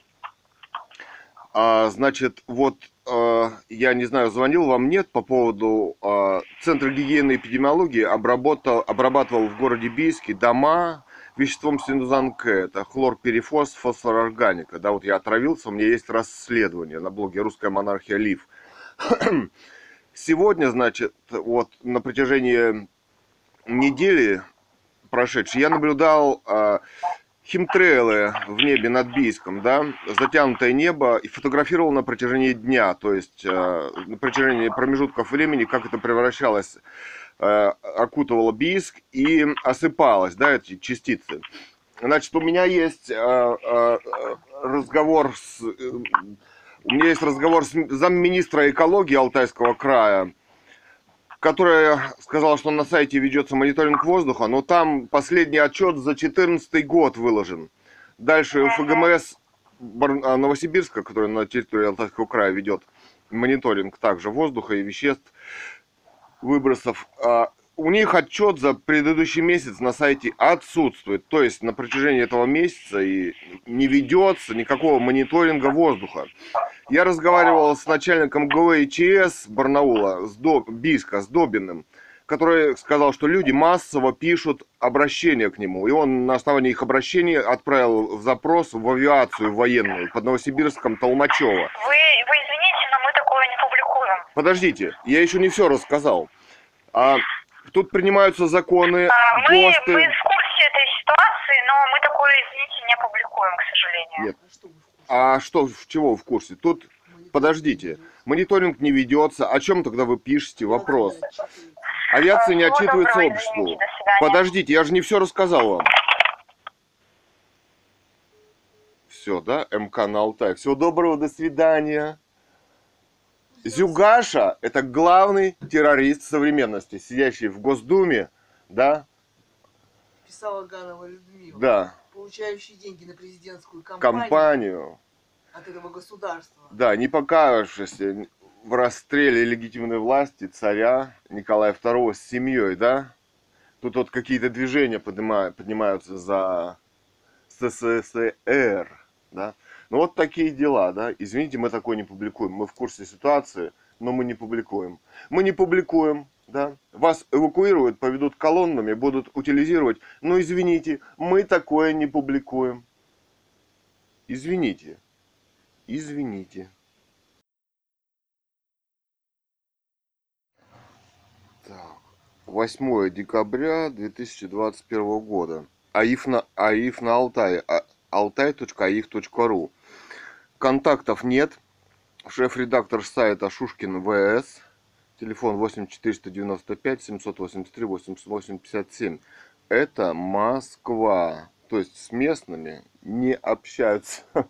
А, значит, вот я не знаю, звонил вам нет по поводу э, Центра гигиены и эпидемиологии обработал, обрабатывал в городе Бийске дома веществом синузан К. Это хлорперифос фосфорорганика. Да, вот я отравился, у меня есть расследование на блоге «Русская монархия Лив». *clears throat* Сегодня, значит, вот на протяжении недели прошедшей я наблюдал э, химтрейлы в небе над Бийском, да, затянутое небо, и фотографировал на протяжении дня, то есть э, на протяжении промежутков времени, как это превращалось, э, окутывало Бийск и осыпалось, да, эти частицы. Значит, у меня есть э, э, разговор с... э, у меня есть разговор с замминистра экологии Алтайского края, которая сказала, что на сайте ведется мониторинг воздуха, но там последний отчет за 2014 год выложен. Дальше ФГМС а, Новосибирска, который на территории Алтайского края ведет мониторинг также воздуха и веществ, выбросов. У них отчет за предыдущий месяц на сайте отсутствует. То есть на протяжении этого месяца и не ведется никакого мониторинга воздуха. Я разговаривал с начальником ГВИЧС Барнаула, с До... Бийска, с Добиным, который сказал, что люди массово пишут обращения к нему. И он на основании их обращений отправил в запрос в авиацию военную под Новосибирском Толмачево. Вы, вы извините, но мы такое не публикуем. Подождите, я еще не все рассказал. А, тут принимаются законы, А, мы, ГОСТы. мы в курсе этой ситуации, но мы такое, извините, не публикуем, к сожалению. Нет. А что, в чего в курсе? Тут, подождите, мониторинг не ведется. О чем тогда вы пишете? Вопрос. Авиация не Всего отчитывается доброго, обществу. извините. Подождите, я же не все рассказал вам. Все, да? МК на Алтай. Всего доброго, до свидания. Зюгаша – это главный террорист современности, сидящий в Госдуме, да? Писала Ганова Людмила. Да, Получающий деньги на президентскую кампанию, компанию. от этого государства. Да, не покажешься в расстреле легитимной власти царя Николая II с семьей, да? Тут вот какие-то движения поднима- поднимаются за СССР, да? Ну вот такие дела, да? Извините, мы такое не публикуем. Мы в курсе ситуации, но мы не публикуем. Мы не публикуем, да? Вас эвакуируют, поведут колоннами, будут утилизировать. Ну извините, мы такое не публикуем. Извините. Извините. Так. 8 декабря 2021 года. АИФ на, АИФ на Алтае. А- altai.aif.ru Контактов нет. Шеф-редактор сайта Шушкин ВС. Телефон 8495 783 8857. Это Москва. То есть с местными не общаются. *laughs*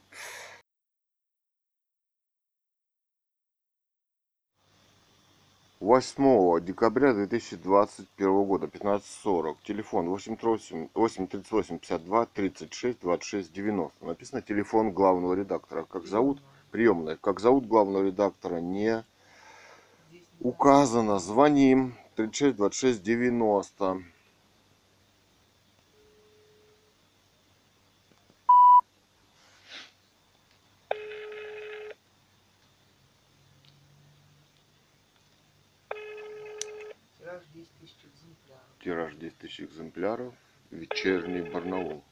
8 декабря 2021 года, 15.40. Телефон 838 838 52 36 26 90. Написано телефон главного редактора. Как зовут? Приемная. Как зовут главного редактора? Не указано. Звоним. 36 26 90. Тираж 10 тысяч экземпляров. Тираж 10 тысяч экземпляров. Вечерний Барнаул.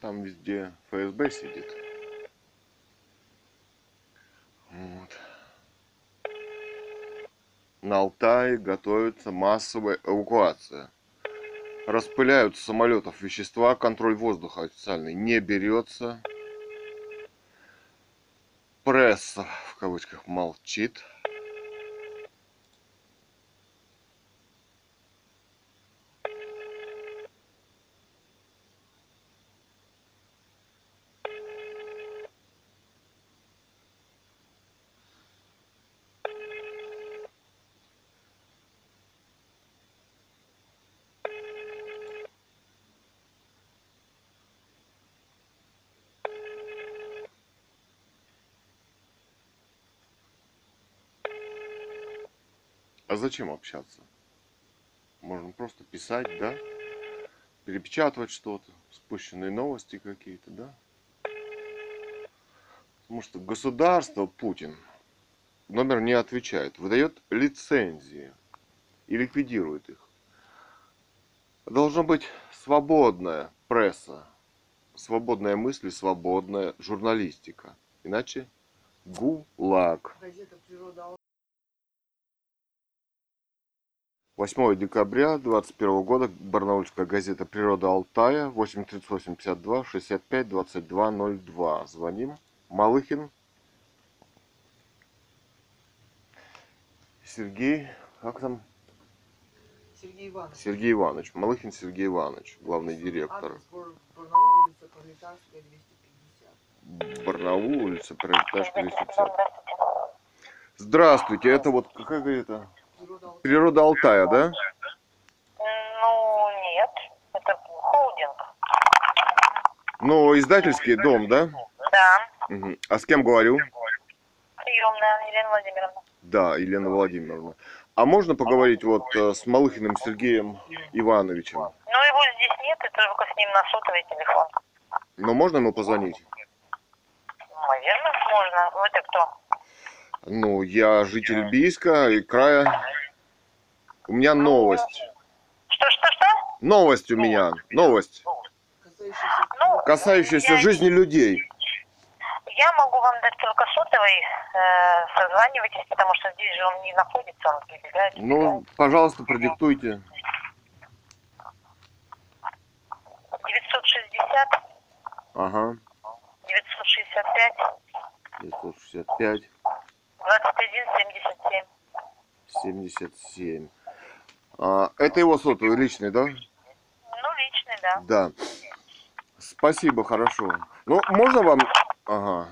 там везде ФСБ сидит. Вот. На Алтае готовится массовая эвакуация. Распыляют с самолетов вещества, контроль воздуха официальный не берется. Пресса, в кавычках, молчит. А зачем общаться? Можно просто писать, да? Перепечатывать что-то, спущенные новости какие-то, да? Потому что государство, Путин, номер не отвечает, выдает лицензии и ликвидирует их. Должна быть свободная пресса, свободная мысль, свободная журналистика. Иначе ГУЛАГ. Газета «Природа 8 декабря 2021 года Барнаульская газета «Природа Алтая» 83852 65 22 02. Звоним. Малыхин. Сергей, как там? Сергей Иванович. Сергей Иванович. Малыхин Сергей Иванович, главный директор. Барнаул, улица Пролетарская, 250. Барнаул, улица Пролетарская, 250. Здравствуйте, это вот какая это? Природа Алтая. Да? Ну, нет. Это холдинг. Ну, издательский дом, да? Да. Мгм. А с кем говорю? Приемная Елена Владимировна. Да, Елена Владимировна. А можно поговорить вот э, с Малыхиным Сергеем Ивановичем? Ну, его здесь нет, и только с ним на сотовый телефон. Но можно ему позвонить? Наверное, можно. Вы-то кто? Ну, я житель Бийска и края. У меня новость. Что, что, что? Новость у меня. Новость, Касающаяся Ну, касающаяся я- жизни людей. Я могу вам дать только сотовый, э, созванивайтесь, потому что здесь же он не находится, он прибегает. Ну, пожалуйста, продиктуйте. 960, Ага. 965, 965 21, 77. 77. А, это его сотовый личный, да? Ну, личный, да. Да. Спасибо, хорошо. Ну, можно вам... Ага.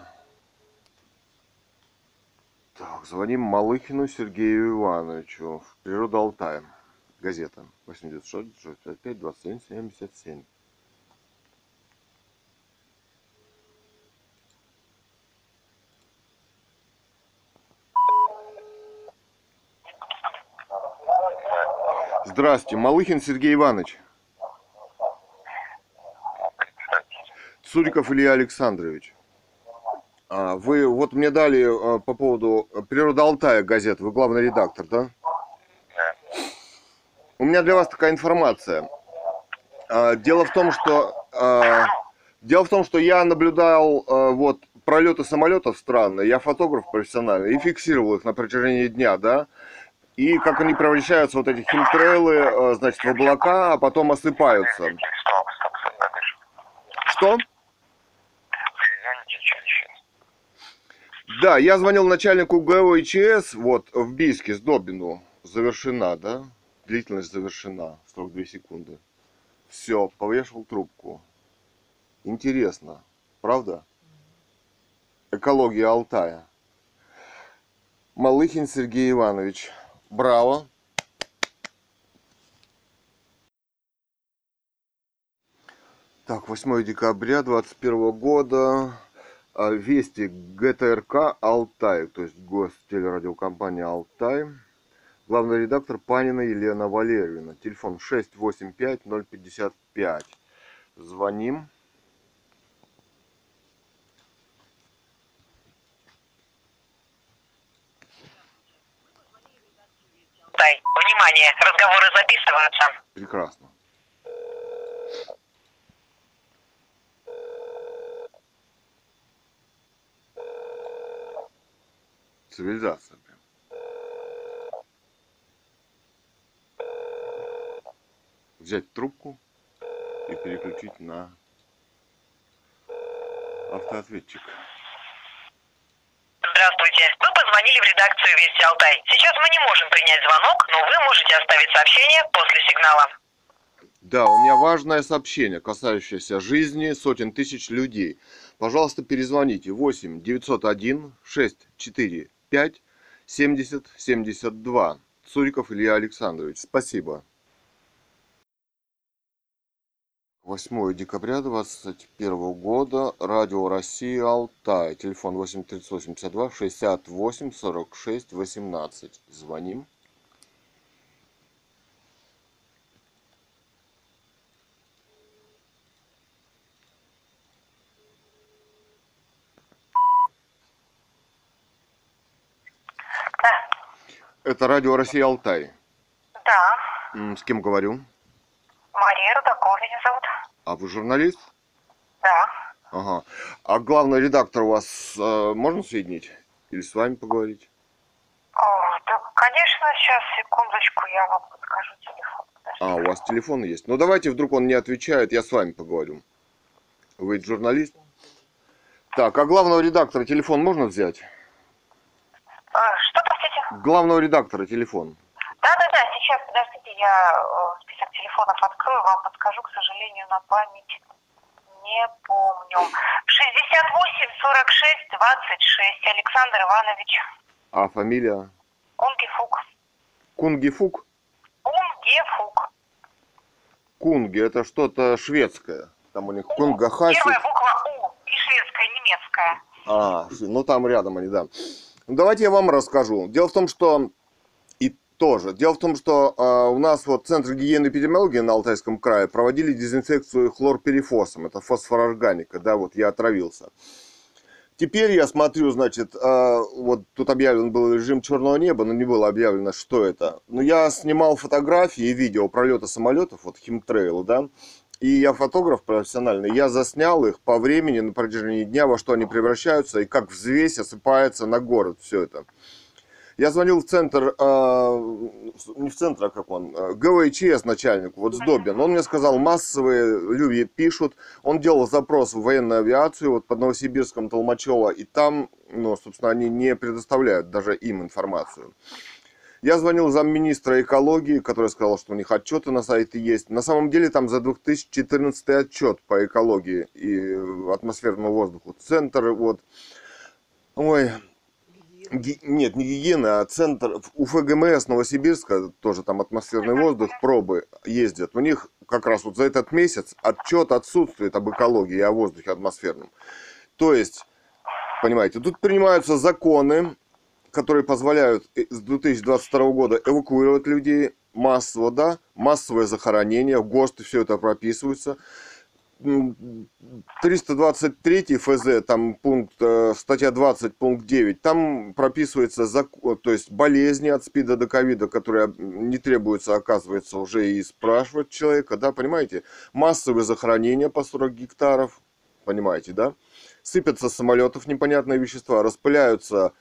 Так, звоним Малыхину Сергею Ивановичу. в Природа Алтая. Газета. 86 65 27 77. Здравствуйте, Малыхин Сергей Иванович. Цуриков Илья Александрович. А, вы вот мне дали а, по поводу Природа Алтая газет, вы главный редактор, да? У меня для вас такая информация. А, Дело в том, что а, дело в том, что я наблюдал а, вот пролеты самолетов странные, я фотограф профессиональный и фиксировал их на протяжении дня, да, и как они превращаются вот эти химтрейлы, а, значит, в облака, а потом осыпаются. Что? Да, я звонил начальнику ГО ИЧС, вот, в Бийске, с Добину. Завершена, да? Длительность завершена. Срок 2 секунды. Все, повешал трубку. Интересно, правда? Экология Алтая. Малыхин Сергей Иванович. Браво. Так, 8 декабря 2021 года. А, Вести ГТРК Алтай, то есть гостелерадиокомпания Алтай. Главный редактор Панина Елена Валерьевна. Телефон 685-055. Звоним. Дай. Внимание, разговоры записываются. Прекрасно. Цивилизация. Взять трубку и переключить на автоответчик. Здравствуйте. Вы позвонили в редакцию Вести Алтай. Сейчас мы не можем принять звонок, но вы можете оставить сообщение после сигнала. Да, у меня важное сообщение, касающееся жизни сотен тысяч людей. Пожалуйста, перезвоните 8 901 645 70 72. Цуриков Илья Александрович. Спасибо. 8 декабря 2021 года. Радио Россия Алтай. Телефон 8 382 68 46 18. Звоним. Да. Это радио Россия Алтай. Да. С кем говорю? Мария Рудакова меня зовут. А вы журналист? Да. Ага. А главный редактор у вас э, можно соединить? Или с вами поговорить? О, да, конечно, сейчас, секундочку, я вам подскажу телефон. Подождите. А, у вас телефон есть. Ну давайте, вдруг он не отвечает, я с вами поговорю. Вы журналист? Так, а главного редактора телефон можно взять? Э, что, простите? Главного редактора телефон. Да-да-да, сейчас, подождите, я э, телефонов открою, вам подскажу, к сожалению, на память не помню. 68 46 26, Александр Иванович. А фамилия? Унгефук. Кунгифук? Унгефук. Кунги, это что-то шведское. Там у них Кунгахаси. Первая буква У и шведская, немецкая. А, ну там рядом они, да. Ну, давайте я вам расскажу. Дело в том, что и тоже. Дело в том, что а, у нас вот Центр гигиены и эпидемиологии на Алтайском крае проводили дезинфекцию хлорперифосом. Это фосфорорганика, да, вот я отравился. Теперь я смотрю, значит, а, вот тут объявлен был режим черного неба, но не было объявлено, что это. Но я снимал фотографии и видео пролета самолетов, вот химтрейл, да, и я фотограф профессиональный, я заснял их по времени на протяжении дня, во что они превращаются и как взвесь осыпается на город все это. Я звонил в центр, а, не в центр, а как он, а, ГВЧС начальнику, вот Сдобин. Он мне сказал, массовые люди пишут. Он делал запрос в военную авиацию, вот под Новосибирском Толмачева, и там, ну, собственно, они не предоставляют даже им информацию. Я звонил замминистра экологии, который сказал, что у них отчеты на сайте есть. На самом деле там за 2014 отчет по экологии и атмосферному воздуху. Центр вот, ой, ги- нет, не гигиена, а центр у ФГМС Новосибирска, тоже там атмосферный воздух, пробы ездят. У них как раз вот за этот месяц отчет отсутствует об экологии о воздухе атмосферном. То есть, понимаете, тут принимаются законы, которые позволяют э, с 2022 года эвакуировать людей массово, да, массовое захоронение, в ГОСТы все это прописывается. М, 323 ФЗ, там пункт, э, статья 20, пункт 9, там прописывается, то есть болезни от СПИДа до ковида, которые не требуется, оказывается, уже и спрашивать человека, да, понимаете? Массовые захоронения по 40 гектаров, понимаете, да? Сыпятся самолетов непонятные вещества, распыляются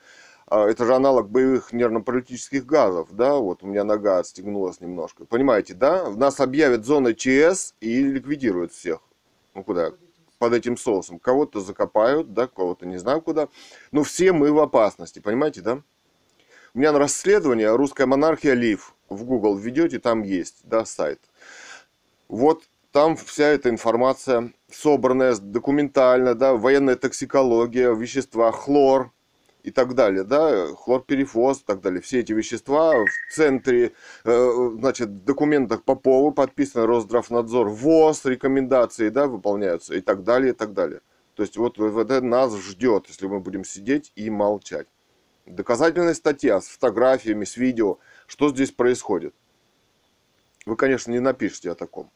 а, это же аналог боевых нервно-паралитических газов, да, вот у меня нога отстегнулась немножко. Понимаете, да? Нас объявят зоной ЧС и ликвидируют всех. Ну куда? Под этим соусом. Кого-то закопают, да, кого-то не знаю куда. Но все мы в опасности, понимаете, да? У меня на расследование «Русская монархия Лив» в Google введете, там есть, да, сайт. Вот там вся эта информация собранная документально, да, военная токсикология, вещества, хлор, и так далее, да, хлорперифоз и так далее. Все эти вещества в центре, э, значит, в документах Попова подписано Росздравнадзор, ВОЗ, рекомендации, да, выполняются и так далее, и так далее. То есть вот, это нас ждет, если мы будем сидеть и молчать. Доказательная статья с фотографиями, с видео, что здесь происходит. Вы, конечно, не напишите о таком.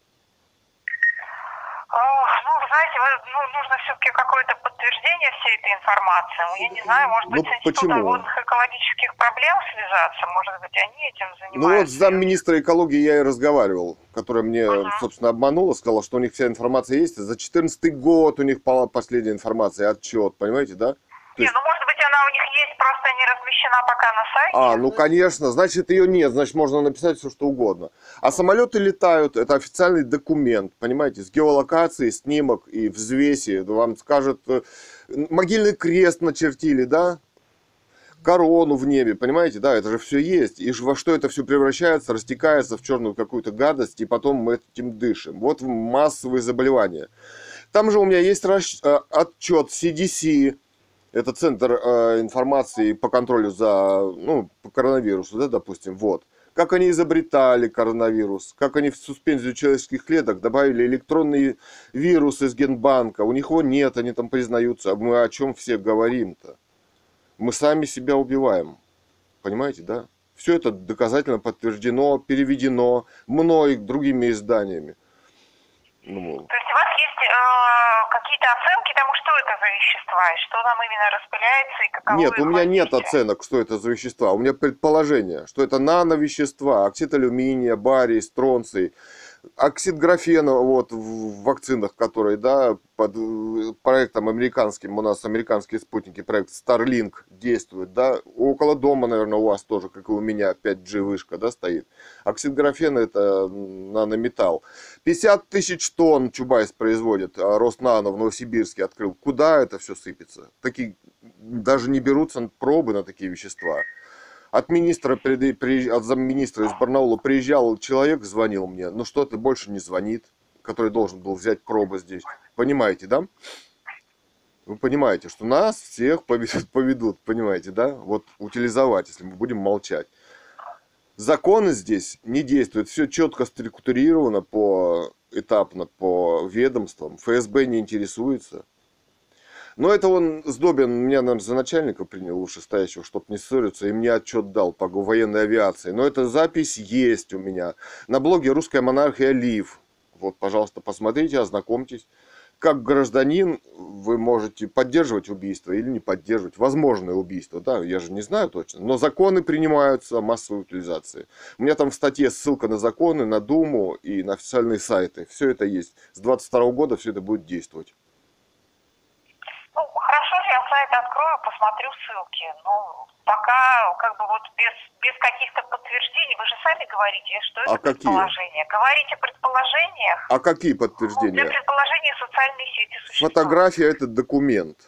Ох, Ну, знаете, ну, нужно все-таки какое-то подтверждение всей этой информации. Ну, я не знаю, может быть, Ну, с Институтом экологических проблем связаться, может быть, они этим занимаются. Ну вот с замминистра экологии я и разговаривал, которая мне, Ага. собственно, обманула, сказала, что у них вся информация есть. За 14 год у них по- последняя информация, отчет, понимаете, да? Не, есть, ну, может быть, она у них есть, просто не размещена пока на сайте. А, ну конечно, значит ее нет, значит можно написать все что угодно. А самолеты летают, это официальный документ, понимаете, с геолокацией, снимок и взвеси. Вам скажет, э, могильный крест начертили, да? Корону в небе, понимаете, да, это же все есть. И во что это все превращается, растекается в черную какую-то гадость, и потом мы этим дышим. Вот массовые заболевания. Там же у меня есть расч- э, отчет CDC, это центр э, информации по контролю за, ну, по коронавирусу, да, допустим, вот. Как они изобретали коронавирус, как они в суспензию человеческих клеток добавили электронный вирус из генбанка. У них его нет, они там признаются. А мы о чем все говорим-то? Мы сами себя убиваем. Понимаете, да? Все это доказательно подтверждено, переведено мной другими изданиями. Ну, То есть у вас есть э, какие-то оценки тому, что это за вещества, и что там именно распыляется, и каково Нет, у меня нет оценок, что это за вещества. У меня предположение, что это нановещества, оксид алюминия, барий, стронций, оксид графена вот, в вакцинах, которые, да, под э, проектом американским, у нас американские спутники, проект Starlink действует, да, около дома, наверное, у вас тоже, как и у меня, 5G вышка, да, стоит. Оксид графена это нанометалл. 50 тысяч тонн Чубайс производит, а Роснано в Новосибирске открыл. Куда это все сыпется? Такие, даже не берутся пробы на такие вещества. От министра, от замминистра из Барнаула приезжал человек, звонил мне, ну что-то больше не звонит, который должен был взять пробы здесь. Понимаете, да? Вы понимаете, что нас всех поведут, *laughs* поведут, понимаете, да? Вот утилизовать, если мы будем молчать. Законы здесь не действуют, все четко структурировано по этапно по ведомствам. ФСБ не интересуется. Но это он Сдобин меня, наверное, за начальника принял вышестоящего, чтобы не ссориться, и мне отчет дал по военной авиации. Но эта запись есть у меня на блоге «Русская монархия Лив». Вот, пожалуйста, посмотрите, ознакомьтесь. Как гражданин вы можете поддерживать убийство или не поддерживать. Возможное убийство, да, я же не знаю точно. Но законы принимаются массовой утилизации. У меня там в статье ссылка на законы, на Думу и на официальные сайты. Все это есть. С 22 года все это будет действовать. Ну, хорошо, я сайт посмотрю ссылки. Ну, пока как бы вот без, без каких-то подтверждений, вы же сами говорите, что это А какие? предположения. Говорите о предположениях. А какие Ну, для подтверждения? предположений социальные сети существуют. Фотография это документ.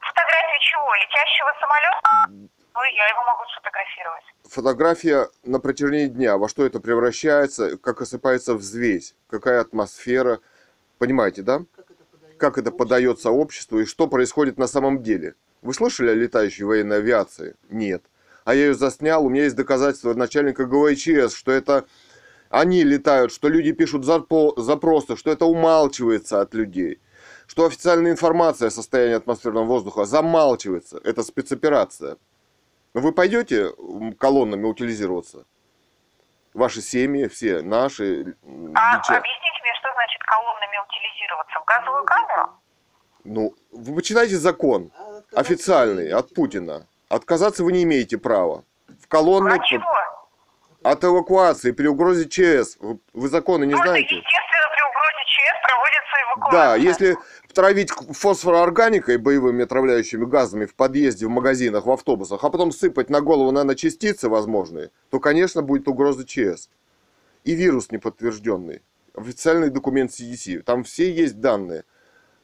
Фотография чего? Летящего самолета? Ну, и я его могу сфотографировать. Фотография на протяжении дня, во что это превращается, как осыпается взвесь, какая атмосфера. Понимаете, да? Как это подается обществу и что происходит на самом деле. Вы слышали о летающей военной авиации? Нет. А я ее заснял, у меня есть доказательства от начальника ГВЧС, что это они летают, что люди пишут запросы, что это умалчивается от людей, что официальная информация о состоянии атмосферного воздуха замалчивается. Это спецоперация. Но вы пойдете колоннами утилизироваться? Ваши семьи, все наши. А объясните мне, что значит колоннами утилизироваться? В газовую камеру? Ну, вы почитайте закон официальный от Путина. Отказаться вы не имеете права. В колонны От чего? от эвакуации при угрозе ЧС. Вы- Вы законы не ну, это, знаете? естественно, при угрозе ЧС проводится эвакуация. Да, если травить фосфороорганикой, боевыми отравляющими газами в подъезде, в магазинах, в автобусах, а потом сыпать на голову наночастицы возможные, то, конечно, будет угроза ЧС. И вирус неподтвержденный. Официальный документ CDC. Там все есть данные.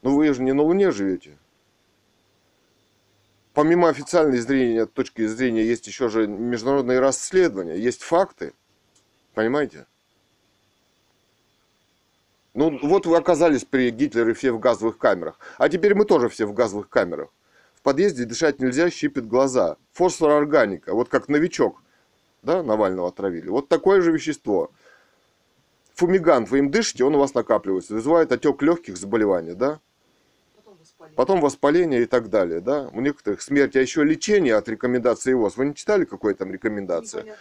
Но вы же не на Луне живете. Помимо официальной зрения, точки зрения, есть еще же международные расследования, есть факты. Понимаете? Ну, вот вы оказались при Гитлере все в газовых камерах. А теперь мы тоже все в газовых камерах. В подъезде дышать нельзя, щипит глаза. Фосфорорганика, вот как новичок, да, Навального отравили. Вот такое же вещество. Фумигант, вы им дышите, он у вас накапливается. Вызывает отек легких заболеваний, да? Потом воспаление и так далее, да? У некоторых смерть, а еще лечение от рекомендации ВОЗ. Вы не читали, какой там рекомендация?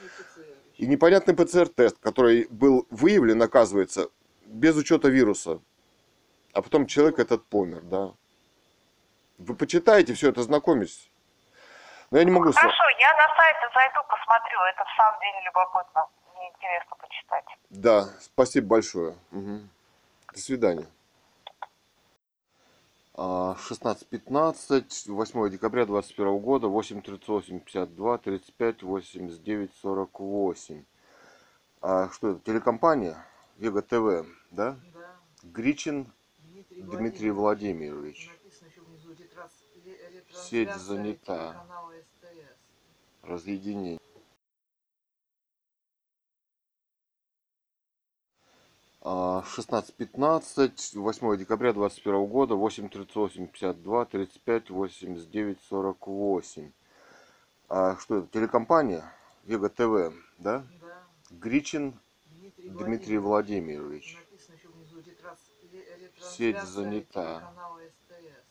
И непонятный ПЦР-тест, который был выявлен, оказывается, без учета вируса. А потом человек этот помер, да. Вы почитаете все это, знакомитесь. Но я не могу... Хорошо, я на сайт зайду, посмотрю. Это в самом деле любопытно. Мне интересно почитать. Да, спасибо большое. Мгм. До свидания. А, 16.15, 8 декабря 2021 года, 8.38, 52, 35, 89, 48. А что это, телекомпания? Вега ТВ, да? Да. Гричин Дмитрий, Дмитрий Владимирович. Внизу ретрас... Сеть занята. Разъединение. 16.15, 8 декабря 2021 года, 8.38, 52, 35, 89, 48. А что это, телекомпания? Вега ТВ, да? Да. Гричин Дмитрий, Дмитрий Владимирович. Внизу Сеть занята. телеканала СТС.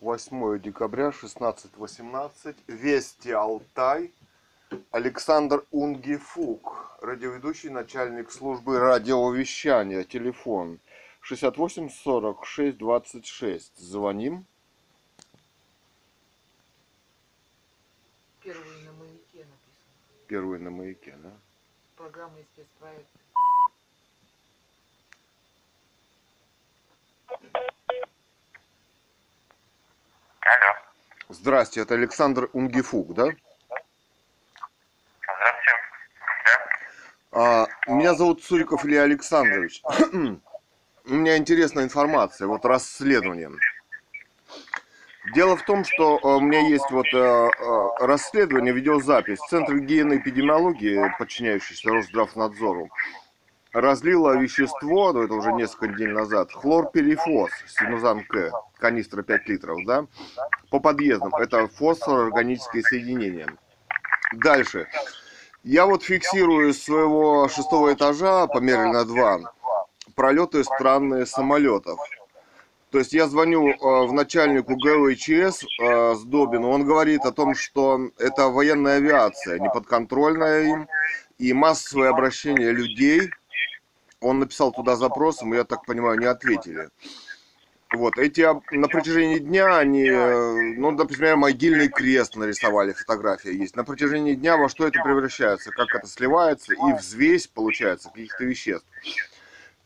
8 декабря 16.18. Вести Алтай. Александр Унгифук, радиоведущий, начальник службы радиовещания. Телефон 68 46 26. Звоним. Первый на маяке написано. Первый на маяке, да? Программа и спецпроект. Алло. Здрасте, это Александр Унгифук, Да? А, меня зовут Цуриков Илья Александрович. *clears throat* У меня интересная информация, вот расследование. Дело в том, что э, у меня есть вот э, э, расследование, видеозапись. Центр гигиены и эпидемиологии, подчиняющийся Росздравнадзору, разлило вещество, ну это уже несколько недель назад, хлорперифос, синузан К, канистра 5 литров, да, по подъездам. Это фосфор-органическое соединение. Дальше. Я вот фиксирую с своего шестого этажа, померили на два, пролеты странные самолетов. То есть я звоню э, в начальнику ГВЧС э, с Добину, он говорит о том, что это военная авиация, неподконтрольная им, и массовое обращение людей. Он написал туда запрос, мы, я так понимаю, не ответили. Вот, эти на протяжении дня они, э, ну, например, могильный крест нарисовали, фотография есть. На протяжении дня во что это превращается, как это сливается и взвесь получается каких-то веществ.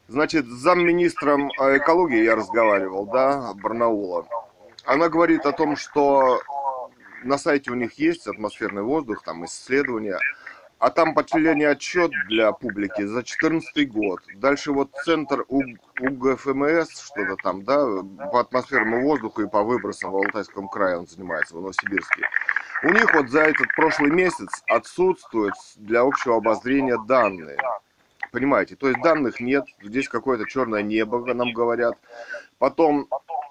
Значит, с замминистром э, экологии я разговаривал, да, Барнаула. Она говорит о том, что на сайте у них есть атмосферный воздух, там исследования, а там последний отчет для публики за 2014 год. Дальше вот центр УГФМС, что-то там, да, по атмосферному воздуху и по выбросам в Алтайском крае он занимается, в Новосибирске. У них вот за этот прошлый месяц отсутствуют для общего обозрения данные. Понимаете, то есть данных нет, здесь какое-то черное небо, нам говорят. Потом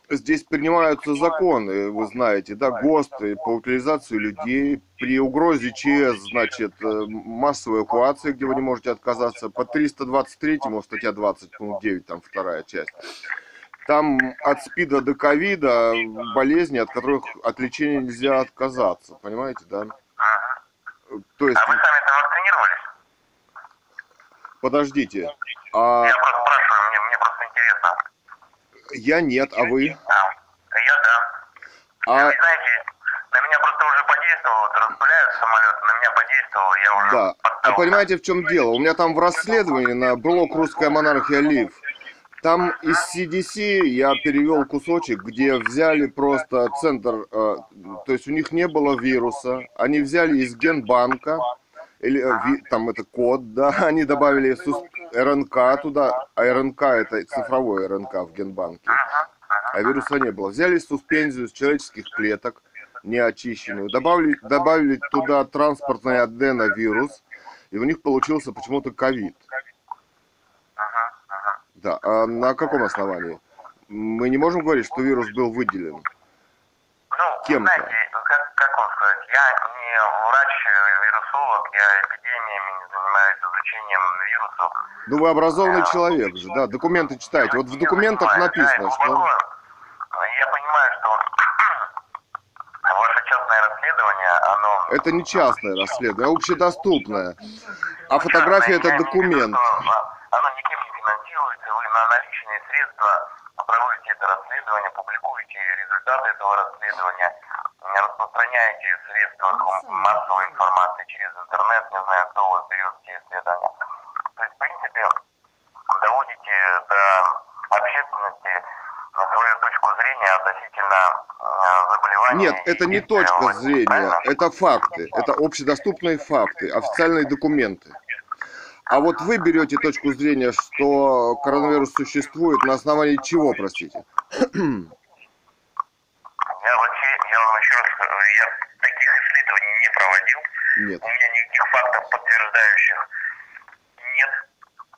здесь принимаются законы, вы знаете, да, ГОСТы по утилизации людей. При угрозе ЧС, значит, э, массовой эвакуации, где вы не можете отказаться. По 323-му, статья 20, пункт 9, там вторая часть. Там от СПИДа до ковида болезни, от которых от лечения нельзя отказаться. Понимаете, да? То есть, А вы сами-то вакцинировались? подождите, а Я просто спрашиваю, мне, мне просто интересно. Я нет, а вы? А, я да. А Вы знаете, на меня просто уже подействовало, вот распыляют самолет, на меня подействовало, я уже Да. А поддался. понимаете, в чем дело? У меня там в расследовании на блок «Русская монархия Лив» Там из CDC я перевел кусочек, где взяли просто центр, э, то есть у них не было вируса, они взяли из генбанка, или э, ви- там это код, да, *laughs* они добавили сус- РНК туда, а РНК это цифровой РНК в генбанке, а вируса не было. Взяли суспензию с человеческих клеток, неочищенную, добавили, добавили туда транспортный аденовирус, и у них получился почему-то ковид. Да, а на каком основании? Мы не можем говорить, что вирус был выделен. Ну, Кем-то. знаете, как, как вам сказать, я не врач-вирусолог, я эпидемиями не занимаюсь изучением вирусов. Ну, вы образованный человек же, да, документы читаете. Вот в документах Я написано, что... глубоко, Я понимаю, что *coughs* ваше частное расследование, оно... Это не частное расследование, а общедоступное. А фотография это документ. что Оно никем не финансируется, вы на наличные средства проводите это расследование, публикуете результаты этого расследования, распространяете в средствах массовой информации через интернет, не знаю, кто у вас берет эти исследования. То есть, в принципе, доводите до общественности свою точку зрения о э, заболевание. Нет, это не точка зрения, правильно? это факты, это общедоступные факты, официальные документы. А вот вы берете точку зрения, что коронавирус существует на основании чего, простите? *clears throat* Я, вообще, я вам еще раз скажу, я таких исследований не проводил. Нет. У меня никаких фактов подтверждающих нет.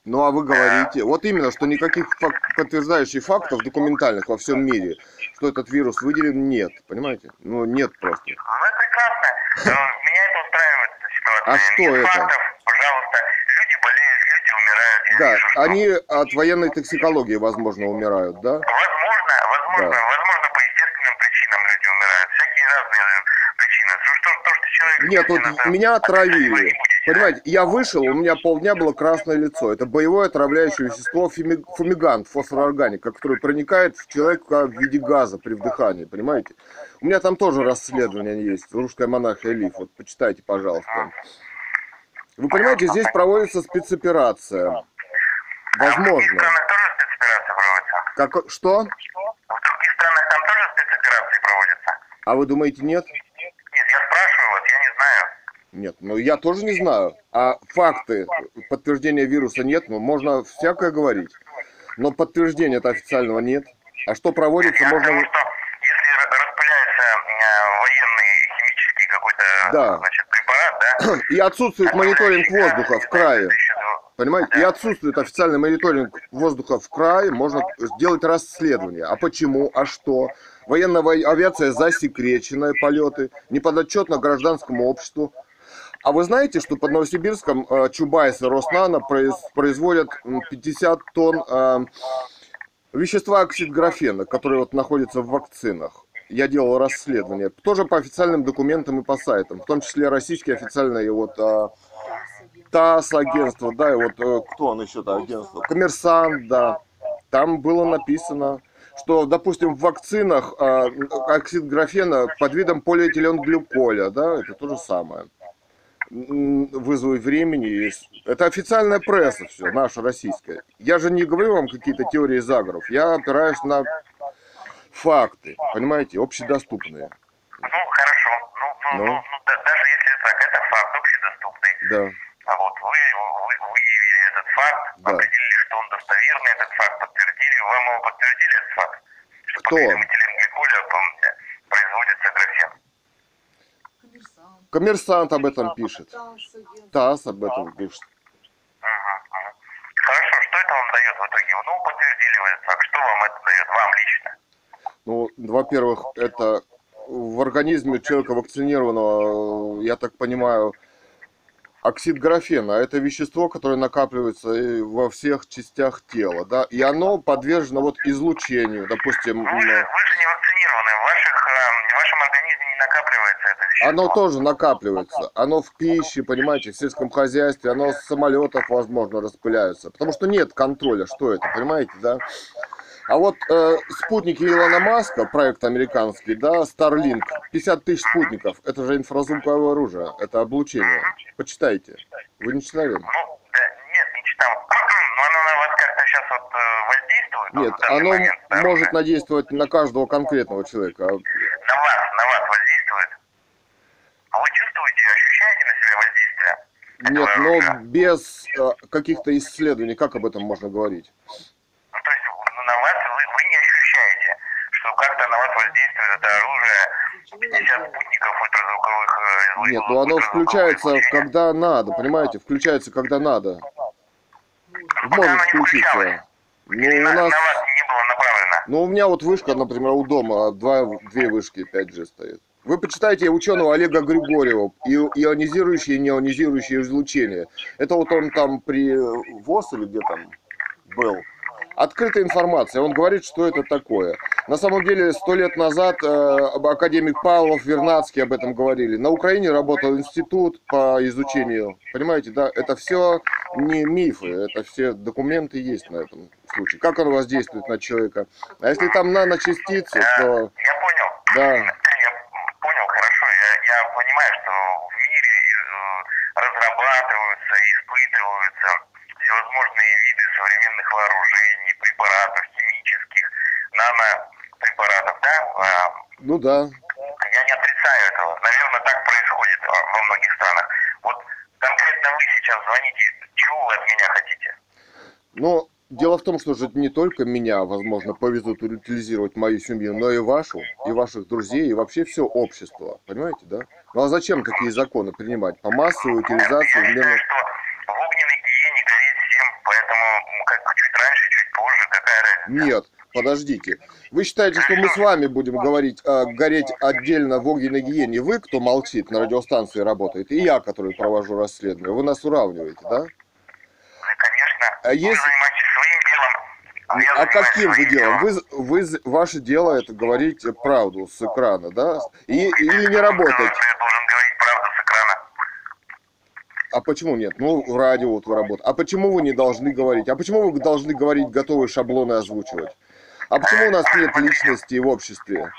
Ну а вы говорите, вот именно, что никаких фак- подтверждающих фактов документальных во всем мире, что этот вирус выделен, нет, понимаете? Ну нет просто. Ну, это прекрасно. Э, Меня это устраивает ситуация. А что Нет это? фактов, пожалуйста. Люди болеют, люди умирают. Я Да, вижу, что- они от военной токсикологии, возможно, умирают, да? Возможно, возможно, Да. возможно, по естественным причинам люди умирают. Всякие разные э, причины. То, что, то, что человек... Нет, вот меня отравили. Понимаете, я вышел, у меня полдня было красное лицо. Это боевое отравляющее вещество фуми- фумигант, фосфорорганика, который проникает в человека в виде газа при вдыхании, понимаете? У меня там тоже расследование есть, русская монархия Лив, вот почитайте, пожалуйста. Вы понимаете, здесь проводится спецоперация. Возможно. Как, что? В других странах там тоже спецоперации проводятся? А вы думаете, нет? Нет, я спрашиваю вас, я не знаю. Нет, ну я тоже не знаю. А факты подтверждения вируса нет, ну можно всякое говорить. Но подтверждения это официального нет. А что проводится, к можно... тому, что если ра- распыляется э, военный химический какой-то Да. значит, препарат, да? И отсутствует мониторинг воздуха в крае. Понимаете? И отсутствует официальный мониторинг воздуха в крае, можно сделать расследование. А почему? А что? Военная во- авиация засекреченная, полеты, неподотчетно гражданскому обществу. А вы знаете, что под Новосибирском э, Чубайс и Роснано произ- производят м, 50 тонн э, вещества оксид графена, которые вот находятся в вакцинах? Я делал расследование, тоже по официальным документам и по сайтам, в том числе российские официальные вот а, ТАСС агентство, да, и вот э, кто он еще-то агентство? Коммерсант, да. Там было написано, что, допустим, в вакцинах э, оксид графена под видом полиэтиленглюколя, да, это то же самое. Вызовы времени. Это официальная пресса все, наша российская. Я же не говорю вам какие-то теории заговоров, я опираюсь на факты, понимаете, общедоступные. Ну, хорошо. Ну, ну, Ну. ну, ну, да- даже если так, это факт общедоступный. Да. А вот вы, вы выявили этот факт, Да. определили, что он достоверный, этот факт подтвердили. Вам его подтвердили этот факт? Что Кто? под производится графен. Коммерсант. Об этом пишет. ТАСС, об этом пишет. Хорошо, что это вам дает в итоге? Ну, подтвердили вы факт. Что вам это дает, вам лично? Ну, во-первых, это в организме человека вакцинированного, я так понимаю, оксид графена. Это вещество, которое накапливается во всех частях тела, да, и оно подвержено вот излучению, допустим, Вы же, вы же не вакцинированы, в, ваших, э, в вашем организме не накапливается это вещество. Оно тоже накапливается. Оно в пище, понимаете, в сельском хозяйстве, оно с самолетов, возможно, распыляется. Потому что нет контроля, что это, понимаете, да? А вот э, спутники Илона Маска, проект американский, да, Starlink, 50 тысяч спутников, это же инфразвуковое оружие, это облучение. Почитайте. Вы не читали? Ну, да, нет, не читал. *clears throat* Но оно на вас как-то сейчас вот э, воздействует? Нет, оно момент, да? может надействовать на каждого конкретного человека. На вас, на вас воздействует? А вы чувствуете, ощущаете на себя воздействие? Нет, но оружия? без э, каких-то исследований, как об этом можно говорить? Ну, то есть ну, на вас вы, вы не ощущаете, что как-то на вас воздействует это оружие 50 спутников ультразвуковых э, Нет, ну оно включается, излучения. когда надо, понимаете, включается, когда надо. Пока Может включиться. Ну, у на, нас... на вас не было направлено. Ну, у меня вот вышка, например, у дома, два, две вышки 5G стоит. Вы почитайте ученого Олега Григорьева, и- ионизирующее и неонизирующее излучение. Это вот он там при ВОЗ или где там был. Открытая информация. Он говорит, что это такое. На самом деле, сто лет назад э, академик Павлов, Вернадский об этом говорили. На Украине работал институт по изучению. Понимаете, да? Это все не мифы, это все документы есть на этом случае. Как он воздействует на человека. А если там наночастицы, то Я понял. да, Я понял, хорошо. Я, я понимаю, что в мире э, разрабатываются, испытываются всевозможные виды современных вооружений, препаратов химических, нанопрепаратов, да, а, Ну да. Я не отрицаю этого. Наверное, так происходит во многих странах. Вот конкретно вы сейчас звоните, чего вы от меня хотите? Но дело в том, что же не только меня, возможно, повезут утилизировать мою семью, но и вашу, и ваших друзей, и вообще все общество. Понимаете, да? Ну а зачем такие законы принимать? По массовой утилизации Я считаю, что в огненной гиене гореть всем, поэтому м, как чуть раньше, чуть позже, какая разница? Нет, подождите. Вы считаете, что мы с вами будем говорить, а, гореть отдельно в огненной гиене? Вы, кто молчит, на радиостанции работает, и я, который провожу расследование. Вы нас уравниваете, да? Ну, конечно. А Вы если- занимаетесь своим делом. я А каким вы своим делом? Вы, вы, ваше дело это говорить правду с экрана, да? И, или не работать. Я должен говорить правду с экрана? А почему нет? Ну, радио вот вы работаете. А почему вы не должны говорить? А почему вы должны говорить готовые шаблоны озвучивать? А почему у нас нет личности в обществе?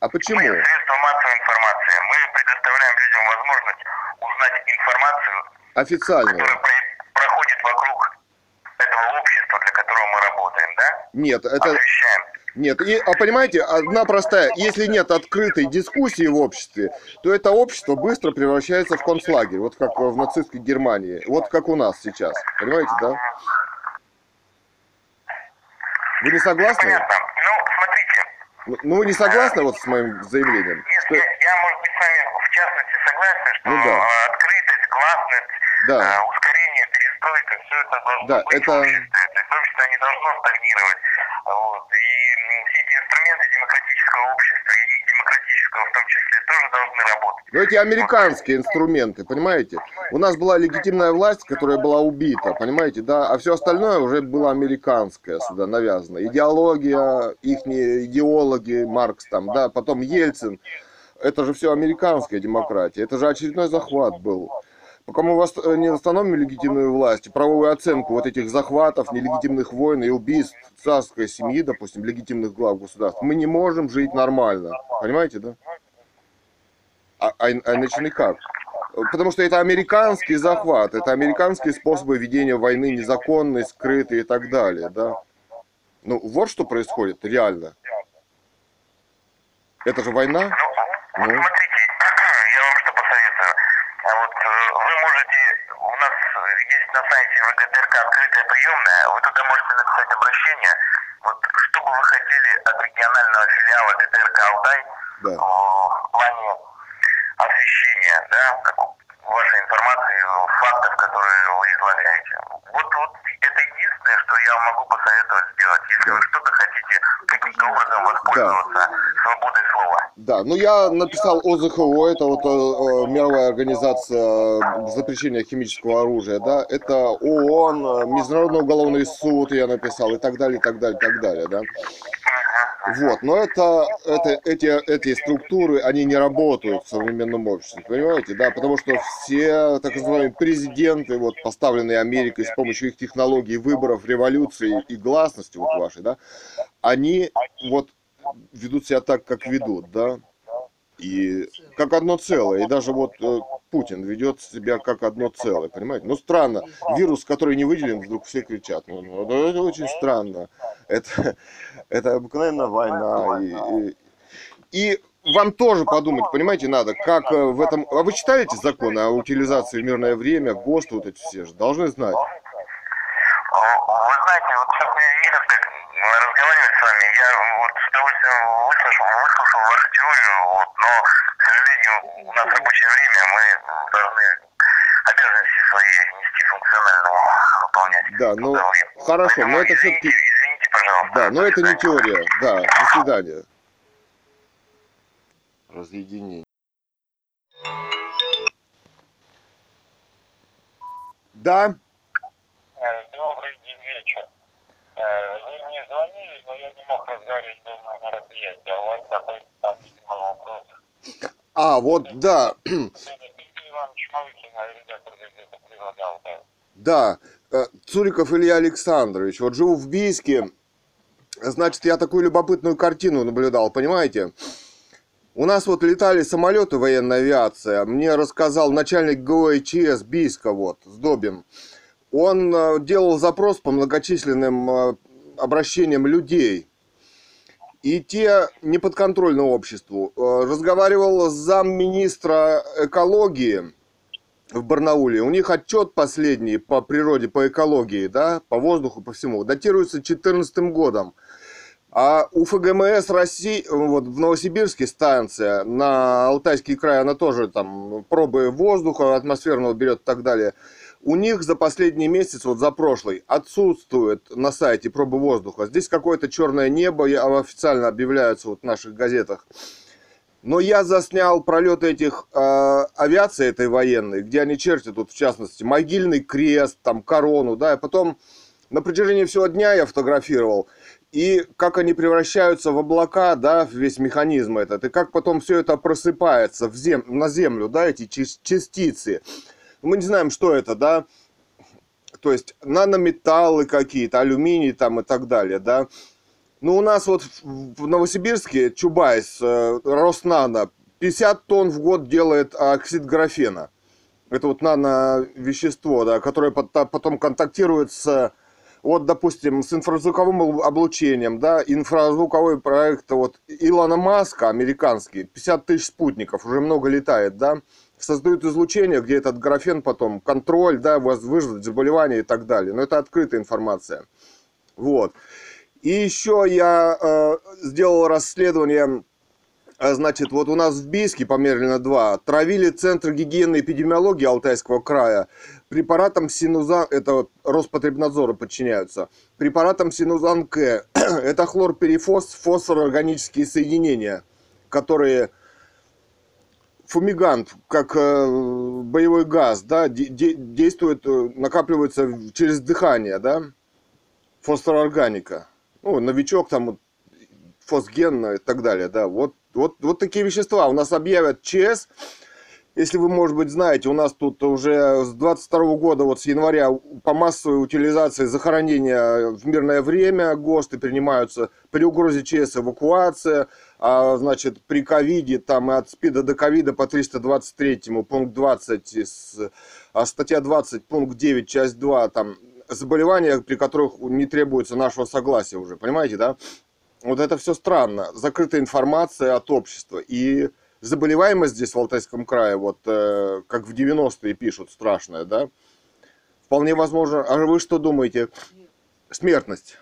А почему? Мы средства массовой информации. Мы предоставляем людям возможность узнать информацию, Официально. которая про- проходит вокруг этого общества, для которого мы работаем, да? Нет, это... Освещаем. Нет, и, а понимаете, одна простая, если нет открытой дискуссии в обществе, то это общество быстро превращается в концлагерь, вот как в нацистской Германии, вот как у нас сейчас, понимаете, да? Вы не согласны? Понятно. Ну, смотрите, Ну, Ну вы не согласны вот с моим заявлением? Нет, Что- я, я, может быть, с вами в частности согласен, что Ну да. э, открытость, гласность, Да. э, ускорение, перестройка, все это должно Да, быть это- в обществе. То есть общество не должно стагнировать. Вот. И все эти инструменты демократического общества и демократического в том числе тоже должны работать. Ну, эти американские инструменты, понимаете? У нас была легитимная власть, которая была убита, понимаете, да? А все остальное уже было американское сюда навязано. Идеология, их идеологи, Маркс там, да, потом Ельцин. Это же все американская демократия. Это же очередной захват был. Пока мы вос- не восстановим легитимную власть, правовую оценку вот этих захватов, нелегитимных войн и убийств царской семьи, допустим, легитимных глав государств, мы не можем жить нормально. Понимаете, да? А, а, а иначе никак. Потому что это американский захват, это американские способы ведения войны, незаконные, скрытые и так далее, да. Ну, вот что происходит реально. Это же война. Ну, вот Ну. смотрите, я вам что посоветую. А Вот э, вы можете, у нас есть ВГТРК открытая приемная, вы туда можете написать обращение. Вот что бы вы хотели от регионального филиала ГТРК Алтай Да. в плане освещения, да, вашей информации, фактов, которые вы излагаете. Вот, вот это единственное, что я могу посоветовать сделать, если вы что-то хотите каким-то образом воспользоваться свободой слова. Да, ну я написал ОЗХО, это вот э, э, мировая организация запрещения химического оружия, да, это ООН, э, Международный уголовный суд я написал и так далее, и так далее, и так далее, да. Вот, но это, это, эти, эти структуры, они не работают в современном обществе, понимаете, да, потому что все так называемые президенты, вот, поставленные Америкой с помощью их технологий выборов, революции и гласности вот вашей, да, они вот ведут себя так, как ведут, да, и как одно целое. И даже вот э, Путин ведет себя как одно целое, понимаете? Ну, странно. Вирус, который не выделен, вдруг все кричат. Ну, ну, это очень странно. Это, *laughs* это обыкновенная война. И, и, и вам тоже подумать, понимаете, надо, как э, в этом... А вы читаете законы о утилизации в мирное время, ГОСТ, вот эти все же, должны знать. Вы знаете, вот чтобы не как разговаривать с вами, я вот с удовольствием выслушал, выслушал вашу теорию, вот, но, к сожалению, у нас рабочее время, мы должны обязанности свои нести функционально выполнять. Да, ну, Трудовые. хорошо, Поэтому но это все-таки... Извините, пожалуйста. Да, но это не теория. Да, до свидания. Разъединение. Да, Э, Добрый день, вечер. Э, Вы мне звонили, но я не мог разговаривать был на мероприятии. У вас такой там, видимо, вопрос. а, вот, да, предлагал, да. да, э, Цуриков Илья Александрович, вот живу в Бийске, значит, я такую любопытную картину наблюдал, понимаете? У нас вот летали самолеты военной авиации, мне рассказал начальник ГОИЧС Бийска, вот, Сдобин. Он э, делал запрос по многочисленным э, обращениям людей. и те не подконтрольны обществу. Э, Разговаривал с замминистра экологии в Барнауле. У них отчет последний по природе, по экологии, да, по воздуху, по всему, датируется 2014 годом. А у ФГМС России, вот в Новосибирске станция, на Алтайский край, она тоже там пробы воздуха атмосферного берет и так далее. У них за последний месяц, вот за прошлый, отсутствует на сайте пробы воздуха. Здесь какое-то черное небо, официально объявляются вот в наших газетах. Но я заснял пролет этих э, авиации этой военной, где они чертят, тут в частности, могильный крест, там корону, да, и потом на протяжении всего дня я фотографировал, и как они превращаются в облака, да, весь механизм этот, и как потом все это просыпается в зем... на землю, да, эти частицы. Мы не знаем, что это, да, то есть нанометаллы какие-то, алюминий там и так далее, да. Ну, у нас вот в Новосибирске Чубайс, э, Роснано, 50 тонн в год делает оксид графена. Это вот нано-вещество, да, которое пот- потом контактирует с, вот, допустим, с инфразвуковым об- облучением, да, инфразвуковой проект вот Илона Маска, американский, 50 тысяч спутников, уже много летает, да, создают излучение, где этот графен потом, контроль, да, воз- вызвать заболевания и так далее. Но это открытая информация. Вот. И еще я э, сделал расследование, значит, вот у нас в Бийске, померено 2, травили Центр гигиены и эпидемиологии Алтайского края препаратом Синузан, это вот Роспотребнадзору подчиняются, препаратом Синузан К, *clears throat* это хлорперифос, фосфорорганические соединения, которые фумигант, как э, боевой газ, да, де- де- действует, э, накапливается через дыхание, да, фосфорорганика. Ну, новичок там, фосген и так далее, да. Вот, вот, вот такие вещества. У нас объявят ЧС. Если вы, может быть, знаете, у нас тут уже с 22 года, вот с января, по массовой утилизации захоронения в мирное время ГОСТы принимаются при угрозе ЧС эвакуация, а, значит, при ковиде, там и от СПИДа до ковида по 323 пункт 20, из, а статья 20, пункт 9, часть 2, там заболевания, при которых не требуется нашего согласия уже, понимаете, да? Вот это все странно. Закрытая информация от общества. И заболеваемость здесь в Алтайском крае, вот э, как в 90-е пишут, страшная, да? Вполне возможно. А вы что думаете? Смертность.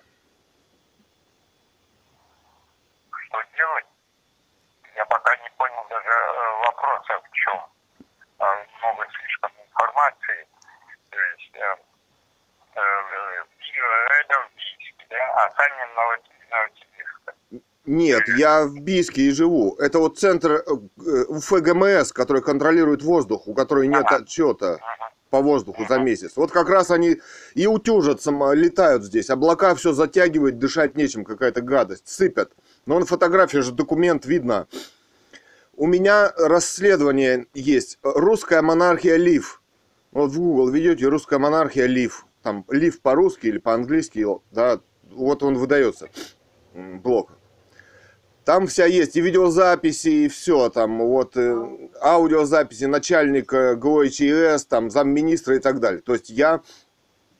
Что делать? Я пока не понял даже э, вопроса в чем. А, Много слишком информации. То есть, э, э, э, это да? А сами Новосибирске. Нет, я в Бийске и живу. Это вот центр э, УФГМС, который контролирует воздух, у которой нет Ага. отчета по воздуху за месяц. Вот как раз они и утюжатся, летают здесь. Облака все затягивают, дышать нечем, какая-то гадость. Сыпят. Но он фотография же, документ видно. У меня расследование есть. Русская монархия Лив. Вот в Google ведете русская монархия Лив. Там Лив по-русски или по-английски, да, вот он выдается, блок. Там вся есть и видеозаписи, и все. Там вот э, аудиозаписи начальника ГОИЧС, там замминистра и так далее. То есть я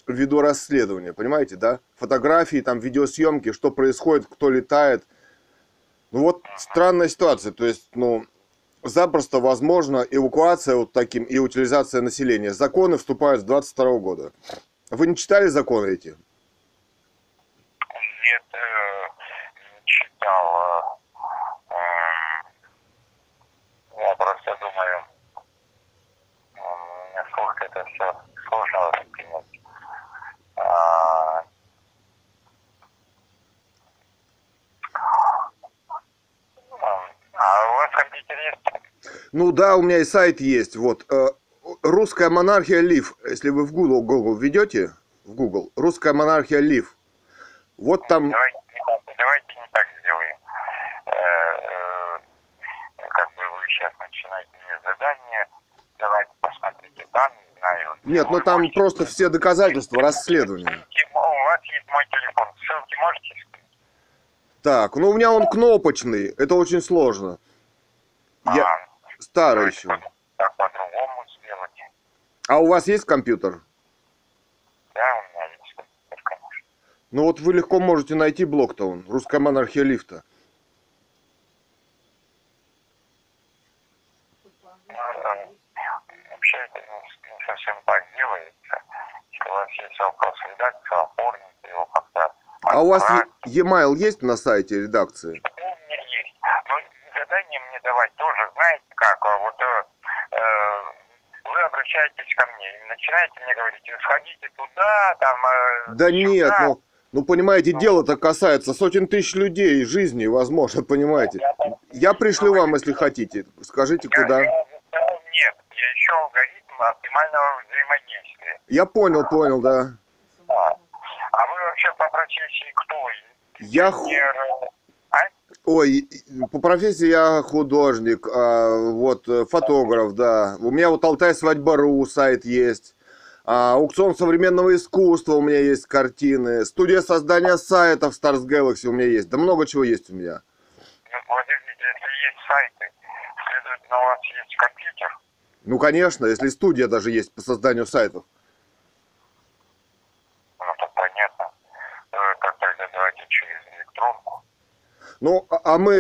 веду расследование, понимаете, да? Фотографии, там видеосъемки, что происходит, кто летает. Ну вот странная ситуация. То есть, ну, запросто возможно эвакуация вот таким и утилизация населения. Законы вступают с 22 года. Вы не читали законы эти? Нет, э, не читал. э, м, Я просто думаю, м, насколько это сложно воспринять. А, м, А у вас компьютер есть? Ну да, у меня и сайт есть. Вот. э, Русская монархия Лив. Если вы в Google, Google введете, в Google, русская монархия Лив. Вот там, Давайте не так, давайте не так сделаем. Э, э, Как бы вы сейчас начинаете мне задание, давайте посмотрите там, не знаю. Нет, ну там можете- просто все доказательства, расследования. У вас есть мой телефон, ссылки можете? Так, ну у меня он кнопочный, это очень сложно. Я А, старый еще. Так по-другому сделать. А у вас есть компьютер? Да, у меня есть компьютер, конечно. Ну вот вы легко можете найти блок-то он, русская монархия лифта. э, вообще это не, не совсем так делается. Есть вопрос редакции, оформите его как-то. А у вас е- e-mail есть на сайте редакции? Ну, у меня есть. Но задание мне давать тоже, знаете как, а вот э, э, вы обращаетесь ко мне начинаете мне говорить, сходите туда, там... э, Да нет, сюда». ну, ну понимаете, дело-то касается сотен тысяч людей, жизни, возможно, понимаете. Я- Я пришлю вам, если хотите. Скажите, я- куда. я нет, я ищу алгоритм оптимального взаимодействия. Я понял, понял, да. А, а вы вообще по профессии кто? Я а? Ой, по профессии я художник, а, вот, э, фотограф, да. У меня вот Алтай Свадьба.ру сайт есть. А, аукцион современного искусства у меня есть картины. Студия создания сайтов Stars Galaxy у меня есть. Да много чего есть у меня. Ну, подождите, если есть сайты, следовательно, у вас есть компьютер. Ну, конечно, если студия даже есть по созданию сайтов. Ну, то понятно. Э, Как тогда давайте через электронку. Ну, а а мы...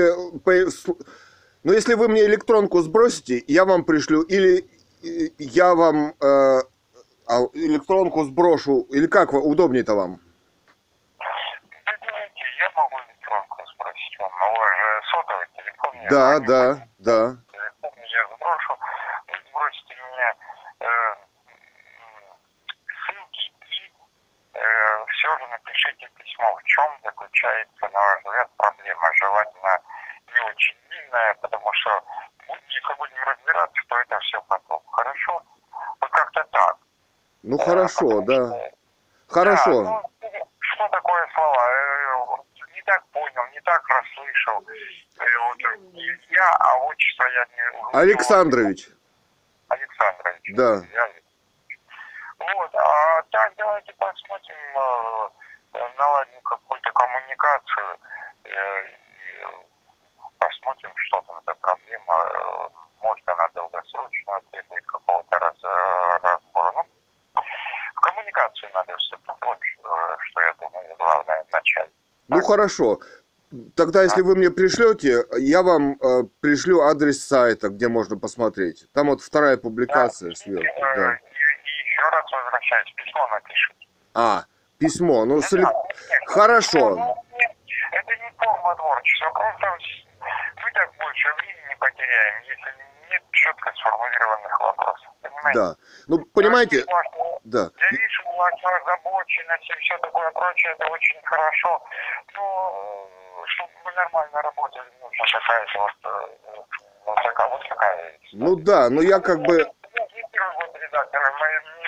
Ну, если вы мне электронку сбросите, я вам пришлю. Или э, я вам э, электронку сброшу. Или как вы- удобнее-то вам? Я могу электронку сбросить вам. Но вас же сотовый телефон. Да, да, да. Телефон я сброшу. Вы сбросите мне э, м, ссылки и все же напишите письмо. В чем заключается, на ваш взгляд, проблема? Желательно не очень длинная, потому что если будем разбираться, то это все потом. Хорошо? Вот как-то так. Ну, Э, хорошо, потому да. что- Хорошо. Да, ну, что такое слова? Э, Не так понял, не так расслышал. Э, Вот, я, а отчество я не... Александрович. Александрович. Да. Я- Вот, а так давайте посмотрим, э, э, наладим какую-то коммуникацию э, и посмотрим, что там за проблема. Может, она долгосрочная требует какого-то раз, разбора. Ну, в коммуникацию надо вступить. Вот что я думаю, главное начать. Ну, хорошо. Тогда, если вы мне пришлете, я вам э, пришлю адрес сайта, где можно посмотреть. Там вот вторая публикация сверху. Э, Да. Еще раз возвращаюсь, письмо напишите. А, письмо. Ну, с эле- Да, конечно. Хорошо. Ну, нет, Это не форма творчества, просто мы так больше времени потеряем, если нет четко сформулированных вопросов. Понимаете? Да. Ну, понимаете, Я вижу да. Я вижу вашу озабоченность и все такое прочее, это очень хорошо. Но э, чтобы мы нормально работали, нужна какая-то вот, э, вот такая вот такая. Ну да, но я как бы... Ну, год редактора, мы-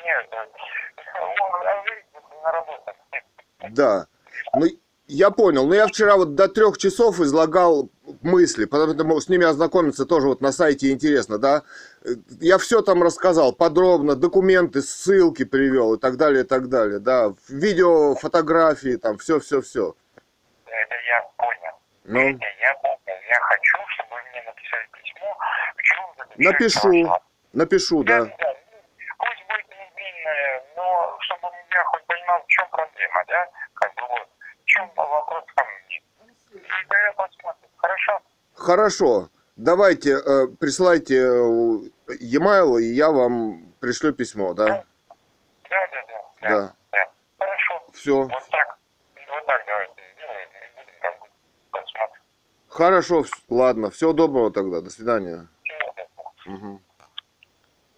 Да. Ну, я понял. Но я вчера вот до трех часов излагал мысли, поэтому с ними ознакомиться тоже вот на сайте интересно, да. Я все там рассказал подробно, документы, ссылки привел и так далее, и так далее, да. Видео, фотографии, там, все-все-все. Это я понял. Ну, Это я понял. Я хочу, чтобы вы мне написали письмо, Напишу. напишу, Да, да. Да. Длинное, но чтобы я хоть понимал, в чем проблема, да? Как бы вот, в чем вопрос ко мне. И тогда посмотрим. Хорошо? Хорошо. Давайте, э, присылайте э, e-mail, и я вам пришлю письмо, да? Да, да, да. Да. да. Хорошо. Все. Вот так. Вот так давайте посмотрим. Хорошо, ладно. Всего доброго тогда. До свидания. Мгм.